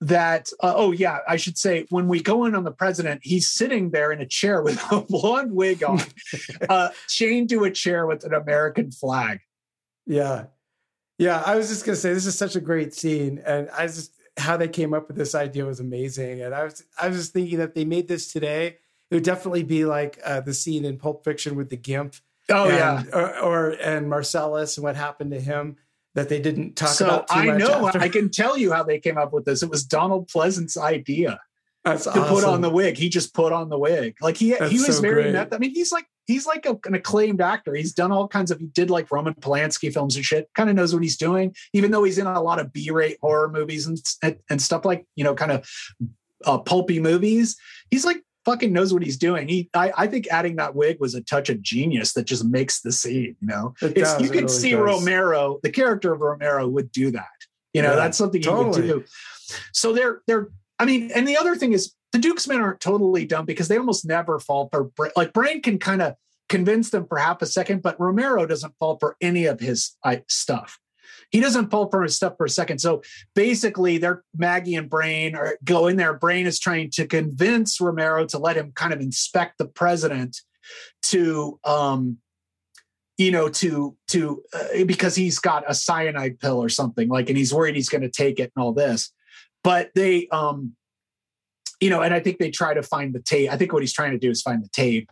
that, uh, oh, yeah, I should say, when we go in on the president, he's sitting there in a chair with a blonde wig on, uh, chained to a chair with an American flag. Yeah. Yeah, I was just gonna say this is such a great scene, and I just how they came up with this idea was amazing. And I was I was just thinking that they made this today, it would definitely be like uh, the scene in Pulp Fiction with the gimp. Oh and, yeah, or, or, and Marcellus and what happened to him that they didn't talk so about. I know after. I can tell you how they came up with this. It was Donald Pleasence's idea. That's to awesome. put on the wig. He just put on the wig. Like he That's he was so very meth. I mean, he's like he's like a, an acclaimed actor. He's done all kinds of. He did like Roman Polanski films and shit. Kind of knows what he's doing, even though he's in a lot of B-rate horror movies and and, and stuff like you know, kind of uh, pulpy movies. He's like fucking knows what he's doing. He I, I think adding that wig was a touch of genius that just makes the scene. You know, It it's, does, you it can really see does. Romero. The character of Romero would do that. You know, Yeah, that's something he would do. So they're they're. I mean, and the other thing is the Duke's men aren't totally dumb because they almost never fall for like Brain can kind of convince them for half a second, but Romero doesn't fall for any of his I, stuff. He doesn't pull from his stuff for a second. So basically, they're Maggie and Brain are go in there. Brain is trying to convince Romero to let him kind of inspect the president to um you know to to uh, because he's got a cyanide pill or something like and he's worried he's going to take it and all this but they um you know and i think they try to find the tape i think what he's trying to do is find the tape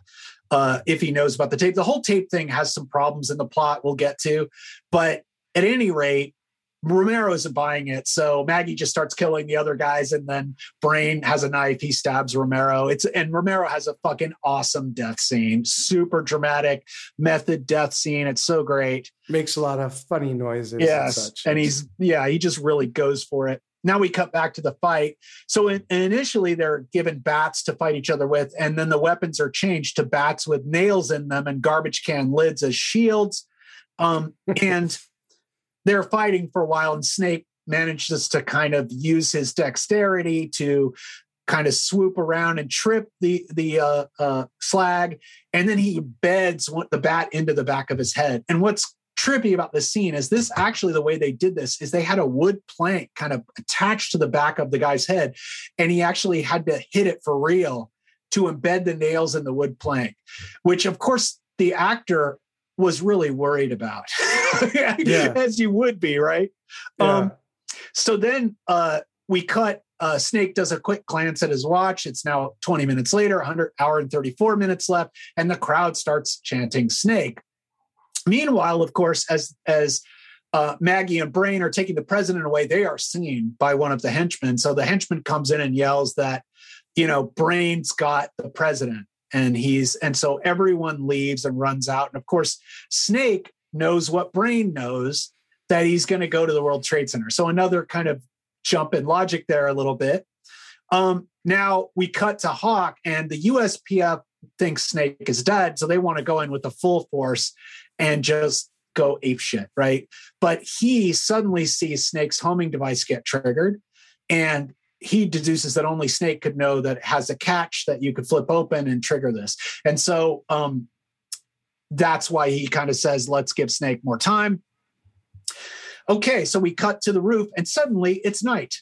uh if he knows about the tape the whole tape thing has some problems in the plot we'll get to but at any rate Romero isn't buying it. So Maggie just starts killing the other guys, and then Brain has a knife. He stabs Romero. It's and Romero has a fucking awesome death scene, super dramatic method death scene. It's so great. Makes a lot of funny noises. Yes, and, such. and he's yeah, he just really goes for it. Now we cut back to the fight. So in, initially they're given bats to fight each other with, and then the weapons are changed to bats with nails in them and garbage can lids as shields. Um, and they're fighting for a while, and Snake manages to kind of use his dexterity to kind of swoop around and trip the the uh, uh, slag, and then he beds the bat into the back of his head. And what's trippy about this scene is this actually the way they did this is they had a wood plank kind of attached to the back of the guy's head, and he actually had to hit it for real to embed the nails in the wood plank, which of course the actor was really worried about Yeah. as you would be right Yeah. um so then uh we cut uh snake does a quick glance at his watch it's now 20 minutes later 100 hour and 34 minutes left and the crowd starts chanting snake meanwhile of course as as uh, Maggie and Brain are taking the president away. They are seen by one of the henchmen. So the henchman comes in and yells that, you know, Brain's got the president, and he's and so everyone leaves and runs out. And of course, Snake knows what Brain knows that he's going to go to the World Trade Center. So another kind of jump in logic there a little bit. Um, now we cut to Hauk, and the USPF thinks Snake is dead, so they want to go in with the full force and just go ape shit, right? But he suddenly sees Snake's homing device get triggered, and he deduces that only Snake could know that it has a catch that you could flip open and trigger this. And so um, that's why he kind of says, let's give Snake more time. Okay, so we cut to the roof, and suddenly it's night.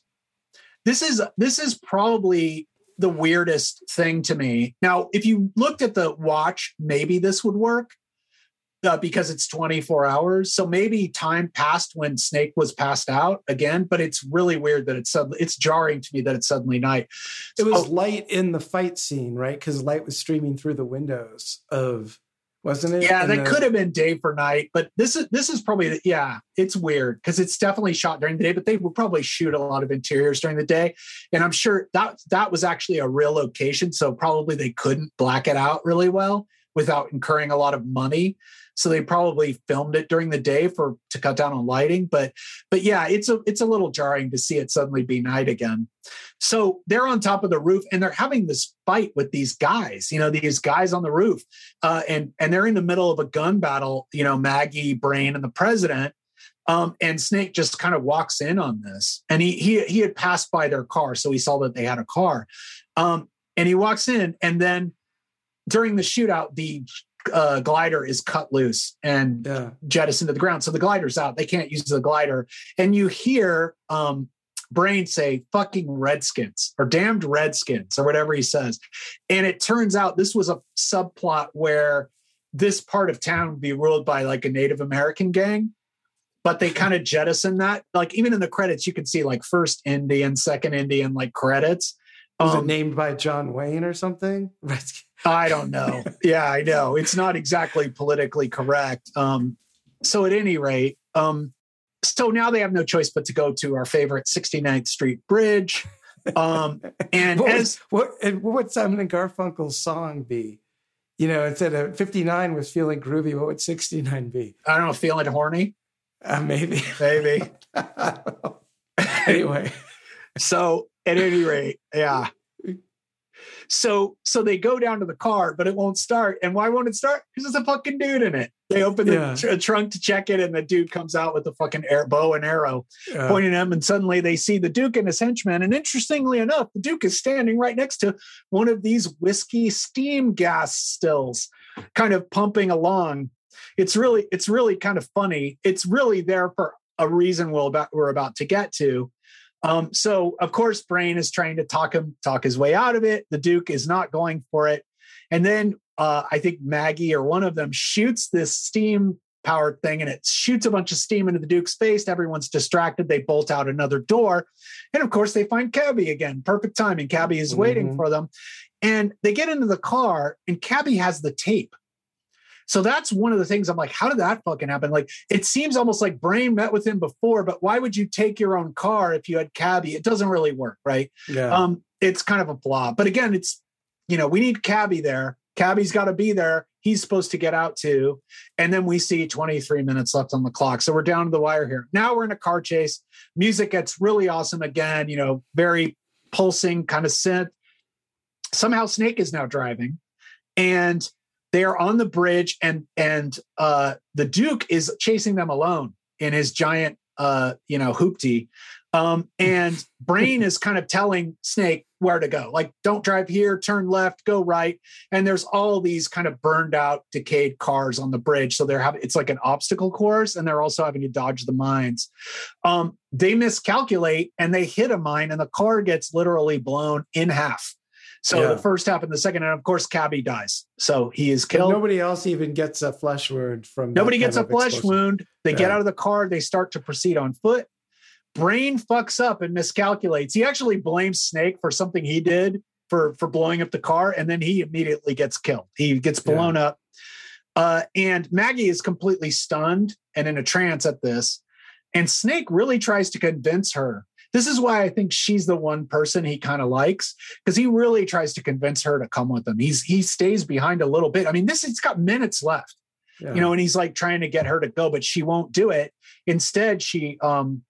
This is this is probably the weirdest thing to me. Now, if you looked at the watch, maybe this would work uh, because it's 24 hours. So maybe time passed when Snake was passed out again, but it's really weird that it's suddenly, it's jarring to me that it's suddenly night. It was light in the fight scene, right? Because light was streaming through the windows of, wasn't it? yeah, And that could have been day for night, but this is this is probably yeah, it's weird because it's definitely shot during the day, but they would probably shoot a lot of interiors during the day, and I'm sure that that was actually a real location, so probably they couldn't black it out really well without incurring a lot of money. So they probably filmed it during the day for to cut down on lighting, but but yeah, it's a it's a little jarring to see it suddenly be night again. So they're on top of the roof and they're having this fight with these guys, you know, these guys on the roof uh, and and they're in the middle of a gun battle. You know, Maggie, Brain, and the president. Um, and Snake just kind of walks in on this, and he he he had passed by their car, so he saw that they had a car. Um, and he walks in, and then during the shootout, the uh, glider is cut loose and Yeah. jettisoned to the ground. So the glider's out. They can't use the glider. And you hear um, Brain say, fucking Redskins or damned Redskins or whatever he says. And it turns out this was a subplot where this part of town would be ruled by like a Native American gang. but they kind of jettison that. Like even in the credits, you can see like first Indian, second Indian, like credits. Was um, it named by John Wayne or something? I don't know. yeah, I know. It's not exactly politically correct. Um, so at any rate, um, so now they have no choice but to go to our favorite 69th Street Bridge. Um, and what as what, what would Simon and Garfunkel's song be? You know, instead of 59 was feeling groovy, what would 69 be? I don't know, feeling horny. Uh, maybe. Maybe. anyway. So at any rate, yeah. So so they go down to the car, but it won't start. And why won't it start? Because there's a fucking dude in it. They open the yeah. tr- trunk to check it, and the dude comes out with a fucking air bow and arrow, yeah. pointing at them. And suddenly they see the Duke and his henchmen. And interestingly enough, the Duke is standing right next to one of these whiskey steam gas stills, kind of pumping along. It's really it's really kind of funny. It's really there for a reason we'll about we're about to get to. Um, so of course, Brain is trying to talk him talk his way out of it. The Duke is not going for it, and then uh, I think Maggie or one of them shoots this steam powered thing, and it shoots a bunch of steam into the Duke's face. Everyone's distracted. They bolt out another door, and of course, they find Cabby again. Perfect timing. Cabby is mm-hmm. waiting for them, and they get into the car, and Cabby has the tape so that's one of the things I'm like, how did that fucking happen? Like, it seems almost like Brain met with him before, but why would you take your own car if you had Cabby? It doesn't really work, right? Yeah. Um, it's kind of a flaw. But again, it's you know, we need Cabby there. Cabby's got to be there. He's supposed to get out too. And then we see 23 minutes left on the clock. So we're down to the wire here. Now we're in a car chase. Music gets really awesome again, you know, very pulsing kind of synth. Somehow Snake is now driving. And they are on the bridge and and uh, the duke is chasing them alone in his giant uh, you know hoopty. Um, and brain is kind of telling snake where to go. Like don't drive here turn left go right. And there's all these kind of burned out decayed cars on the bridge. So they're having it's like an obstacle course and they're also having to dodge the mines. Um, they miscalculate and they hit a mine and the car gets literally blown in half so yeah. the first half and the second, and of course, Cabby dies. So he is killed. nobody else even gets a flesh wound from. Nobody gets a flesh explosion. wound. They yeah. get out of the car. They start to proceed on foot. Brain fucks up and miscalculates. He actually blames Snake for something he did for for blowing up the car, and then he immediately gets killed. He gets blown yeah. up. Uh, and Maggie is completely stunned and in a trance at this. And Snake really tries to convince her this is why I think she's the one person he kind of likes because he really tries to convince her to come with him. He's he stays behind a little bit. I mean, this he's got minutes left, yeah. you know, and he's like trying to get her to go, but she won't do it. Instead, she um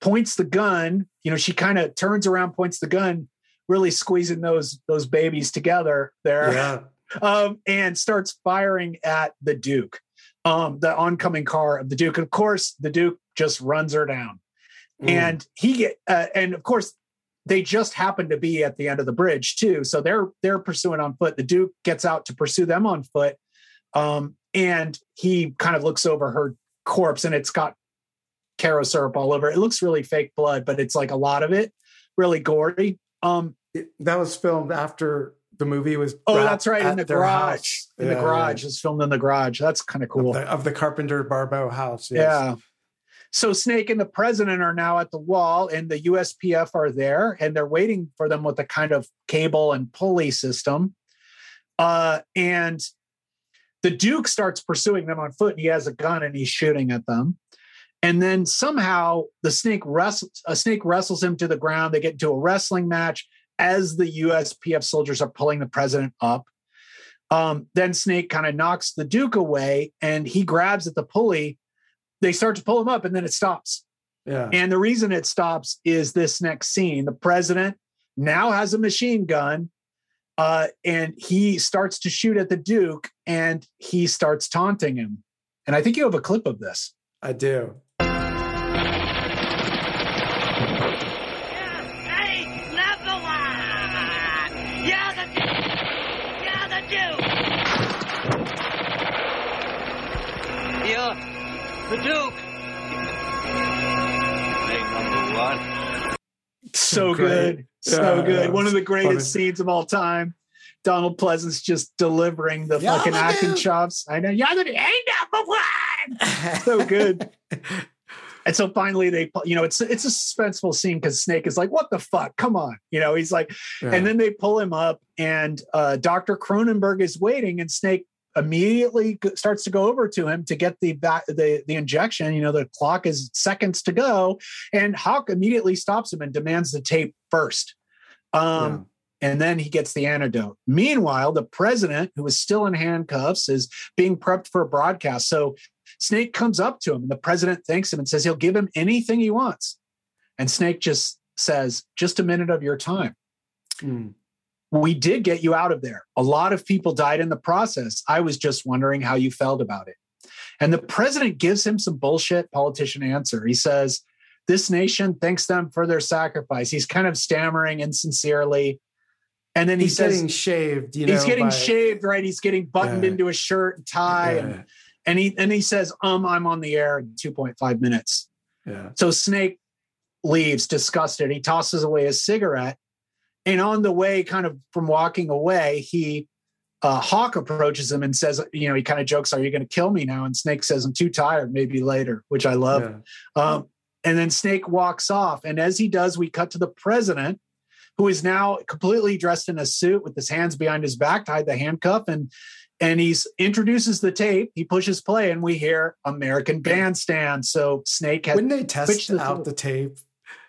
points the gun. You know, she kind of turns around, points the gun, really squeezing those those babies together there, yeah. um, and starts firing at the Duke, um, the oncoming car of the Duke. Of course, the Duke just runs her down. Mm. And he get uh, and of course they just happen to be at the end of the bridge too. So they're they're pursuing on foot. The Duke gets out to pursue them on foot. Um, and he kind of looks over her corpse and it's got Karo syrup all over it. It looks really fake blood, but it's like a lot of it, really gory. Um, it, that was filmed after the movie was. Oh, that's right, in the garage. House. In yeah, the garage, yeah. it's filmed in the garage. That's kind of cool. Of the, of the Carpenter Barbeau house. Yes. Yeah. So Snake and the president are now at the wall, and the USPF are there, and they're waiting for them with a kind of cable and pulley system. Uh, and the Duke starts pursuing them on foot, and he has a gun and he's shooting at them. And then somehow the snake wrestles a snake wrestles him to the ground. They get into a wrestling match as the USPF soldiers are pulling the president up. Um, then Snake kind of knocks the Duke away and he grabs at the pulley they start to pull him up and then it stops. Yeah. And the reason it stops is this next scene. The president now has a machine gun uh, and he starts to shoot at the Duke and he starts taunting him. And I think you have a clip of this. I do. The Duke. number one. So good. So yeah, good. One of the greatest funny. scenes of all time. Donald Pleasence just delivering the you're fucking the acting chops. I know. You're the ain't number one. so good. And so finally, they, you know, it's it's a suspenseful scene because Snake is like, "What the fuck? Come on!" You know, he's like, yeah. and then they pull him up, and uh, Doctor Cronenberg is waiting, and Snake immediately starts to go over to him to get the the the injection. You know, the clock is seconds to go, and Hauk immediately stops him and demands the tape first. Um, yeah. And then he gets the antidote. Meanwhile, the president, who is still in handcuffs, is being prepped for a broadcast. So Snake comes up to him, and the president thanks him and says he'll give him anything he wants. And Snake just says, "Just a minute of your time." Mm we did get you out of there. A lot of people died in the process. I was just wondering how you felt about it. And the president gives him some bullshit politician answer. He says, This nation thanks them for their sacrifice. He's kind of stammering insincerely. And then he he's says, getting shaved. You know, he's getting by... shaved, right? He's getting buttoned yeah. into a shirt and tie. Yeah. And, and he and he says, um, I'm on the air in 2.5 minutes. Yeah. So Snake leaves disgusted. He tosses away his cigarette and on the way, kind of from walking away, he uh, Hauk approaches him and says, you know, he kind of jokes, "Are you going to kill me now?" And Snake says, "I'm too tired. Maybe later," which I love. Yeah. Um, and then Snake walks off, and as he does, we cut to the president, who is now completely dressed in a suit with his hands behind his back, tied the handcuff, and and he's introduces the tape. He pushes play, and we hear American Bandstand. So Snake has. Wouldn't they test out the tape?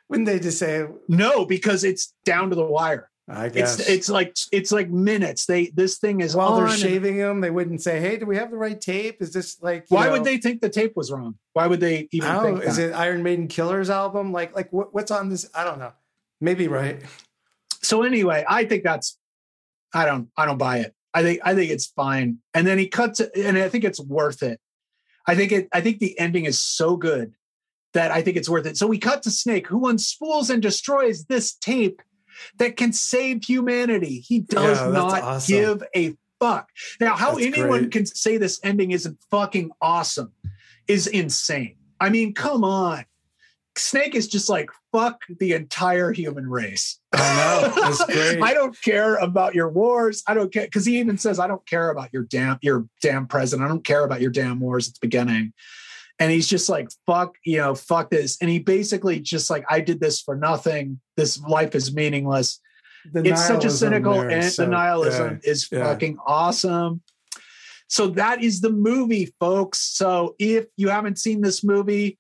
Wouldn't they just say no? Because it's down to the wire. I guess it's, it's like it's like minutes. They this thing is while they're shaving them. They wouldn't say, "Hey, do we have the right tape? Is this like?" Why know, would they think the tape was wrong? Why would they even? I think is it Iron Maiden Killers album? Like like what, what's on this? I don't know. Maybe right. So anyway, I think that's. I don't. I don't buy it. I think. I think it's fine. And then he cuts it, and I think it's worth it. I think it. I think the ending is so good that I think it's worth it. So we cut to Snake, who unspools and destroys this tape that can save humanity. He does yeah, not awesome. give a fuck. Now, how that's anyone great. can say this ending isn't fucking awesome is insane. I mean, come on. Snake is just like fuck the entire human race. I know. That's great. I don't care about your wars. I don't care because he even says, I don't care about your damn your damn president. I don't care about your damn wars at the beginning and he's just like fuck you know fuck this. And he basically just like i did this for nothing. This life is meaningless. The it's such a cynical there, and so, the nihilism yeah, is yeah. fucking awesome. So that is the movie folks. So if you haven't seen this movie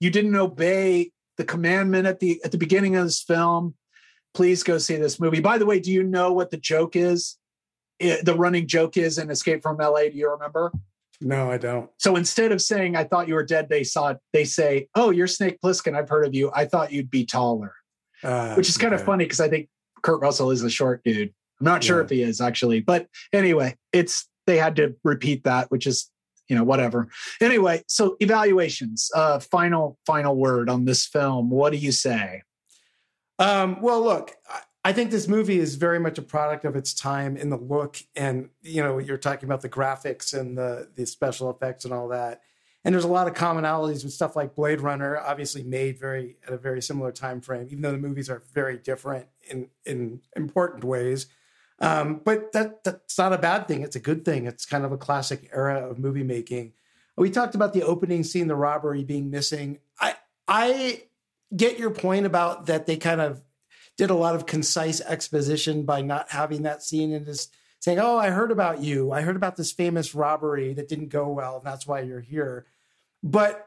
you didn't obey the commandment at the at the beginning of this film please go see this movie. By the way do you know what the joke is? It, the running joke is in escape from la do you remember no, I don't. So instead of saying "I thought you were dead," they saw it. They say, "Oh, you're Snake Plissken. I've heard of you. I thought you'd be taller," uh, which is kind okay. of funny because I think Kurt Russell is a short dude. I'm not sure yeah. if he is actually, but anyway, it's they had to repeat that, which is you know whatever. Anyway, so evaluations. Uh, final final word on this film. What do you say? Um, well, look, I think this movie is very much a product of its time in the look, and you know, you're talking about the graphics and the the special effects and all that. And there's a lot of commonalities with stuff like Blade Runner, obviously made very at a very similar time frame, even though the movies are very different in in important ways. Um, but that that's not a bad thing. It's a good thing. It's kind of a classic era of movie making. We talked about the opening scene, the robbery being missing. I I get your point about that they kind of did a lot of concise exposition by not having that scene and just saying, "Oh, I heard about you. I heard about this famous robbery that didn't go well, and that's why you're here." But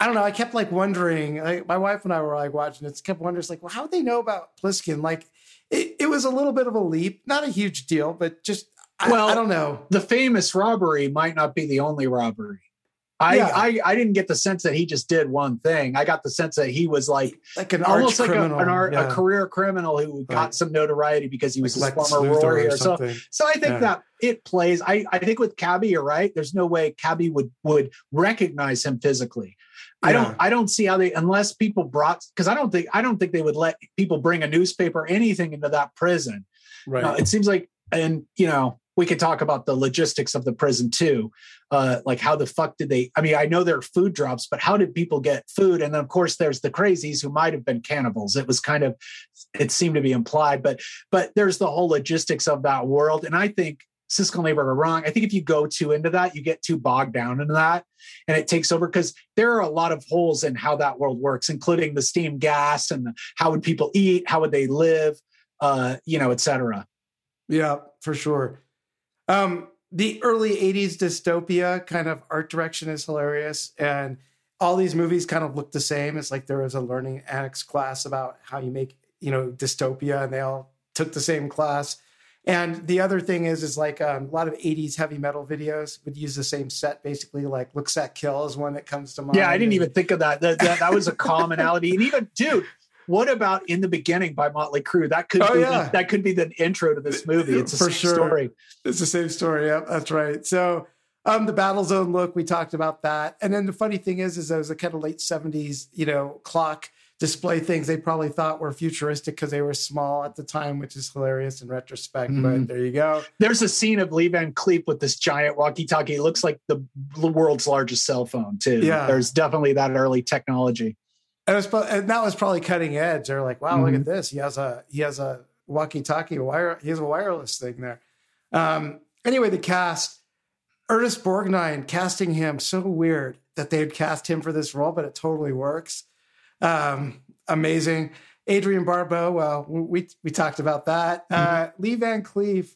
I don't know. I kept like wondering. Like, my wife and I were like watching it. Kept wondering, like, well, how would they know about Plissken? Like, it, it was a little bit of a leap, not a huge deal, but just I, well, I don't know. The famous robbery might not be the only robbery. I, yeah. I, I didn't get the sense that he just did one thing. I got the sense that he was like like an almost like a, an art, yeah. a career criminal who right. got some notoriety because he was like a former warrior. So so I think yeah. that it plays. I, I think with Cabby, you're right. There's no way Cabby would would recognize him physically. I don't I don't see how they unless people brought because I don't think I don't think they would let people bring a newspaper or anything into that prison. Right. It seems like and you know we could talk about the logistics of the prison too. Uh, like how the fuck did they? I mean, I know there are food drops, but how did people get food? And then of course there's the crazies who might have been cannibals. It was kind of, it seemed to be implied, but but there's the whole logistics of that world, and I think Siskel and Ebert are wrong. I think if you go too into that, you get too bogged down into that and it takes over because there are a lot of holes in how that world works, including the steam gas and how would people eat, how would they live, uh, you know, et cetera. Yeah, for sure. Um, the early 80s dystopia kind of art direction is hilarious. And all these movies kind of look the same. It's like there was a learning annex class about how you make, you know, dystopia, and they all took the same class. And the other thing is, is like um, a lot of '80s heavy metal videos would use the same set, basically. Like "Looks That Kill" is one that comes to mind. Yeah, I didn't even think of that. That, that, that was a commonality. and even, dude, what about "In the Beginning" by Motley Crue? That could oh, be yeah. the, that could be the intro to this movie. It's a For sure. story. It's the same story. Yeah, that's right. So, um, the Battlezone look, we talked about that. And then the funny thing is, is those a kind of late '70s, you know, clock display things they probably thought were futuristic because they were small at the time, which is hilarious in retrospect. Mm. But mm-hmm. there you go. There's a scene of Lee Van Cleef with this giant walkie-talkie. It looks like the, the world's largest cell phone, too. Yeah. There's definitely that early technology. And, was, and that was probably cutting edge. They're like, wow, mm-hmm. look at mm-hmm. this. He has a he has a walkie-talkie wire. He has a wireless thing there. Um, anyway, the cast. Ernest Borgnine casting him so weird that they had cast him for this role, but it totally works. Um, amazing. Adrienne Barbeau, well, we we talked about that. Mm-hmm. Uh, Lee Van Cleef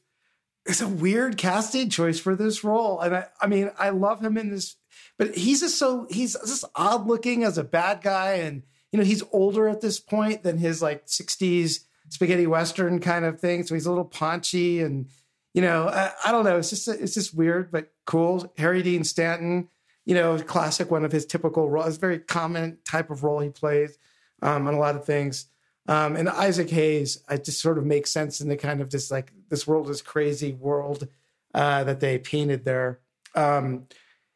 is a weird casting choice for this role, and I, I mean, I love him in this, but he's just so he's just odd looking as a bad guy, and you know, he's older at this point than his like '60s spaghetti western kind of thing, so he's a little paunchy, and you know, I, I don't know, it's just it's just weird but cool. Harry Dean Stanton you know, classic one of his typical roles, very common type of role he plays um, on a lot of things. Um, and Isaac Hayes, I just sort of makes sense in the kind of this like this world is crazy world uh, that they painted there. Um,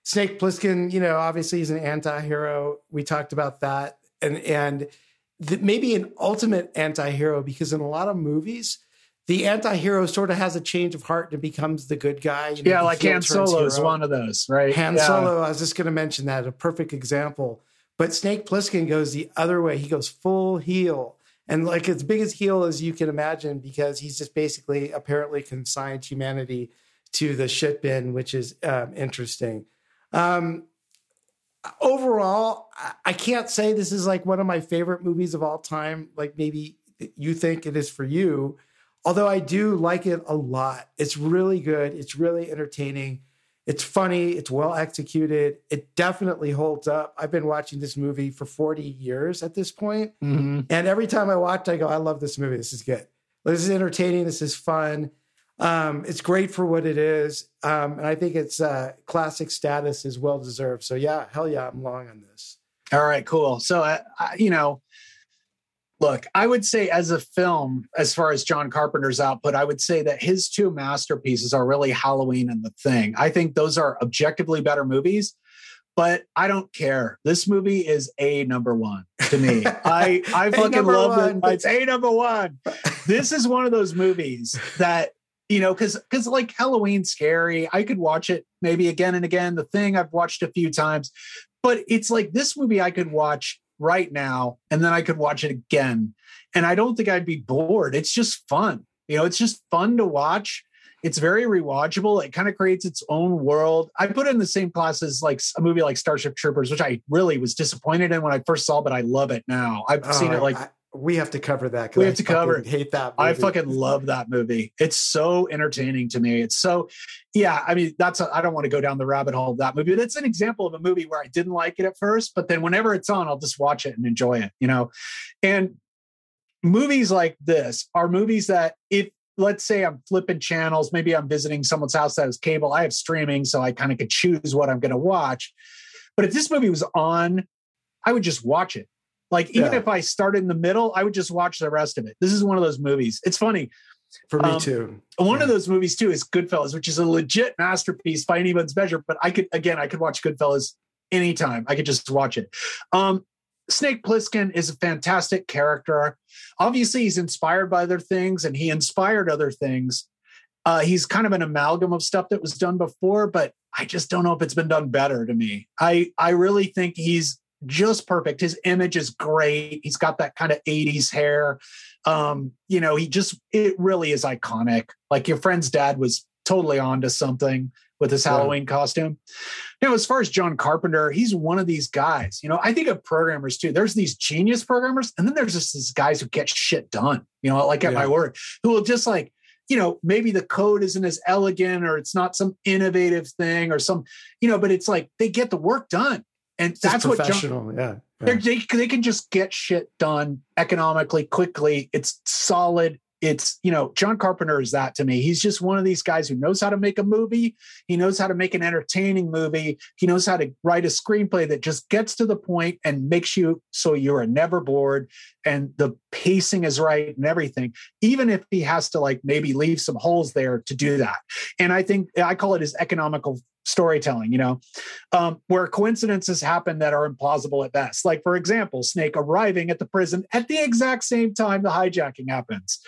Snake Plissken, you know, obviously he's an anti-hero. We talked about that, and and maybe an ultimate anti-hero because in a lot of movies, the anti-hero sort of has a change of heart and becomes the good guy. You know, yeah, like Han Solo is one of those, right? Han yeah. Solo, I was just going to mention that, a perfect example. But Snake Plissken goes the other way. He goes full heel. And like as big as heel as you can imagine, because he's just basically apparently consigned humanity to the shit bin, which is um, interesting. Um, overall, I can't say this is like one of my favorite movies of all time. Like maybe you think it is for you although I do like it a lot. It's really good. It's really entertaining. It's funny. It's well executed. It definitely holds up. I've been watching this movie for 40 years at this point. Mm-hmm. And every time I watch, I go, I love this movie. This is good. This is entertaining. This is fun. Um, it's great for what it is. Um, and I think its uh, classic status is well deserved. So, yeah, hell yeah, I'm long on this. All right, cool. So, uh, I, you know, Look, I would say as a film, as far as John Carpenter's output, I would say that his two masterpieces are really Halloween and The Thing. I think those are objectively better movies, but I don't care. This movie is a number one to me. I I fucking love it. It's a number one. this is one of those movies that you know because because like Halloween scary. I could watch it maybe again and again. The Thing I've watched a few times, but it's like this movie I could watch right now and then I could watch it again. And I don't think I'd be bored. It's just fun. You know, it's just fun to watch. It's very rewatchable. It kind of creates its own world. I put it in the same class as like a movie like Starship Troopers, which I really was disappointed in when I first saw, but I love it now. I've oh, seen it like I, we have to cover that. We have I to cover. Hate that. Movie. I fucking love that movie. It's so entertaining to me. It's so, yeah. I mean, that's. I don't want to go down the rabbit hole of that movie. But it's an example of a movie where I didn't like it at first, but then whenever it's on, I'll just watch it and enjoy it. You know, and movies like this are movies that if let's say I'm flipping channels, maybe I'm visiting someone's house that has cable. I have streaming, so I kind of could choose what I'm going to watch. But if this movie was on, I would just watch it like even yeah. if I started in the middle, I would just watch the rest of it. This is one of those movies. It's funny. For me um, too. One yeah. of those movies too is Goodfellas, which is a legit masterpiece by anyone's measure. But I could again, I could watch Goodfellas anytime. I could just watch it. Um, Snake Plissken is a fantastic character. Obviously, he's inspired by other things, and he inspired other things. Uh, he's kind of an amalgam of stuff that was done before, but I just don't know if it's been done better to me. I I really think he's just perfect. His image is great. He's got that kind of 80s hair. Um, you know, he just it really is iconic. Like your friend's dad was totally onto something with his Halloween yeah. costume. You know, as far as John Carpenter, he's one of these guys. You know, I think of programmers too. There's these genius programmers, and then there's just these guys who get shit done. You know, like at yeah. my work, who will just like, you know, maybe the code isn't as elegant or it's not some innovative thing or some, you know, but it's like they get the work done. And it's that's what John, yeah. yeah. They, they can just get shit done economically, quickly. It's solid it's you know john carpenter is that to me he's just one of these guys who knows how to make a movie he knows how to make an entertaining movie he knows how to write a screenplay that just gets to the point and makes you so you're never bored and the pacing is right and everything even if he has to like maybe leave some holes there to do that and i think i call it his economical storytelling, you know, um, where coincidences happen that are implausible at best. Like, for example, Snake arriving at the prison at the exact same time the hijacking happens.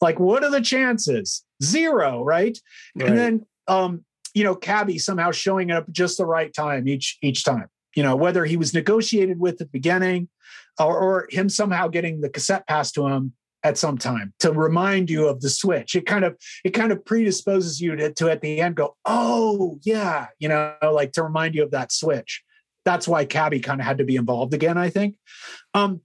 Like, what are the chances? Zero, right? right. And then, um, you know, Cabby somehow showing up just the right time each each time. You know, whether he was negotiated with at the beginning or, or him somehow getting the cassette passed to him at some time to remind you of the switch. It kind of it kind of predisposes you to, to at the end go, oh yeah, you know, like to remind you of that switch. That's why Cabby kind of had to be involved again, I think. Um,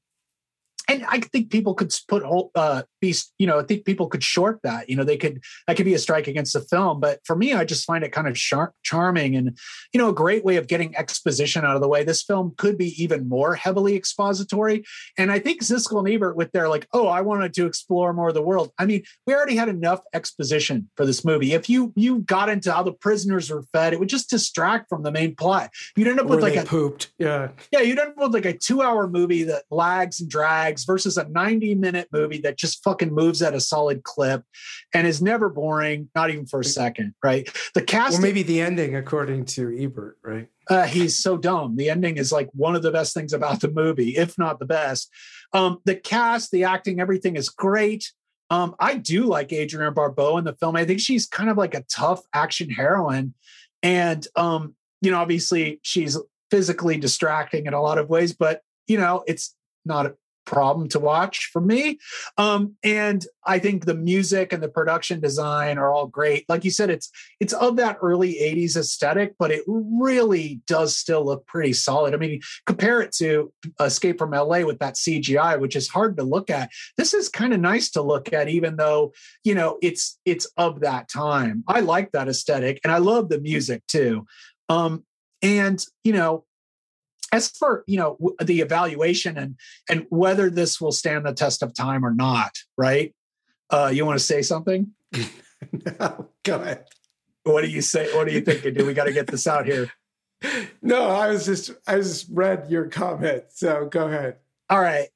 and I think people could put uh, be you know I think people could short that you know they could that could be a strike against the film. But for me I just find it kind of char- charming and you know a great way of getting exposition out of the way. This film could be even more heavily expository. And I think Siskel and Ebert with their like oh I wanted to explore more of the world. I mean we already had enough exposition for this movie. If you you got into how the prisoners were fed it would just distract from the main plot. You'd end up with like a pooped. Yeah. Yeah you'd end up with like a two hour movie that lags and drags versus a 90 minute movie that just fucking moves at a solid clip and is never boring, not even for a second, right? The cast. Or maybe the ending, according to Ebert, right? Uh, he's so dumb. The ending is like one of the best things about the movie, if not the best. Um, the cast, the acting, everything is great. Um, I do like Adrienne Barbeau in the film. I think she's kind of like a tough action heroine. And, um, you know, obviously she's physically distracting in a lot of ways, but, you know, it's not problem to watch for me. Um, and I think the music and the production design are all great. Like you said, it's it's of that early 80s aesthetic, but it really does still look pretty solid. I mean, compare it to Escape from LA with that CGI, which is hard to look at. This is kind of nice to look at, even though, you know, it's it's of that time. I like that aesthetic and I love the music too. Um, and you know as for you know the evaluation and and whether this will stand the test of time or not right? Uh you want to say something? No go ahead. What do you say what are you thinking do we got to get this out here? No i was just i just read your comment so go ahead. All right.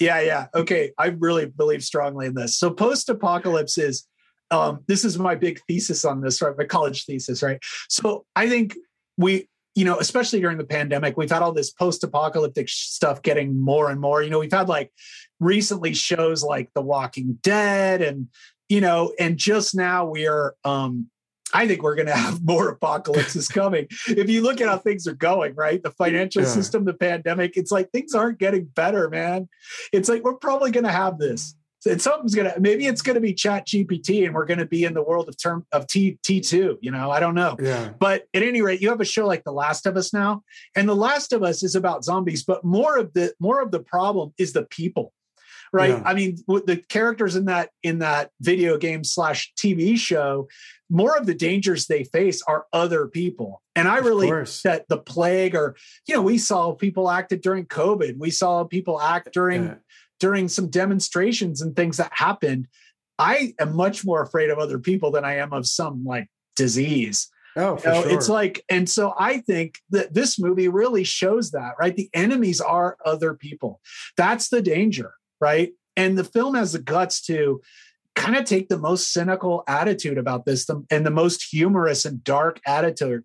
Yeah yeah. Okay i really believe strongly in this. So post-apocalypse is um this is my big thesis on this right? My college thesis right? So i think we you know, especially during the pandemic, we've had all this post-apocalyptic stuff getting more and more. You know, we've had like recently shows like The Walking Dead and you know, and just now we're um I think we're going to have more apocalypses coming. if you look at how things are going, right? The financial yeah. system, the pandemic, it's like things aren't getting better, man. It's like we're probably going to have this and something's gonna maybe it's gonna be chat gpt and we're gonna be in the world of term of t t2 you know i don't know. Yeah. But at any rate you have a show like the last of us now and the last of us is about zombies but more of the more of the problem is the people right? Yeah. i mean the characters in that in that video game slash tv show more of the dangers they face are other people. And i really that the plague or you know we saw people acted during covid. We saw people act during yeah during some demonstrations and things that happened, I am much more afraid of other people than I am of some like disease. Oh, for you know, sure. It's like, and so I think that this movie really shows that, right? The enemies are other people. That's the danger, right? And the film has the guts to kind of take the most cynical attitude about this and the most humorous and dark attitude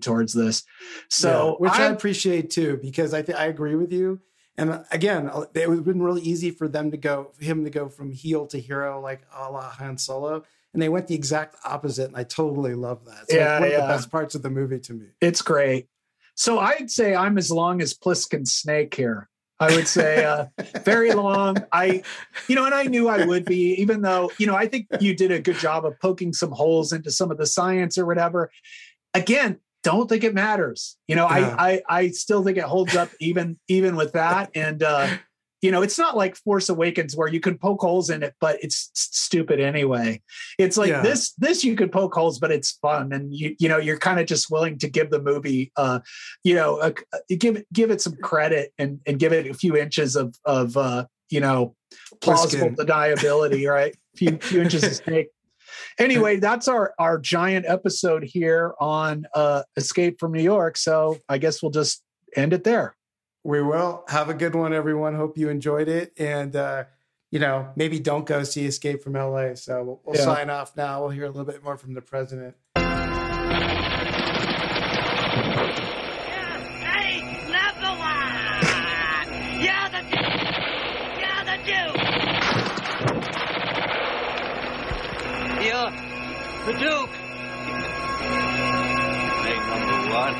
towards this. So, yeah, which I, I, appreciate too, because I th- I agree with you. And again, it would have been really easy for them to go, for him to go from heel to hero, like a la Han Solo. And they went the exact opposite. And I totally love that. It's yeah, like one yeah. of the best parts of the movie to me. It's great. So I'd say I'm as long as Plissken Snake here. I would say uh, very long. I, you know, and I knew I would be, even though, you know, I think you did a good job of poking some holes into some of the science or whatever. Again, don't think it matters. You know, yeah. I, I I still think it holds up even even with that. And uh, you know, it's not like Force Awakens where you can poke holes in it, but it's stupid anyway. It's like yeah. this, this you could poke holes, but it's fun. And you, you know, you're kind of just willing to give the movie, uh, you know, give it, give it some credit and, and give it a few inches of, of, uh, you know, plausible deniability, right? A few, few inches of snake. Anyway, that's our, our giant episode here on, uh, Escape from New York. So I guess we'll just end it there. We will. Have a good one, everyone. Hope you enjoyed it. And, uh, you know, maybe don't go see Escape from LA. So we'll, we'll yeah. sign off now. We'll hear a little bit more from the president. The Duke! Thing number one.